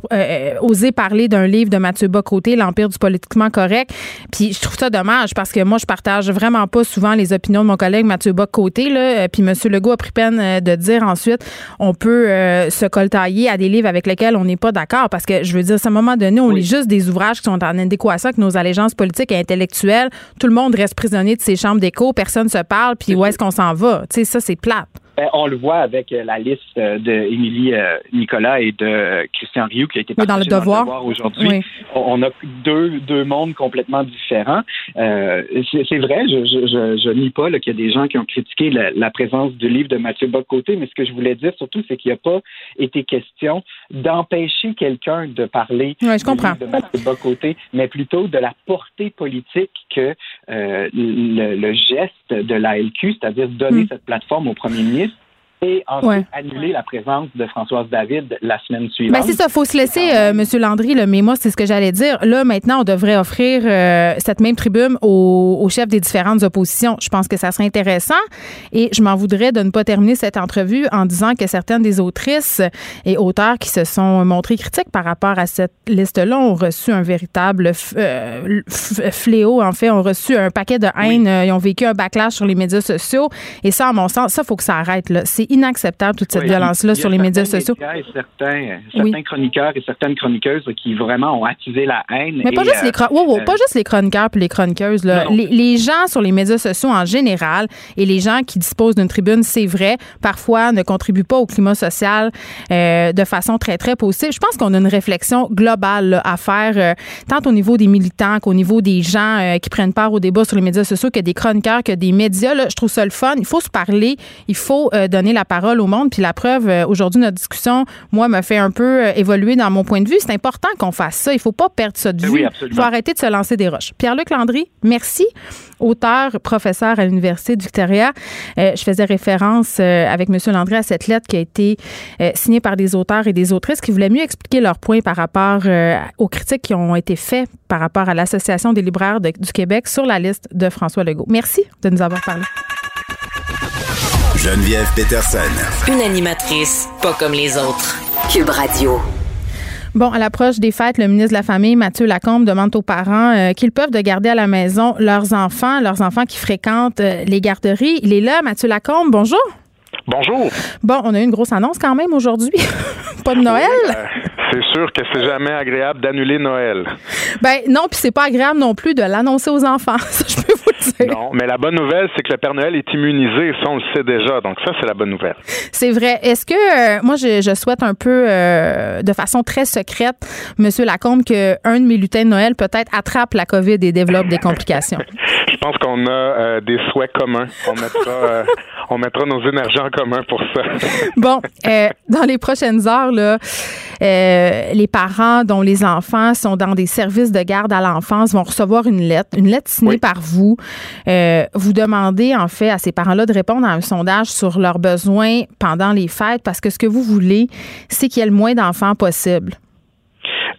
osé parler d'un livre de Mathieu Bock-Côté, L'Empire du politiquement correct. Puis je trouve ça dommage parce que moi, je partage vraiment pas souvent les opinions de mon collègue Mathieu Bock-Côté. Là. Puis M. Legault a pris peine euh, de dire ensuite on peut euh, se coltailler à des livres avec lesquels on n'est pas d'accord. Parce que je veux dire, à un moment donné, on lit juste des ouvrages qui sont en adéquation avec nos allégeances politiques et intellectuelles. Tout le monde reste prisonnier de ses chambres d'écho, personne se parle, puis où est-ce qu'on s'en va? Tu sais, ça, c'est plate. Ben, on le voit avec euh, la liste euh, d'Émilie euh, Nicolas et de Christian Rioux qui a été partagée dans le devoir, aujourd'hui. On a deux, deux mondes complètement différents. c'est vrai, je, je, je, nie pas qu'il y a des gens qui ont critiqué la, présence du livre de Mathieu Bocoté, mais ce que je voulais dire surtout, c'est qu'il n'y a pas été question d'empêcher quelqu'un de parler ouais, je comprends. de Mathieu Bocoté, mais plutôt de la portée politique que le, le, geste de l'ALQ, c'est-à-dire donner mm. cette plateforme au premier ministre, et ensuite annuler la présence de Françoise David la semaine suivante. Ben c'est ça, faut se laisser, euh, Monsieur Landry, le mais moi, c'est ce que j'allais dire. Là, maintenant, on devrait offrir euh, cette même tribune aux, aux, chefs des différentes oppositions. Je pense que ça serait intéressant et je m'en voudrais de ne pas terminer cette entrevue en disant que certaines des autrices et auteurs qui se sont montrés critiques par rapport à cette liste-là ont reçu un véritable euh, fléau, en fait, ont reçu un paquet de haine, ils ont vécu un backlash sur les médias sociaux et ça, à mon sens, ça, faut que ça arrête. Là. C'est inacceptable, toute cette violence-là sur les médias sociaux. Il y a certains, certains chroniqueurs et certaines chroniqueuses qui vraiment ont attisé la haine. Mais pas, juste, les euh, pas juste les chroniqueurs et les chroniqueuses. Les, les, gens sur les médias sociaux en général et les gens qui disposent d'une tribune, c'est vrai, parfois ne contribuent pas au climat social euh, de façon très, très positive. Je pense qu'on a une réflexion globale à faire, euh, tant au niveau des militants qu'au niveau des gens qui prennent part au débat sur les médias sociaux, que des chroniqueurs, que des médias. je trouve ça le fun. Il faut se parler. Il faut donner la parole au monde. Puis la preuve, euh, aujourd'hui, notre discussion, moi, me fait un peu euh, évoluer dans mon point de vue. C'est important qu'on fasse ça. Il faut pas perdre ça de vue. Il faut arrêter de se lancer des roches. Pierre-Luc Landry, merci. Auteur, professeur à l'Université de Victoria. Euh, je faisais référence avec M. Landry à cette lettre qui a été signée par des auteurs et des autrices qui voulaient mieux expliquer leurs points par rapport aux critiques qui ont été faites par rapport à l'Association des libraires du Québec sur la liste de François Legault. Merci de nous avoir parlé. Geneviève Peterson. Une animatrice pas comme les autres. Cube Radio. Bon, à l'approche des fêtes, le ministre de la Famille, Mathieu Lacombe, demande aux parents euh, qu'ils peuvent de garder à la maison leurs enfants, leurs enfants qui fréquentent euh, les garderies. Il est là, Mathieu Lacombe. Bonjour. Bonjour. Bon, on a eu une grosse annonce quand même aujourd'hui. pas de Noël? Euh, c'est sûr que c'est jamais agréable d'annuler Noël. Ben non, puis c'est pas agréable non plus de l'annoncer aux enfants. Ça, je peux vous le dire. Non, mais la bonne nouvelle, c'est que le Père Noël est immunisé. Ça, on le sait déjà. Donc ça, c'est la bonne nouvelle. C'est vrai. Est-ce que euh, moi, je, souhaite un peu, euh, de façon très secrète, Monsieur Lacombe, que un de mes lutins de Noël peut-être attrape la COVID et développe des complications? je pense qu'on a des souhaits communs. On mettra, on mettra nos énergies en commun pour ça. bon, dans les prochaines heures, là, les parents dont les enfants sont dans des services de garde à l'enfance vont recevoir une lettre, une lettre signée par vous. Euh, vous demandez en fait à ces parents-là de répondre à un sondage sur leurs besoins pendant les fêtes parce que ce que vous voulez, c'est qu'il y ait le moins d'enfants possible.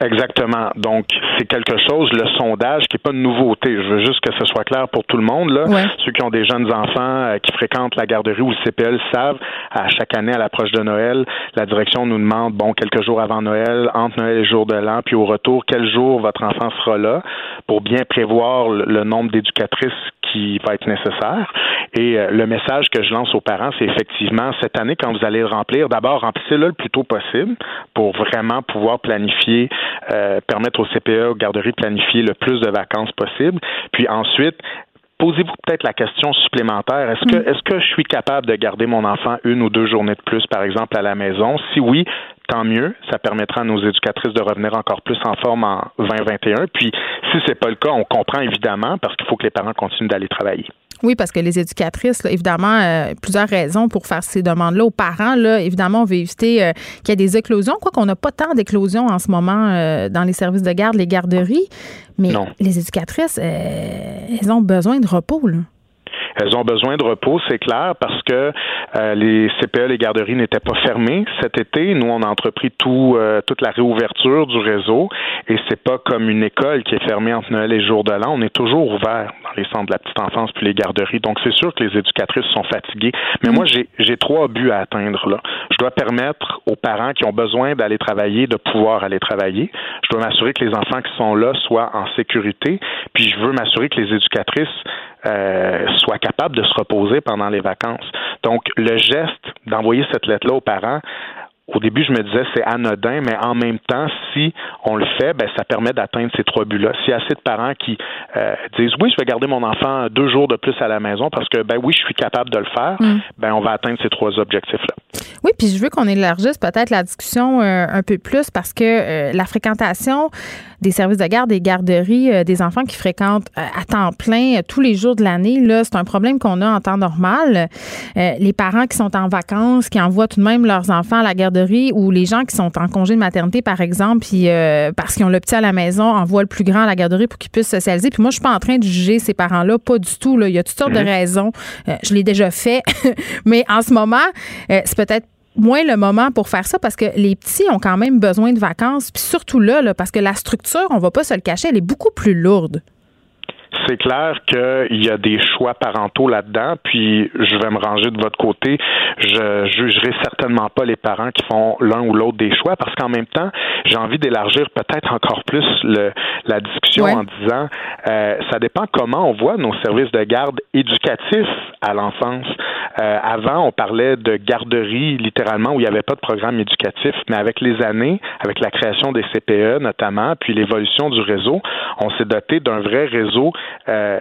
Exactement. Donc, c'est quelque chose, le sondage, qui n'est pas une nouveauté. Je veux juste que ce soit clair pour tout le monde. Là. Ceux qui ont des jeunes enfants euh, qui fréquentent la garderie ou le CPL savent, à chaque année à l'approche de Noël, la direction nous demande, bon, quelques jours avant Noël, entre Noël et jour de l'an, puis au retour, quel jour votre enfant sera là pour bien prévoir le nombre d'éducatrices qui va être nécessaire. Et euh, le message que je lance aux parents, c'est effectivement cette année, quand vous allez le remplir, d'abord remplissez-le le plus tôt possible pour vraiment pouvoir planifier, euh, permettre au CPE, aux garderies de planifier le plus de vacances possible. Puis ensuite, posez-vous peut-être la question supplémentaire. Est-ce que, mm. est-ce que je suis capable de garder mon enfant une ou deux journées de plus, par exemple, à la maison? Si oui, tant mieux. Ça permettra à nos éducatrices de revenir encore plus en forme en 2021. Puis, si c'est pas le cas, on comprend évidemment parce qu'il faut que les parents continuent d'aller travailler. Oui, parce que les éducatrices, évidemment, euh, plusieurs raisons pour faire ces demandes-là aux parents. Là, évidemment, on veut éviter euh, qu'il y ait des éclosions, quoi qu'on n'a pas tant d'éclosions en ce moment euh, dans les services de garde, les garderies. Mais les éducatrices, elles ont besoin de repos. Là. Elles ont besoin de repos, c'est clair, parce que euh, les CPE, les garderies n'étaient pas fermées cet été. Nous, on a entrepris tout, euh, toute la réouverture du réseau et c'est pas comme une école qui est fermée entre Noël et jour de l'an. On est toujours ouvert dans les centres de la petite enfance puis les garderies. Donc, c'est sûr que les éducatrices sont fatiguées. Mais moi, j'ai trois buts à atteindre là. Je dois permettre aux parents qui ont besoin d'aller travailler de pouvoir aller travailler. Je dois m'assurer que les enfants qui sont là soient en sécurité. Puis, je veux m'assurer que les éducatrices euh, soient capables de se reposer pendant les vacances. Donc, le geste d'envoyer cette lettre-là aux parents, au début, je me disais c'est anodin, mais en même temps, si on le fait, ben, ça permet d'atteindre ces trois buts-là. S'il y a assez de parents qui euh, disent oui, je vais garder mon enfant deux jours de plus à la maison parce que ben oui, je suis capable de le faire, mm. ben on va atteindre ces trois objectifs-là. Oui, puis je veux qu'on élargisse peut-être la discussion euh, un peu plus parce que euh, la fréquentation des services de garde, des garderies, des enfants qui fréquentent à temps plein tous les jours de l'année, là, c'est un problème qu'on a en temps normal. les parents qui sont en vacances, qui envoient tout de même leurs enfants à la ou les gens qui sont en congé de maternité, par exemple, puis euh, parce qu'ils ont le petit à la maison, envoient le plus grand à la garderie pour qu'il puisse socialiser. Puis moi, je suis pas en train de juger ces parents-là, pas du tout. Là. Il y a toutes sortes de mhm. raisons. Euh, je l'ai déjà fait, mais en ce moment, euh, c'est peut-être moins le moment pour faire ça parce que les petits ont quand même besoin de vacances. Puis surtout là, là, parce que la structure, on va pas se le cacher, elle est beaucoup plus lourde c'est clair qu'il y a des choix parentaux là-dedans, puis je vais me ranger de votre côté. Je jugerai certainement pas les parents qui font l'un ou l'autre des choix, parce qu'en même temps, j'ai envie d'élargir peut-être encore plus le, la discussion en disant, euh, ça dépend comment on voit nos services de garde éducatifs à l'enfance. Euh, avant, on parlait de garderie, littéralement, où il n'y avait pas de programme éducatif, mais avec les années, avec la création des CPE notamment, puis l'évolution du réseau, on s'est doté d'un vrai réseau euh,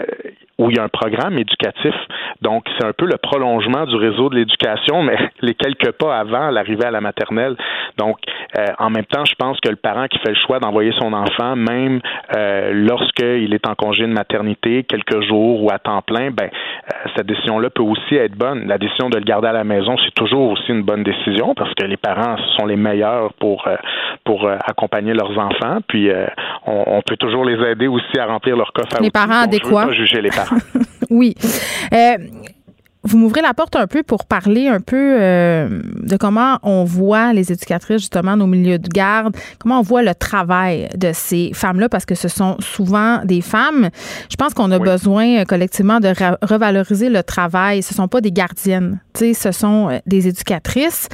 où il y a un programme éducatif. Donc, c'est un peu le prolongement du réseau de l'éducation, mais les quelques pas avant l'arrivée à la maternelle. Donc, euh, en même temps, je pense que le parent qui fait le choix d'envoyer son enfant, même euh, lorsqu'il est en congé de maternité, quelques jours ou à temps plein, ben, euh, cette décision-là peut aussi être bonne. La décision de le garder à la maison, c'est toujours aussi une bonne décision parce que les parents sont les meilleurs pour, pour accompagner leurs enfants. Puis, on, peut toujours les aider aussi à remplir leur coffre à Les parents adéquats. juger les parents. oui. Euh, vous m'ouvrez la porte un peu pour parler un peu euh, de comment on voit les éducatrices justement nos milieux de garde, comment on voit le travail de ces femmes-là, parce que ce sont souvent des femmes. Je pense qu'on a besoin euh, collectivement de revaloriser le travail. Ce sont pas des gardiennes, tu sais, ce sont euh, des éducatrices.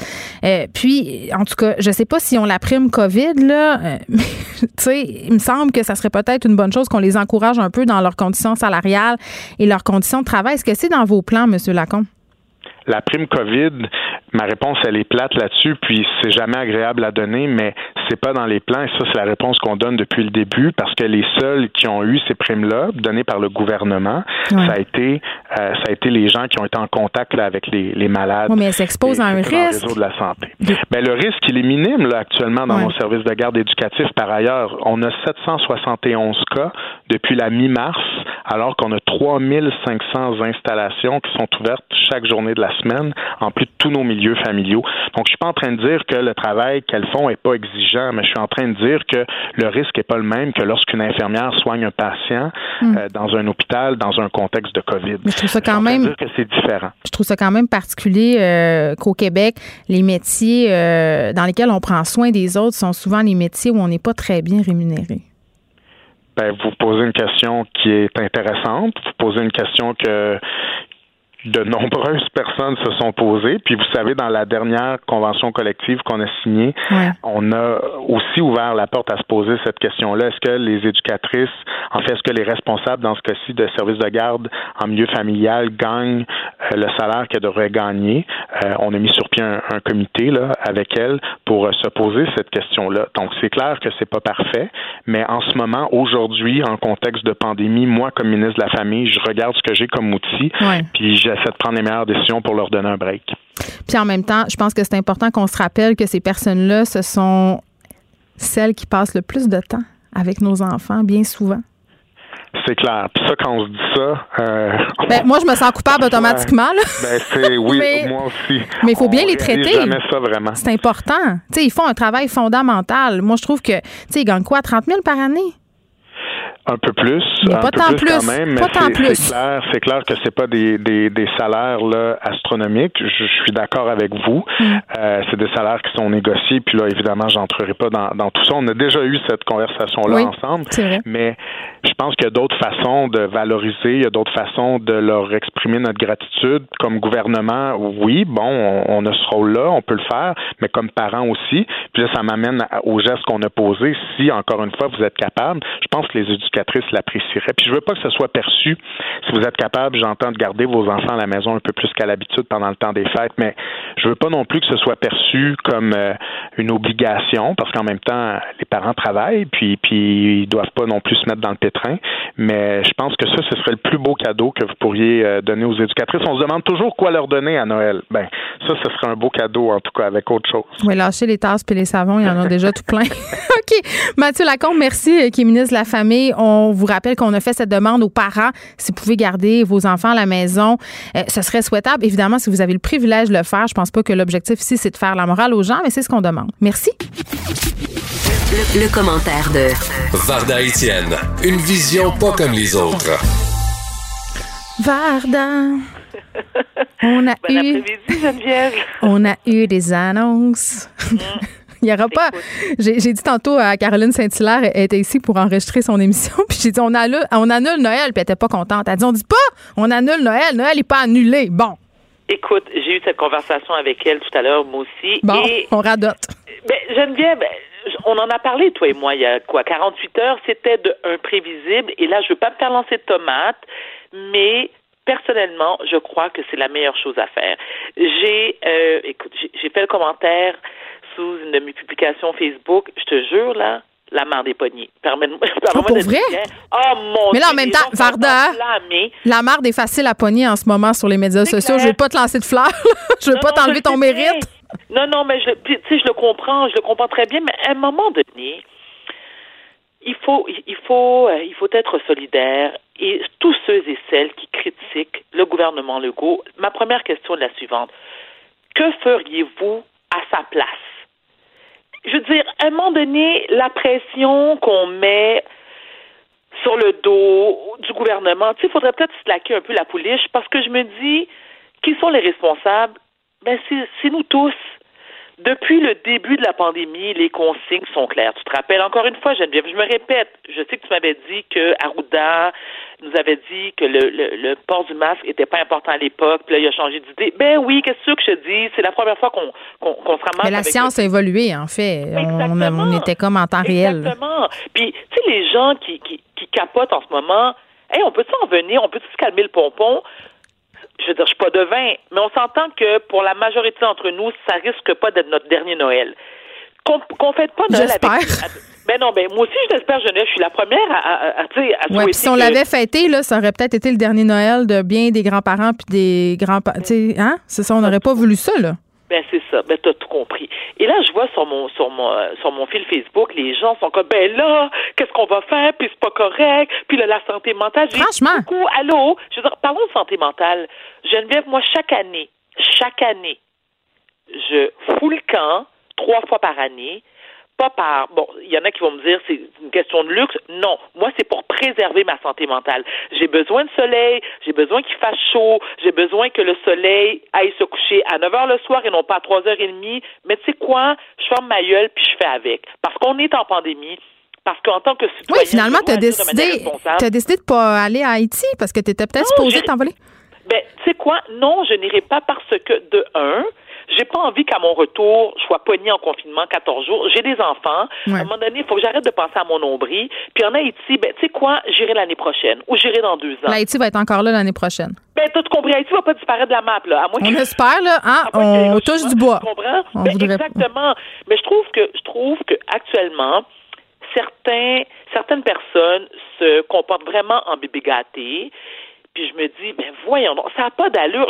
puis, en tout cas, je sais pas si on la prime COVID là, mais tu sais, il me semble que ça serait peut-être une bonne chose qu'on les encourage un peu dans leurs conditions salariales et leurs conditions de travail. Est-ce que c'est dans vos plans, Monsieur Lacombe? La prime COVID, ma réponse, elle est plate là-dessus, puis c'est jamais agréable à donner, mais c'est pas dans les plans, et ça, c'est la réponse qu'on donne depuis le début, parce que les seuls qui ont eu ces primes-là, données par le gouvernement, ça a été euh, ça a été les gens qui ont été en contact avec les, malades. Oui, mais elles s'exposent à un risque. le réseau de la santé. Ben, le risque, il est minime, là, actuellement, dans nos services de garde éducatif. Par ailleurs, on a 771 cas depuis la mi-mars, alors qu'on a 3500 installations qui sont ouvertes chaque journée de la semaine, en plus de tous nos milieux familiaux. Donc, je suis pas en train de dire que le travail qu'elles font est pas exigeant, mais je suis en train de dire que le risque est pas le même que lorsqu'une infirmière soigne un patient hmm. euh, dans un hôpital, dans un contexte de COVID. je trouve ça quand même. Dire que c'est différent. Je trouve ça quand même particulier euh, qu'au Québec, les métiers euh, dans lesquels on prend soin des autres sont souvent les métiers où on n'est pas très bien rémunéré. Ben, vous posez une question qui est intéressante. Vous posez une question que de nombreuses personnes se sont posées. Puis vous savez, dans la dernière convention collective qu'on a signée, on a aussi ouvert la porte à se poser cette question-là. Est-ce que les éducatrices, en fait, est-ce que les responsables dans ce cas-ci de services de garde en milieu familial gagnent euh, le salaire qu'elles devraient gagner? Euh, on a mis sur pied un, comité là, avec elles pour euh, se poser cette question-là. Donc c'est clair que c'est pas parfait, mais en ce moment, aujourd'hui, en contexte de pandémie, moi, comme ministre de la Famille, je regarde ce que j'ai comme outil, puis j'essaie de prendre les meilleures décisions pour leur donner un break. Puis en même temps, je pense que c'est important qu'on se rappelle que ces personnes-là, ce sont celles qui passent le plus de temps avec nos enfants, bien souvent. C'est clair. Puis ça, quand on se dit ça. Euh, ben, moi, je me sens coupable automatiquement. Là. Ben, c'est, oui, moi aussi. Mais il faut bien les traiter. ça, vraiment. C'est important. sais, ils font un travail fondamental. Moi, je trouve que, tu sais, ils gagnent quoi, 30 000 par année? Un peu plus, un peu plus, quand même, mais c'est clair, c'est clair que c'est pas des, des, des salaires là, astronomiques. Je, suis d'accord avec vous. Mm. Euh, c'est des salaires qui sont négociés. Puis là, évidemment, j'entrerai pas dans, dans tout ça. On a déjà eu cette conversation là ensemble, mais je pense qu'il y a d'autres façons de valoriser, il y a d'autres façons de leur exprimer notre gratitude. Comme gouvernement, oui, bon, on, a ce rôle-là, on peut le faire, mais comme parents aussi. Puis là, ça m'amène au geste qu'on a posé. Si, encore une fois, vous êtes capable, je pense que les éducateurs l'apprécierait. Puis je veux pas que ce soit perçu, si vous êtes capable, j'entends, de garder vos enfants à la maison un peu plus qu'à l'habitude pendant le temps des fêtes, mais je veux pas non plus que ce soit perçu comme euh, une obligation, parce qu'en même temps, les parents travaillent, puis, puis ils doivent pas non plus se mettre dans le pétrin. Mais je pense que ça, ce serait le plus beau cadeau que vous pourriez euh, donner aux éducatrices. On se demande toujours quoi leur donner à Noël. Ben, ça, ce serait un beau cadeau, en tout cas, avec autre chose. Oui, lâcher les tasses puis les savons, il y en a déjà tout plein. OK. Mathieu Lacombe, merci, euh, qui est ministre de la Famille. Vous rappelle qu'on a fait cette demande aux parents. Si vous pouvez garder vos enfants à la maison, euh, ce serait souhaitable. Évidemment, si vous avez le privilège de le faire, je pense pas que l'objectif ici, c'est de faire la morale aux gens, mais c'est ce qu'on demande. Merci. Le, commentaire de Varda Etienne. Une vision pas comme les autres. Varda. On a eu. Geneviève. On a eu des annonces. Mm. Il n'y aura pas. J'ai dit tantôt à Caroline Saint-Hilaire, elle était ici pour enregistrer son émission, puis j'ai dit on annule, on annule Noël, puis elle n'était pas contente. Elle dit on dit pas on annule Noël, Noël n'est pas annulé. Bon. Écoute, j'ai eu cette conversation avec elle tout à l'heure, moi aussi. Bon, on radote. Ben, Geneviève, on en a parlé, toi et moi, il y a quoi, 48 heures, c'était de un prévisible, et là, je veux pas me faire lancer de tomates, mais personnellement, je crois que c'est la meilleure chose à faire. J'ai, euh, écoute, j'ai fait le commentaire sous une de mes publications Facebook. Je te jure, là, la mare des poignées. Permets-moi oh, pour vrai? Oh mon Mais là, en même temps, Varda, la marde est facile à pogner en ce moment sur les médias sociaux. Je veux pas te lancer de fleurs. je veux pas t'enlever ton mérite. Non, non, mais je, tu sais, je le comprends, je le comprends très bien, mais à un moment donné, il faut, il faut, euh, il faut être solidaire. Et tous ceux et celles qui critiquent le gouvernement Legault, ma première question est la suivante. Que feriez-vous à sa place? Je veux dire, à un moment donné, la pression qu'on met sur le dos du gouvernement, tu sais, il faudrait peut-être se laquer un peu la pouliche parce que je me dis, qui sont les responsables? Ben, c'est nous tous. Depuis le début de la pandémie, les consignes sont claires. Tu te rappelles encore une fois, Geneviève, je me répète, je sais que tu m'avais dit que Arruda nous avait dit que le, le, port du masque était pas important à l'époque, puis là, il a changé d'idée. Ben oui, qu'est-ce que je te dis? C'est la première fois qu'on qu'on se ramasse. Mais la science a évolué, en fait. On, on, était comme en temps réel. Exactement. Puis, tu sais, les gens qui, qui, qui capotent en ce moment, hey, on peut s'en venir, on peut se calmer le pompon? je veux dire, je suis pas devin, mais on s'entend que pour la majorité d'entre nous, ça risque pas d'être notre dernier Noël. Qu'on qu fête pas Noël avec. Ben non, ben moi aussi, je l'espère, je suis la première à, à, à, ouais, si on l'avait fêté, là, ça aurait peut-être été le dernier Noël de bien des grands-parents puis des grands-parents. Hein? C'est ça, on n'aurait pas voulu ça, là. Ben c'est ça, ben t'as tout compris. Et là, je vois sur mon sur mon euh, sur mon fil Facebook, les gens sont comme ben là, qu'est-ce qu'on va faire? Puis c'est pas correct. Puis là, la santé mentale. Franchement. Beaucoup, allô, je veux dire, parlons de santé mentale. Geneviève, moi chaque année, chaque année, je fous le camp trois fois par année pas par bon, il y en a qui vont me dire c'est une question de luxe. Non, moi c'est pour préserver ma santé mentale. J'ai besoin de soleil, j'ai besoin qu'il fasse chaud, j'ai besoin que le soleil aille se coucher à 9 heures le soir et non pas à 3 heures et demie. Mais tu sais quoi, je ferme ma gueule puis je fais avec parce qu'on est en pandémie. Parce qu'en tant que citoyen, oui, finalement, tu as décidé, as décidé de pas aller à Haïti parce que tu étais peut-être supposé t'envoler? Ben, tu sais quoi? Non, je n'irai pas parce que, de un, j'ai pas envie qu'à mon retour, je sois poignée en confinement 14 jours. J'ai des enfants. À un moment donné, il faut que j'arrête de penser à mon nombril. Puis en Haïti, ben, tu sais quoi? J'irai l'année prochaine ou j'irai dans deux ans. L'Haïti va être encore là l'année prochaine. Ben, t'as tout compris. Haïti va pas disparaître de la map, là. À on espère, là. Hein? On touche du bois. Tu comprends? Ben, exactement. Mais je trouve que, je trouve que actuellement, certains, certaines personnes se comportent vraiment en bébé gâté. Puis je me dis, ben voyons, ça n'a pas d'allure.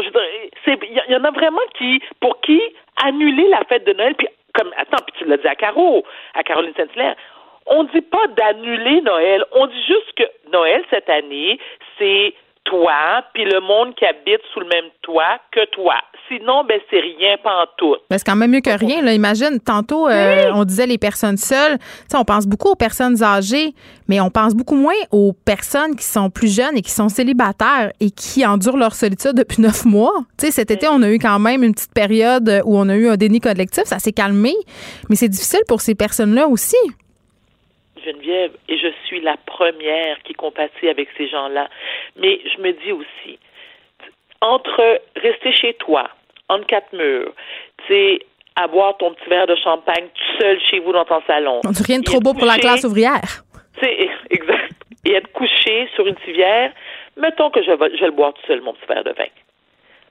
Il y, en a vraiment qui, pour qui annuler la fête de Noël, puis comme, attends, puis tu l'as dit à Caro, à Caroline Saint-Hilaire, on dit pas d'annuler Noël, on dit juste que Noël cette année, c'est toi, puis le monde qui habite sous le même toit que toi. Sinon, ben c'est rien tout. Mais c'est quand même mieux que rien. Là. Imagine, tantôt, euh, on disait les personnes seules. sais, on pense beaucoup aux personnes âgées, mais on pense beaucoup moins aux personnes qui sont plus jeunes et qui sont célibataires et qui endurent leur solitude depuis neuf mois. sais, cet été, on a eu quand même une petite période où on a eu un déni collectif. Ça s'est calmé, mais c'est difficile pour ces personnes-là aussi. Geneviève, et je suis la première qui compatit avec ces gens-là. Mais je me dis aussi, entre rester chez toi, entre quatre murs, tu sais, à boire ton petit verre de champagne tout seul chez vous dans ton salon. On dit rien de trop beau pour la classe ouvrière. C'est exact. Et être couché sur une civière, mettons que je vais, je vais le boire tout seul, mon petit verre de vin.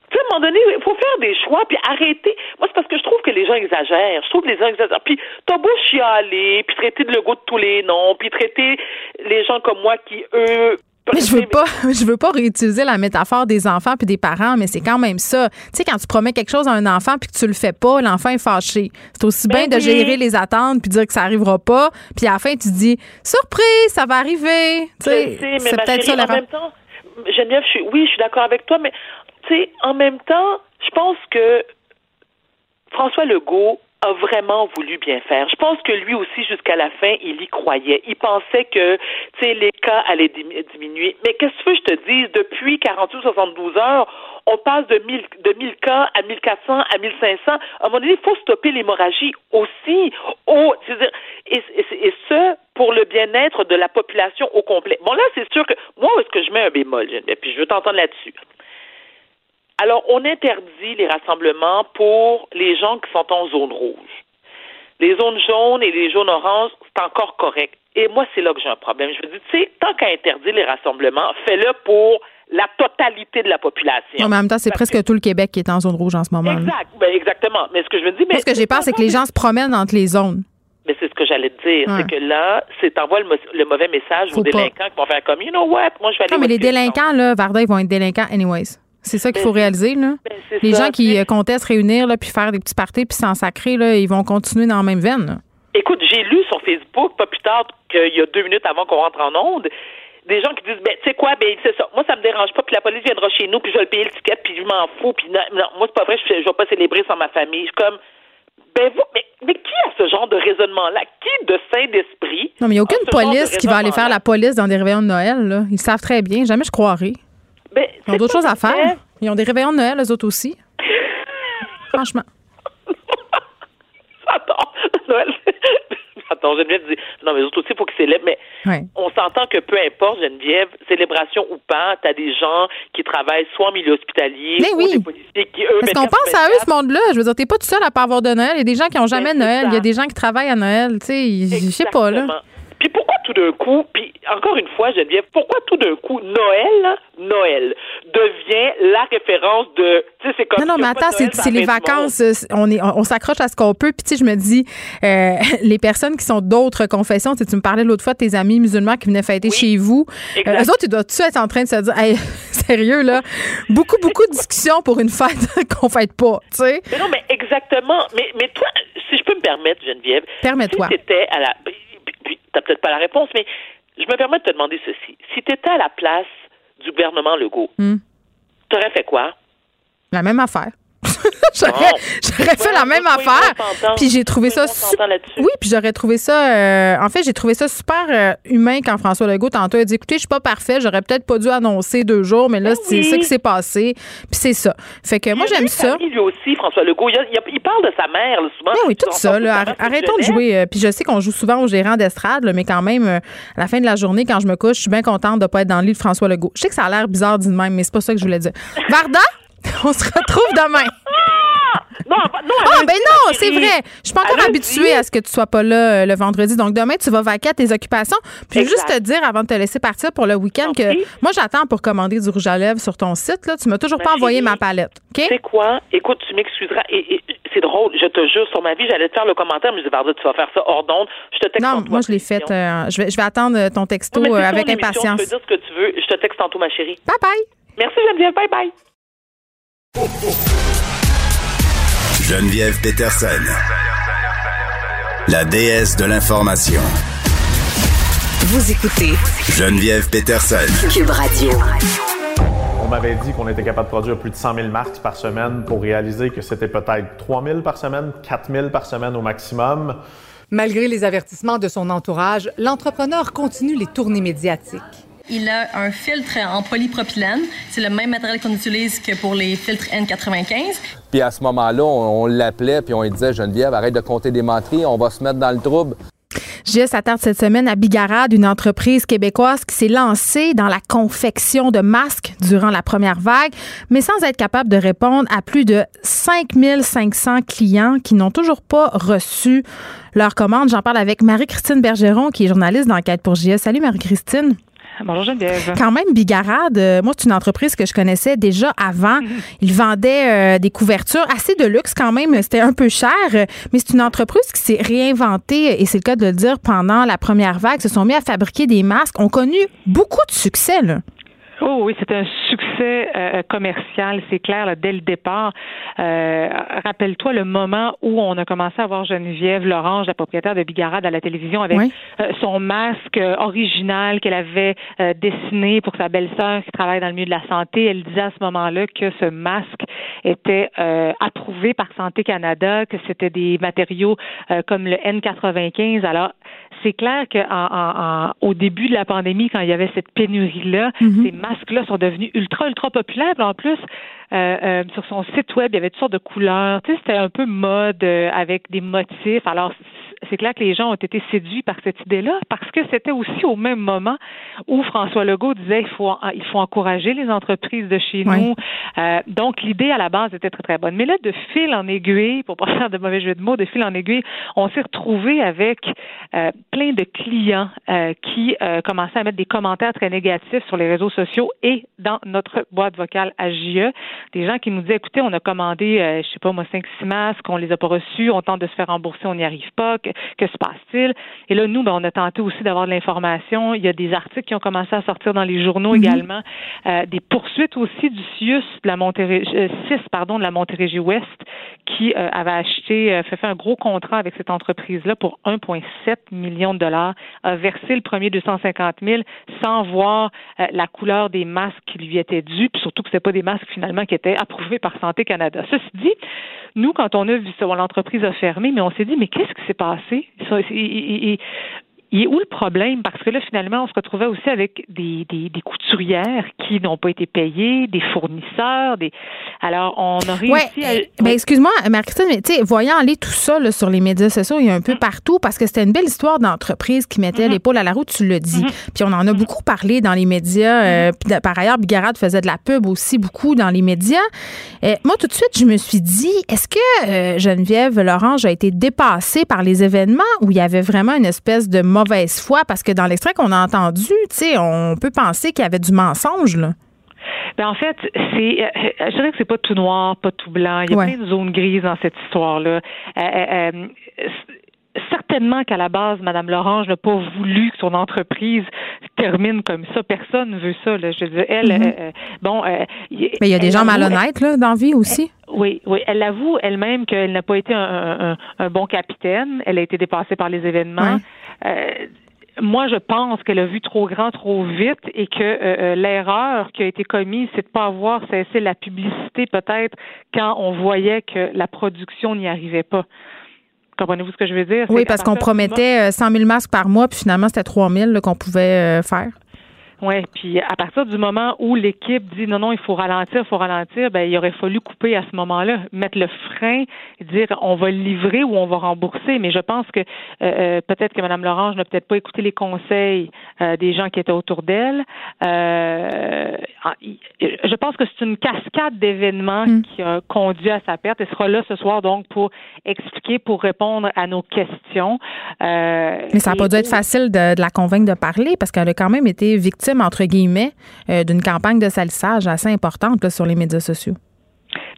Tu sais, à un moment donné, il faut faire des choix, puis arrêter. Moi, c'est parce que je trouve que les gens exagèrent. Je trouve que les gens exagèrent. Puis, t'as beau chialer, puis traiter de Legault de tous les noms, puis traiter les gens comme moi qui, eux, mais je veux pas, je veux pas réutiliser la métaphore des enfants puis des parents, mais c'est quand même ça. Tu sais, quand tu promets quelque chose à un enfant puis que tu le fais pas, l'enfant est fâché. C'est aussi bien ben de gérer les attentes puis dire que ça arrivera pas, puis à la fin tu dis surprise, ça va arriver. Tu sais, c'est peut-être ça En même temps, Geneviève, je suis, oui, je suis d'accord avec toi, mais en même temps, je pense que François Legault a vraiment voulu bien faire. Je pense que lui aussi, jusqu'à la fin, il y croyait. Il pensait que, les cas allaient diminuer. Mais qu'est-ce que je te dis? Depuis 48 72 heures, on passe de 1000, de 1000 cas à 1400 à 1500. À un moment donné, il faut stopper l'hémorragie aussi. Au, et, et, ce, pour le bien-être de la population au complet. Bon, là, c'est sûr que, moi, où est-ce que je mets un bémol, et puis je veux t'entendre là-dessus. Alors, on interdit les rassemblements pour les gens qui sont en zone rouge. Les zones jaunes et les zones oranges, c'est encore correct. Et moi, c'est là que j'ai un problème. Je me dis, tu sais, tant qu'à interdire les rassemblements, fais-le pour la totalité de la population. en même temps, c'est presque tout le Québec qui est en zone rouge en ce moment. Exact, ben, exactement. Mais ce que je me dis, mais ce que j'ai peur, c'est que les gens se promènent entre les zones. Mais c'est ce que j'allais te dire. C'est que là, c'est envoie le, mauvais message aux délinquants qui vont faire comme, you know what, moi je vais aller. Non, mais les délinquants, là, Varda, ils vont être délinquants anyways. C'est ça qu'il faut ben, réaliser. Là. Ben, les gens qui euh, comptaient se réunir là, puis faire des petits parties puis s'en sacrer, là, ils vont continuer dans la même veine. Écoute, j'ai lu sur Facebook, pas plus tard qu'il y a deux minutes avant qu'on rentre en onde, des gens qui disent, ben, tu sais quoi, ben, c'est ça. Moi, ça me dérange pas, puis la police viendra chez nous, puis je vais le payer le ticket, puis je m'en fous, puis non, moi, c'est pas vrai, je, je vais pas célébrer sans ma famille. Je suis comme, ben, vous, mais, mais qui a ce genre de raisonnement-là? Qui de saint d'esprit? Non, mais il n'y a aucune police qui va aller faire la police dans des réveillons de Noël, là. Ils savent très bien. Jamais je croirais. Ben, Ils ont d'autres choses à faire. Ils ont des réveillons de Noël, eux autres aussi. Franchement. Attends, Noël. Attends, Geneviève dit non, mais eux autres aussi, il faut qu'ils célèbrent. Mais on s'entend que peu importe, Geneviève, célébration ou pas, tu as des gens qui travaillent soit en milieu hospitalier mais oui. des policiers qui, eux, Parce qu'on pense à eux, ce monde-là. Je veux dire, t'es pas tout seul à pas avoir de Noël. Il y a des gens qui n'ont jamais Noël. Il y a des gens qui travaillent à Noël. Tu sais, je sais pas, là. Tout d'un coup, puis encore une fois, Geneviève, pourquoi tout d'un coup Noël, Noël devient la référence de, tu sais, c'est comme non non mais attends, c'est les vacances, on est, on, s'accroche à ce qu'on peut, puis tu sais, je me dis, euh, les personnes qui sont d'autres confessions, tu, me parlais l'autre fois de tes amis musulmans qui venaient fêter chez vous, euh, eux autres, tu dois tu être en train de se dire, sérieux là, beaucoup beaucoup de discussions pour une fête qu'on fête pas, tu sais. Mais non, mais exactement, mais mais toi, si je peux me permettre, Geneviève, permets-toi. Si à la peut-être pas la réponse, mais je me permets de te demander ceci. Si tu étais à la place du gouvernement Legault, hmm. tu aurais fait quoi? La même affaire. J'aurais fait la même affaire. Puis j'ai trouvé ça. Oui, puis j'aurais trouvé ça. Euh, en fait, j'ai trouvé ça super euh, humain quand François Legault tantôt a dit écoutez, je suis pas parfait, j'aurais peut-être pas dû annoncer deux jours, mais là, ben c'est ça qui s'est passé. Puis c'est ça. Fait que moi, j'aime ça. Lui aussi, François Legault, il, parle de sa mère souvent. Oui, tout ça. arrêtons de jouer. Euh, puis je sais qu'on joue souvent au gérant d'estrade, mais quand même, à la fin de la journée, quand je me couche, je suis bien contente de pas être dans le lit de François Legault. Je sais que ça a l'air bizarre d'une même, mais c'est pas ça que je voulais dire. Varda, on se retrouve demain. Non, non, ah, ben non, c'est vrai. Je suis pas encore habituée à ce que tu sois pas là euh, le vendredi. Donc, demain, tu vas vaquer à tes occupations. Puis, juste te dire, avant de te laisser partir pour le week-end, que moi, j'attends pour commander du rouge à lèvres sur ton site. Là. Tu m'as toujours pas envoyé ma palette. OK? C'est quoi? Écoute, tu m'excuseras. Et, c'est drôle, je te jure, sur ma vie, j'allais te faire le commentaire, mais je dis, tu vas faire ça hors d'onde. Je te texte Non, moi, je l'ai fait. Euh, je, vais, je vais attendre ton texto euh, avec impatience. Tu peux dire ce que tu veux. Je te texte tantôt, ma chérie. Bye bye. Merci, Geneviève. Bye bye. Geneviève Peterson, la déesse de l'information. Vous écoutez Geneviève Peterson, Cube Radio. On m'avait dit qu'on était capable de produire plus de 100 000 marques par semaine pour réaliser que c'était peut-être 3 000 par semaine, 4 000 par semaine au maximum. Malgré les avertissements de son entourage, l'entrepreneur continue les tournées médiatiques. Il a un filtre en polypropylène. C'est le même matériel qu'on utilise que pour les filtres N95. Puis à ce moment-là, on, l'appelait puis on lui disait Geneviève, arrête de compter des menteries, on va se mettre dans le trouble. JS attarde cette semaine à Bigarade, une entreprise québécoise qui s'est lancée dans la confection de masques durant la première vague, mais sans être capable de répondre à plus de 5500 clients qui n'ont toujours pas reçu leur commande. J'en parle avec Marie-Christine Bergeron, qui est journaliste d'enquête pour JS. Salut Marie-Christine. Bonjour Geneviève. Quand même, Bigarade, euh, moi, c'est une entreprise que je connaissais déjà avant. Ils vendaient euh, des couvertures assez de luxe quand même. C'était un peu cher, mais c'est une entreprise qui s'est réinventée, et c'est le cas de le dire, pendant la première vague. Ils se sont mis à fabriquer des masques. ont connu beaucoup de succès, là. Oh oui, c'est un succès euh, commercial, c'est clair, dès le départ. Euh, rappelle-toi le moment où on a commencé à voir Geneviève Lorange, la propriétaire de Bigarade, à la télévision avec euh, son masque original qu'elle avait dessiné pour sa belle-sœur qui travaille dans le milieu de la santé. Elle disait à ce moment-là que ce masque était approuvé par Santé Canada, que c'était des matériaux comme le N95. Alors, c'est clair qu'au début de la pandémie, quand il y avait cette pénurie-là, mm-hmm. ces masques-là sont devenus ultra, ultra populaires. En plus, euh, euh, sur son site web, il y avait toutes sortes de couleurs. Tu sais, c'était un peu mode euh, avec des motifs. Alors, c'est clair que les gens ont été séduits par cette idée-là parce que c'était aussi au même moment où François Legault disait il faut il faut encourager les entreprises de chez nous. Euh, donc l'idée à la base était très très bonne. Mais là de fil en aiguille, pour pas faire de mauvais jeu de mots, de fil en aiguille, on s'est retrouvé avec euh, plein de clients euh, qui commençaient à mettre des commentaires très négatifs sur les réseaux sociaux et dans notre boîte vocale à JE. Des gens qui nous disaient écoutez, on a commandé, je sais pas moi, cinq six masques, on les a pas reçus, on tente de se faire rembourser, on n'y arrive pas que se passe-t-il? Et là, nous, ben, on a tenté aussi d'avoir de l'information. Il y a des articles qui ont commencé à sortir dans les journaux mhm. également, euh, des poursuites aussi du CIUS de la Montérégie, euh, pardon, de la Montérégie Ouest, qui euh, avait acheté, fait, fait un gros contrat avec cette entreprise-là pour 1,7 million de dollars, a versé le premier 250 000 sans voir la couleur des masques qui lui étaient dus, puis surtout que ce pas des masques finalement qui étaient approuvés par Santé Canada. Ceci dit, nous, quand on a vu ça, l'entreprise a fermé, mais on s'est dit, mais qu'est-ce qui s'est passé? así. Soy, y, y, y il est où le problème? Parce que là, finalement, on se retrouvait aussi avec des, des, des couturières qui n'ont pas été payées, des fournisseurs, des. Alors, on a réussi ouais, à. Euh, ben, excuse-moi, Marie-Christine, mais tu sais, voyant aller tout ça là, sur les médias sociaux, il y a un peu mm. partout parce que c'était une belle histoire d'entreprise qui mettait mm-hmm. l'épaule à la roue, tu le dis. Mm-hmm. Puis on en a mm-hmm. beaucoup parlé dans les médias. Euh, puis par ailleurs, Bigarade faisait de la pub aussi beaucoup dans les médias. Euh, moi, tout de suite, je me suis dit, est-ce que Geneviève Lorange a été dépassée par les événements où il y avait vraiment une espèce de mauvaise foi parce que dans l'extrait qu'on a entendu, on peut penser qu'il y avait du mensonge là. Ben en fait, c'est, euh, je dirais que c'est pas tout noir, pas tout blanc. Il y a plein de zones grises dans cette histoire-là. Euh, euh, certainement qu'à la base, Mme Lorange n'a pas voulu que son entreprise termine comme ça. Personne ne veut ça. Là. Je veux dire, elle, mm-hmm. bon. Mais il y a des gens malhonnêtes là, dans la vie aussi. Oui, oui. Elle avoue elle-même qu'elle n'a pas été un, bon capitaine. Elle a été dépassée par les événements moi, je pense qu'elle a vu trop grand trop vite et que euh, euh, l'erreur qui a été commise, c'est de pas avoir cessé la publicité peut-être quand on voyait que la production n'y arrivait pas. Comprenez-vous ce que je veux dire? Oui, parce qu'on promettait 100 000 masques par mois, puis finalement, c'était 3 000 qu'on pouvait faire. Oui, puis à partir du moment où l'équipe dit non, non, il faut ralentir, il faut ralentir, ben il aurait fallu couper à ce moment-là, mettre le frein, dire on va livrer ou on va rembourser. Mais je pense que euh, euh, peut-être que Mme Lorange n'a peut-être pas écouté les conseils euh, des gens qui étaient autour d'elle. je pense que c'est une cascade d'événements hmm. qui a conduit à sa perte. Elle sera là ce soir donc pour expliquer, pour répondre à nos questions. Mais ça n'a pas dû être facile de, de la convaincre de parler parce qu'elle a quand même été victime entre guillemets, euh, d'une campagne de salissage assez importante sur les médias sociaux.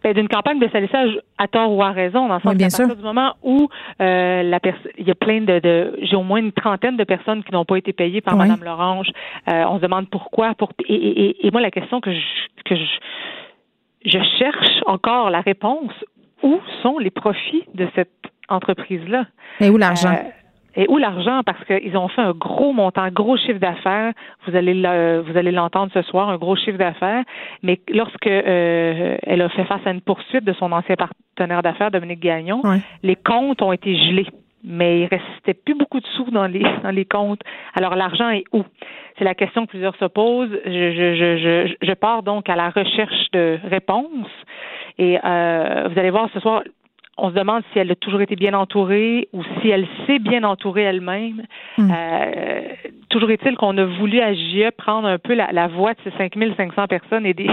Ben, d'une campagne de salissage à tort ou à raison, dans le sens bien du moment où euh, la il y a plein de, j'ai au moins une trentaine de personnes qui n'ont pas été payées par Mme Lorange. Euh, on se demande pourquoi. Pour, et, moi, la question que je, que je, je cherche encore la réponse, où sont les profits de cette entreprise-là? Et où l'argent? Et où l'argent? Parce qu'ils ont fait un gros montant, un gros chiffre d'affaires. Vous allez vous allez l'entendre ce soir, un gros chiffre d'affaires. Mais lorsque euh, elle a fait face à une poursuite de son ancien partenaire d'affaires, Dominique Gagnon, les comptes ont été gelés. Mais il restait plus beaucoup de sous dans les dans les comptes. Alors l'argent est où? C'est la question que plusieurs se posent. Je, je, je, je, pars donc à la recherche de réponses. Et euh, vous allez voir ce soir, on se demande si elle a toujours été bien entourée ou si elle s'est bien entourée elle-même. Hmm. Euh, toujours est-il qu'on a voulu à GIE prendre un peu la, voix de ces 5500 personnes et des,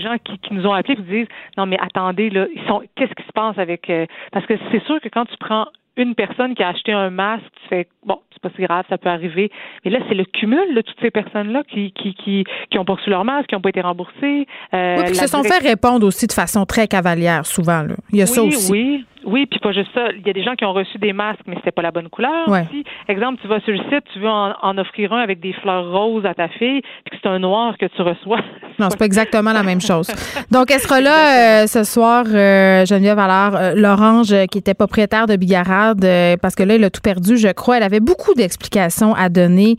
gens qui, nous ont appelés et qui disent non mais attendez là, ils sont qu'est-ce qui se passe avec euh, parce que c'est sûr que quand tu prends une personne qui a acheté un masque, tu fais bon, c'est pas si grave, ça peut arriver. Mais là, c'est le cumul de toutes ces personnes-là qui, qui, qui, qui ont poursu leur masque, qui n'ont pas été remboursées. Euh, oui, qui se sont fait répondre aussi de façon très cavalière, souvent. Là. Il y a ça aussi. Oui, oui, puis pas juste ça. Il y a des gens qui ont reçu des masques, mais c'était pas la bonne couleur. Aussi. Exemple, tu vas sur le site, tu veux en, offrir un avec des fleurs roses à ta fille, puis que c'est un noir que tu reçois. Non, c'est pas exactement la même chose. Donc, elle sera là euh, ce soir, euh, Geneviève Allard, euh, l'Orange, qui était propriétaire de Bigarade, parce que là, elle a tout perdu, je crois. Elle avait beaucoup d'explications à donner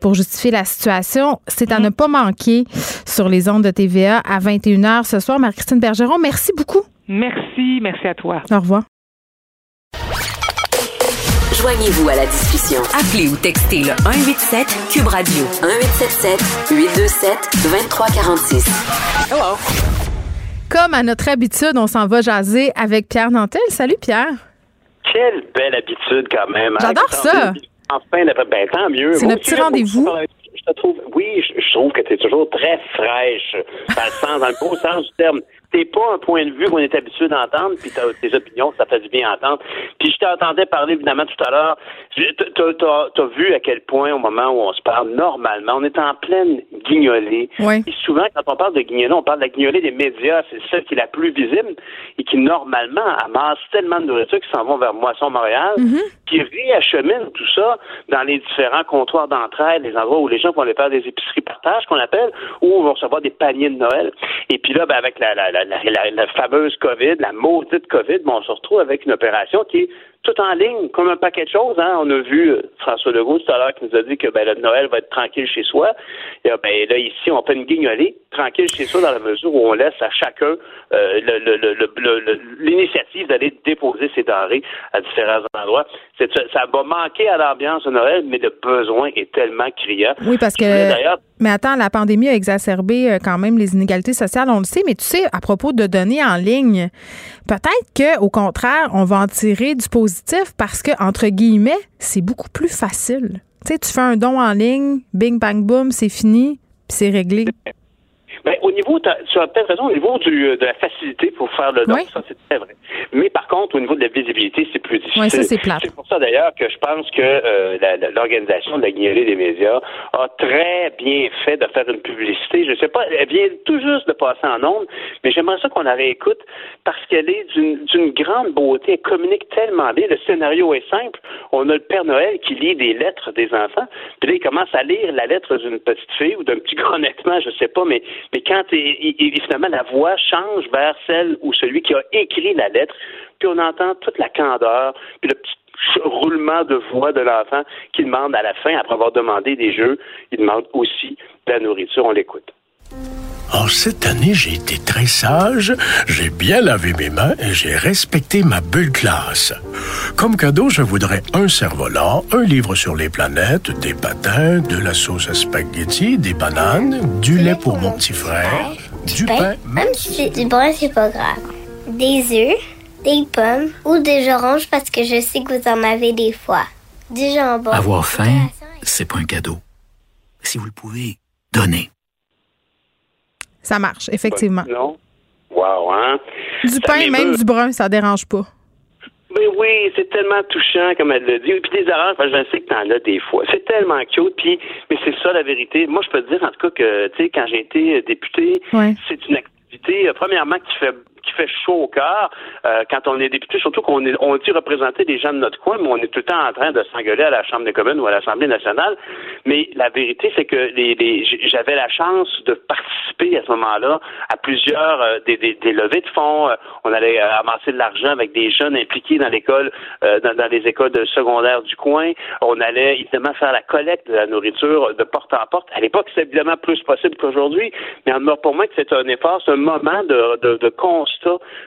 pour justifier la situation. C'est à mm-hmm. ne pas manquer sur les ondes de TVA à 21h ce soir. Marie-Christine Bergeron, merci beaucoup. Merci, merci à toi. Au revoir. Joignez-vous à la discussion. Appelez ou textez le 187 Cube Radio 1877 827 2346. Hello. Comme à notre habitude, on s'en va jaser avec Pierre Nantel. Salut Pierre. Quelle belle habitude quand même. Hein. J'adore ça. Enfin, ben, tant mieux. C'est notre petit rendez-vous. Je te trouve, oui, je, trouve que tu es toujours très fraîche, dans le sens, dans le beau sens du terme t'es pas un point de vue qu'on est habitué d'entendre, puis t'as tes opinions, ça fait du bien entendre. Puis je t'entendais parler évidemment tout à l'heure. T'as as vu à quel point au moment où on se parle normalement, on est en pleine guignolée. Oui. Et souvent, quand on parle de guignolée, on parle de la guignolée des médias, c'est celle qui est la plus visible et qui normalement amasse tellement de nourriture qui s'en vont vers Moisson Montréal, mm-hmm. qui réachemine tout ça dans les différents comptoirs d'entraide, les endroits où les gens vont aller faire des épiceries partage qu'on appelle, ou vont recevoir des paniers de Noël. Et puis là, ben, avec la la, fameuse COVID, la maudite COVID, on se retrouve avec une opération qui est tout en ligne, comme un paquet de choses. Hein. On a vu euh, François Legault tout à l'heure qui nous a dit que ben, le Noël va être tranquille chez soi. Et, ben, là, ici, on fait une guignolée, tranquille chez soi, dans la mesure où on laisse à chacun euh, l'initiative d'aller déposer ses denrées à différents endroits. Ça va manquer à l'ambiance de Noël, mais le besoin est tellement criant. Oui, parce que... Mais attends, la pandémie a exacerbé euh, quand même les inégalités sociales, on le sait, mais tu sais, à propos de données en ligne, peut-être qu'au contraire, on va en tirer du positif parce que, entre guillemets, c'est beaucoup plus facile. Tu sais, tu fais un don en ligne, bing, bang, boom, c'est fini, puis c'est réglé. Ben, au niveau, tu as peut-être raison, au niveau du, euh, de la facilité pour faire le don, ça c'est très vrai. Mais par contre, au niveau de la visibilité, c'est plus difficile. Oui, ça c'est C'est pour ça d'ailleurs que je pense que euh, l'organisation de la guignolée des médias a très bien fait de faire une publicité. Je sais pas, elle vient tout juste de passer en ondes, mais j'aimerais ça qu'on la réécoute parce qu'elle est d'une grande beauté. Elle communique tellement bien. Le scénario est simple. On a le Père Noël qui lit des lettres des enfants, puis là, il commence à lire la lettre d'une petite fille ou d'un petit gars, honnêtement, je sais pas, mais mais quand finalement la voix change vers celle ou celui qui a écrit la lettre, puis on entend toute la candeur, puis le petit roulement de voix de l'enfant qui demande à la fin, après avoir demandé des jeux, il demande aussi de la nourriture. On l'écoute. En cette année, j'ai été très sage, j'ai bien lavé mes mains et j'ai respecté ma bulle classe. Comme cadeau, je voudrais un cerf-volant, un livre sur les planètes, des patins, de la sauce à spaghetti, des bananes, du lait pour mon petit frère, du pain, même si c'est du brun, c'est pas grave. Des œufs, des pommes ou des oranges parce que je sais que vous en avez des fois. Du jambon. Avoir faim, c'est pas un cadeau. Si vous le pouvez, donnez. Ça marche, effectivement. Non? Wow, hein? Du pain, même du brun, ça dérange pas. Mais oui, c'est tellement touchant, comme elle le dit. Puis des oranges, je sais que t'en as des fois. C'est tellement cute. Puis, mais c'est ça la vérité. Moi, je peux te dire, en tout cas, que, tu sais, quand j'ai été député, c'est une activité, euh, premièrement, qui fait qui fait chaud au cœur euh, quand on est député, surtout qu'on est, on dit représenter des gens de notre coin, mais on est tout le temps en train de s'engueuler à la Chambre des communes ou à l'Assemblée nationale. Mais la vérité, c'est que les, les, j'avais la chance de participer à ce moment-là à plusieurs euh, des, des, des, levées de fonds. Euh, on allait amasser de l'argent avec des jeunes impliqués dans l'école, dans, dans, les écoles de secondaire du coin. On allait évidemment faire la collecte de la nourriture de porte en porte. À l'époque, c'est évidemment plus possible qu'aujourd'hui, mais pour moi c'est un effort, c'est un moment de, de, de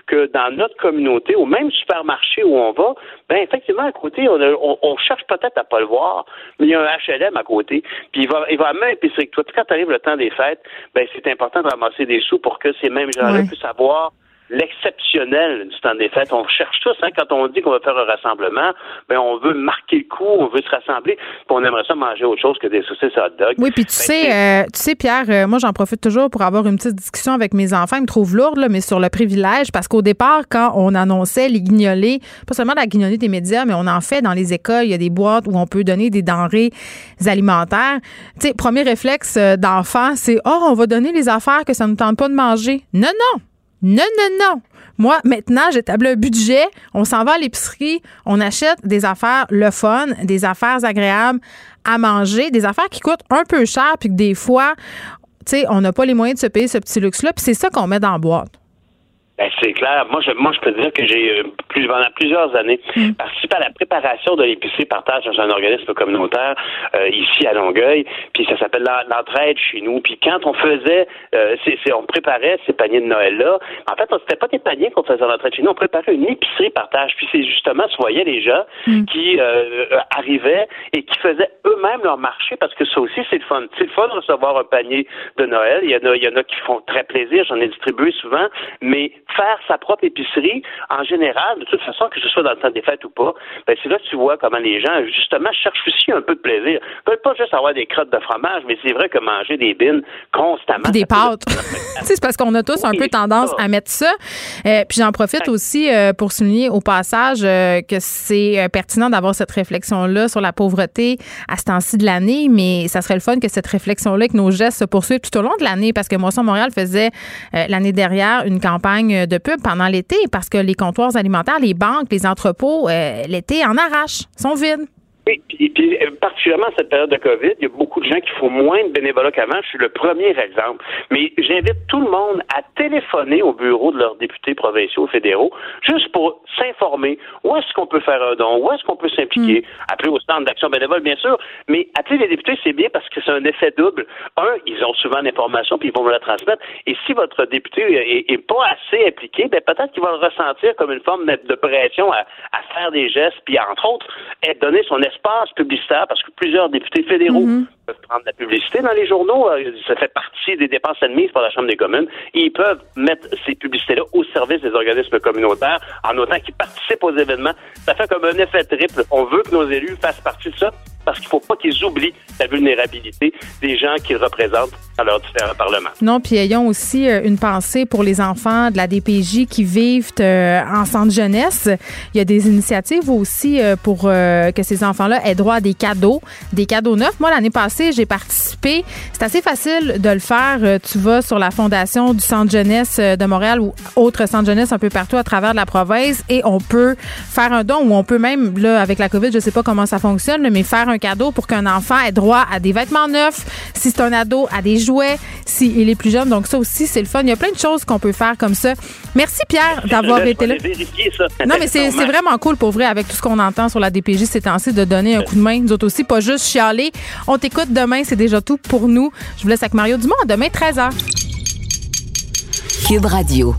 que dans notre communauté, au même supermarché où on va, ben effectivement, à côté, on, cherche peut-être à pas le voir, mais il y a un HLM à côté, puis il va, il va même épicerie que toi. Quand arrive le temps des fêtes, ben c'est important de ramasser des sous pour que ces mêmes gens-là puissent avoir l'exceptionnel du temps des fêtes. On cherche tous, hein, quand on dit qu'on va faire un rassemblement, ben on veut marquer le coup, on veut se rassembler, puis on aimerait ça manger autre chose que des saucisses hot dog. Oui, puis tu ben, sais, euh, tu sais, Pierre, euh, moi j'en profite toujours pour avoir une petite discussion avec mes enfants. Ils me trouvent lourde, là, mais sur le privilège, parce qu'au départ, quand on annonçait les guignolés, pas seulement la guignolée des médias, mais on en fait dans les écoles, il y a des boîtes où on peut donner des denrées alimentaires. Tu sais, premier réflexe euh, d'enfant, c'est oh, on va donner les affaires que ça ne nous tente pas de manger. Non, non, non, non, non. Moi, maintenant, j'établis un budget. On s'en va à l'épicerie. On achète des affaires le fun, des affaires agréables à manger, des affaires qui coûtent un peu cher, puis que des fois, tu sais, on n'a pas les moyens de se payer ce petit luxe-là. Puis c'est ça qu'on met dans la boîte. Ben, c'est clair. Moi, je, moi, je peux dire que j'ai euh, plus, pendant plusieurs années mm. participé à la préparation de l'épicerie partage dans un organisme communautaire euh, ici à Longueuil. Puis ça s'appelle l'entraide chez nous. Puis quand on faisait, euh, c'est, on préparait ces paniers de Noël là. En fait, c'était pas des paniers qu'on faisait l'entraide chez nous. On préparait une épicerie partage. Puis c'est justement, tu voyais les gens mm. qui arrivaient et qui faisaient eux-mêmes leur marché parce que ça aussi c'est le fun. C'est le fun de recevoir un panier de Noël. Il y en a, il y en a qui font très plaisir. J'en ai distribué souvent, mais faire sa propre épicerie, en général, de toute façon, que ce soit dans le temps des fêtes ou pas, ben c'est là que tu vois comment les gens, justement, cherchent aussi un peu de plaisir. Ils veulent pas juste avoir des crottes de fromage, mais c'est vrai que manger des bines constamment. des pâtes. c'est parce qu'on a tous un peu tendance à mettre ça. Euh, puis j'en profite aussi euh, pour souligner au passage euh, que c'est pertinent d'avoir cette réflexion-là sur la pauvreté à ce temps-ci de l'année, mais ça serait le fun que cette réflexion-là, que nos gestes se poursuivent tout au long de l'année, parce que Moisson Montréal faisait l'année dernière une campagne de pub pendant l'été parce que les comptoirs alimentaires, les banques, les entrepôts, euh, l'été en arrache, sont vides. Oui, puis, puis euh, particulièrement cette période de COVID, il y a beaucoup de gens qui font moins de bénévolat qu'avant. Je suis le premier exemple. Mais j'invite tout le monde à téléphoner au bureau de leurs députés provinciaux fédéraux, juste pour s'informer où est-ce qu'on peut faire un don, où est-ce qu'on peut s'impliquer. Mm. Appeler au centre d'action bénévole, bien sûr, mais appeler les députés, c'est bien parce que c'est un effet double. Un, ils ont souvent l'information, puis ils vont me la transmettre. Et si votre député est, pas assez impliqué, ben peut-être qu'il va le ressentir comme une forme de pression à, à faire des gestes, puis entre autres, donner son espace publicitaire, parce que plusieurs députés fédéraux mhm. Peuvent prendre la publicité dans les journaux. Euh, ça fait partie des dépenses admises par la Chambre des communes. ils peuvent mettre ces publicités-là au service des organismes communautaires en autant qu'ils participent aux événements. Ça fait comme un effet triple. On veut que nos élus fassent partie de ça parce qu'il ne faut pas qu'ils oublient la vulnérabilité des gens qu'ils représentent dans leurs différents parlements. Non, puis ayons aussi euh, une pensée pour les enfants de la DPJ qui vivent euh, en centre jeunesse. Il y a des initiatives aussi pour que ces enfants-là aient droit à des cadeaux, des cadeaux neufs. Moi, l'année passée, j'ai participé. C'est assez facile de le faire. Tu vas sur la fondation du centre jeunesse de Montréal ou autre centre jeunesse un peu partout à travers la province et on peut faire un don ou on peut même, là, avec la COVID, je ne sais pas comment ça fonctionne, mais faire un cadeau pour qu'un enfant ait droit à des vêtements neufs, si c'est un ado, à des jouets, s'il il est plus jeune. Donc ça aussi, c'est le fun. Il y a plein de choses qu'on peut faire comme ça. Merci Pierre d'avoir été là. Non, mais c'est vraiment cool pour vrai avec tout ce qu'on entend sur la DPJ ces temps-ci de donner un coup de main. Nous autres aussi, pas juste chialer. On t'écoute demain, c'est déjà tout pour nous. Je vous laisse avec Mario Dumont. Demain, 13h. Cube Radio.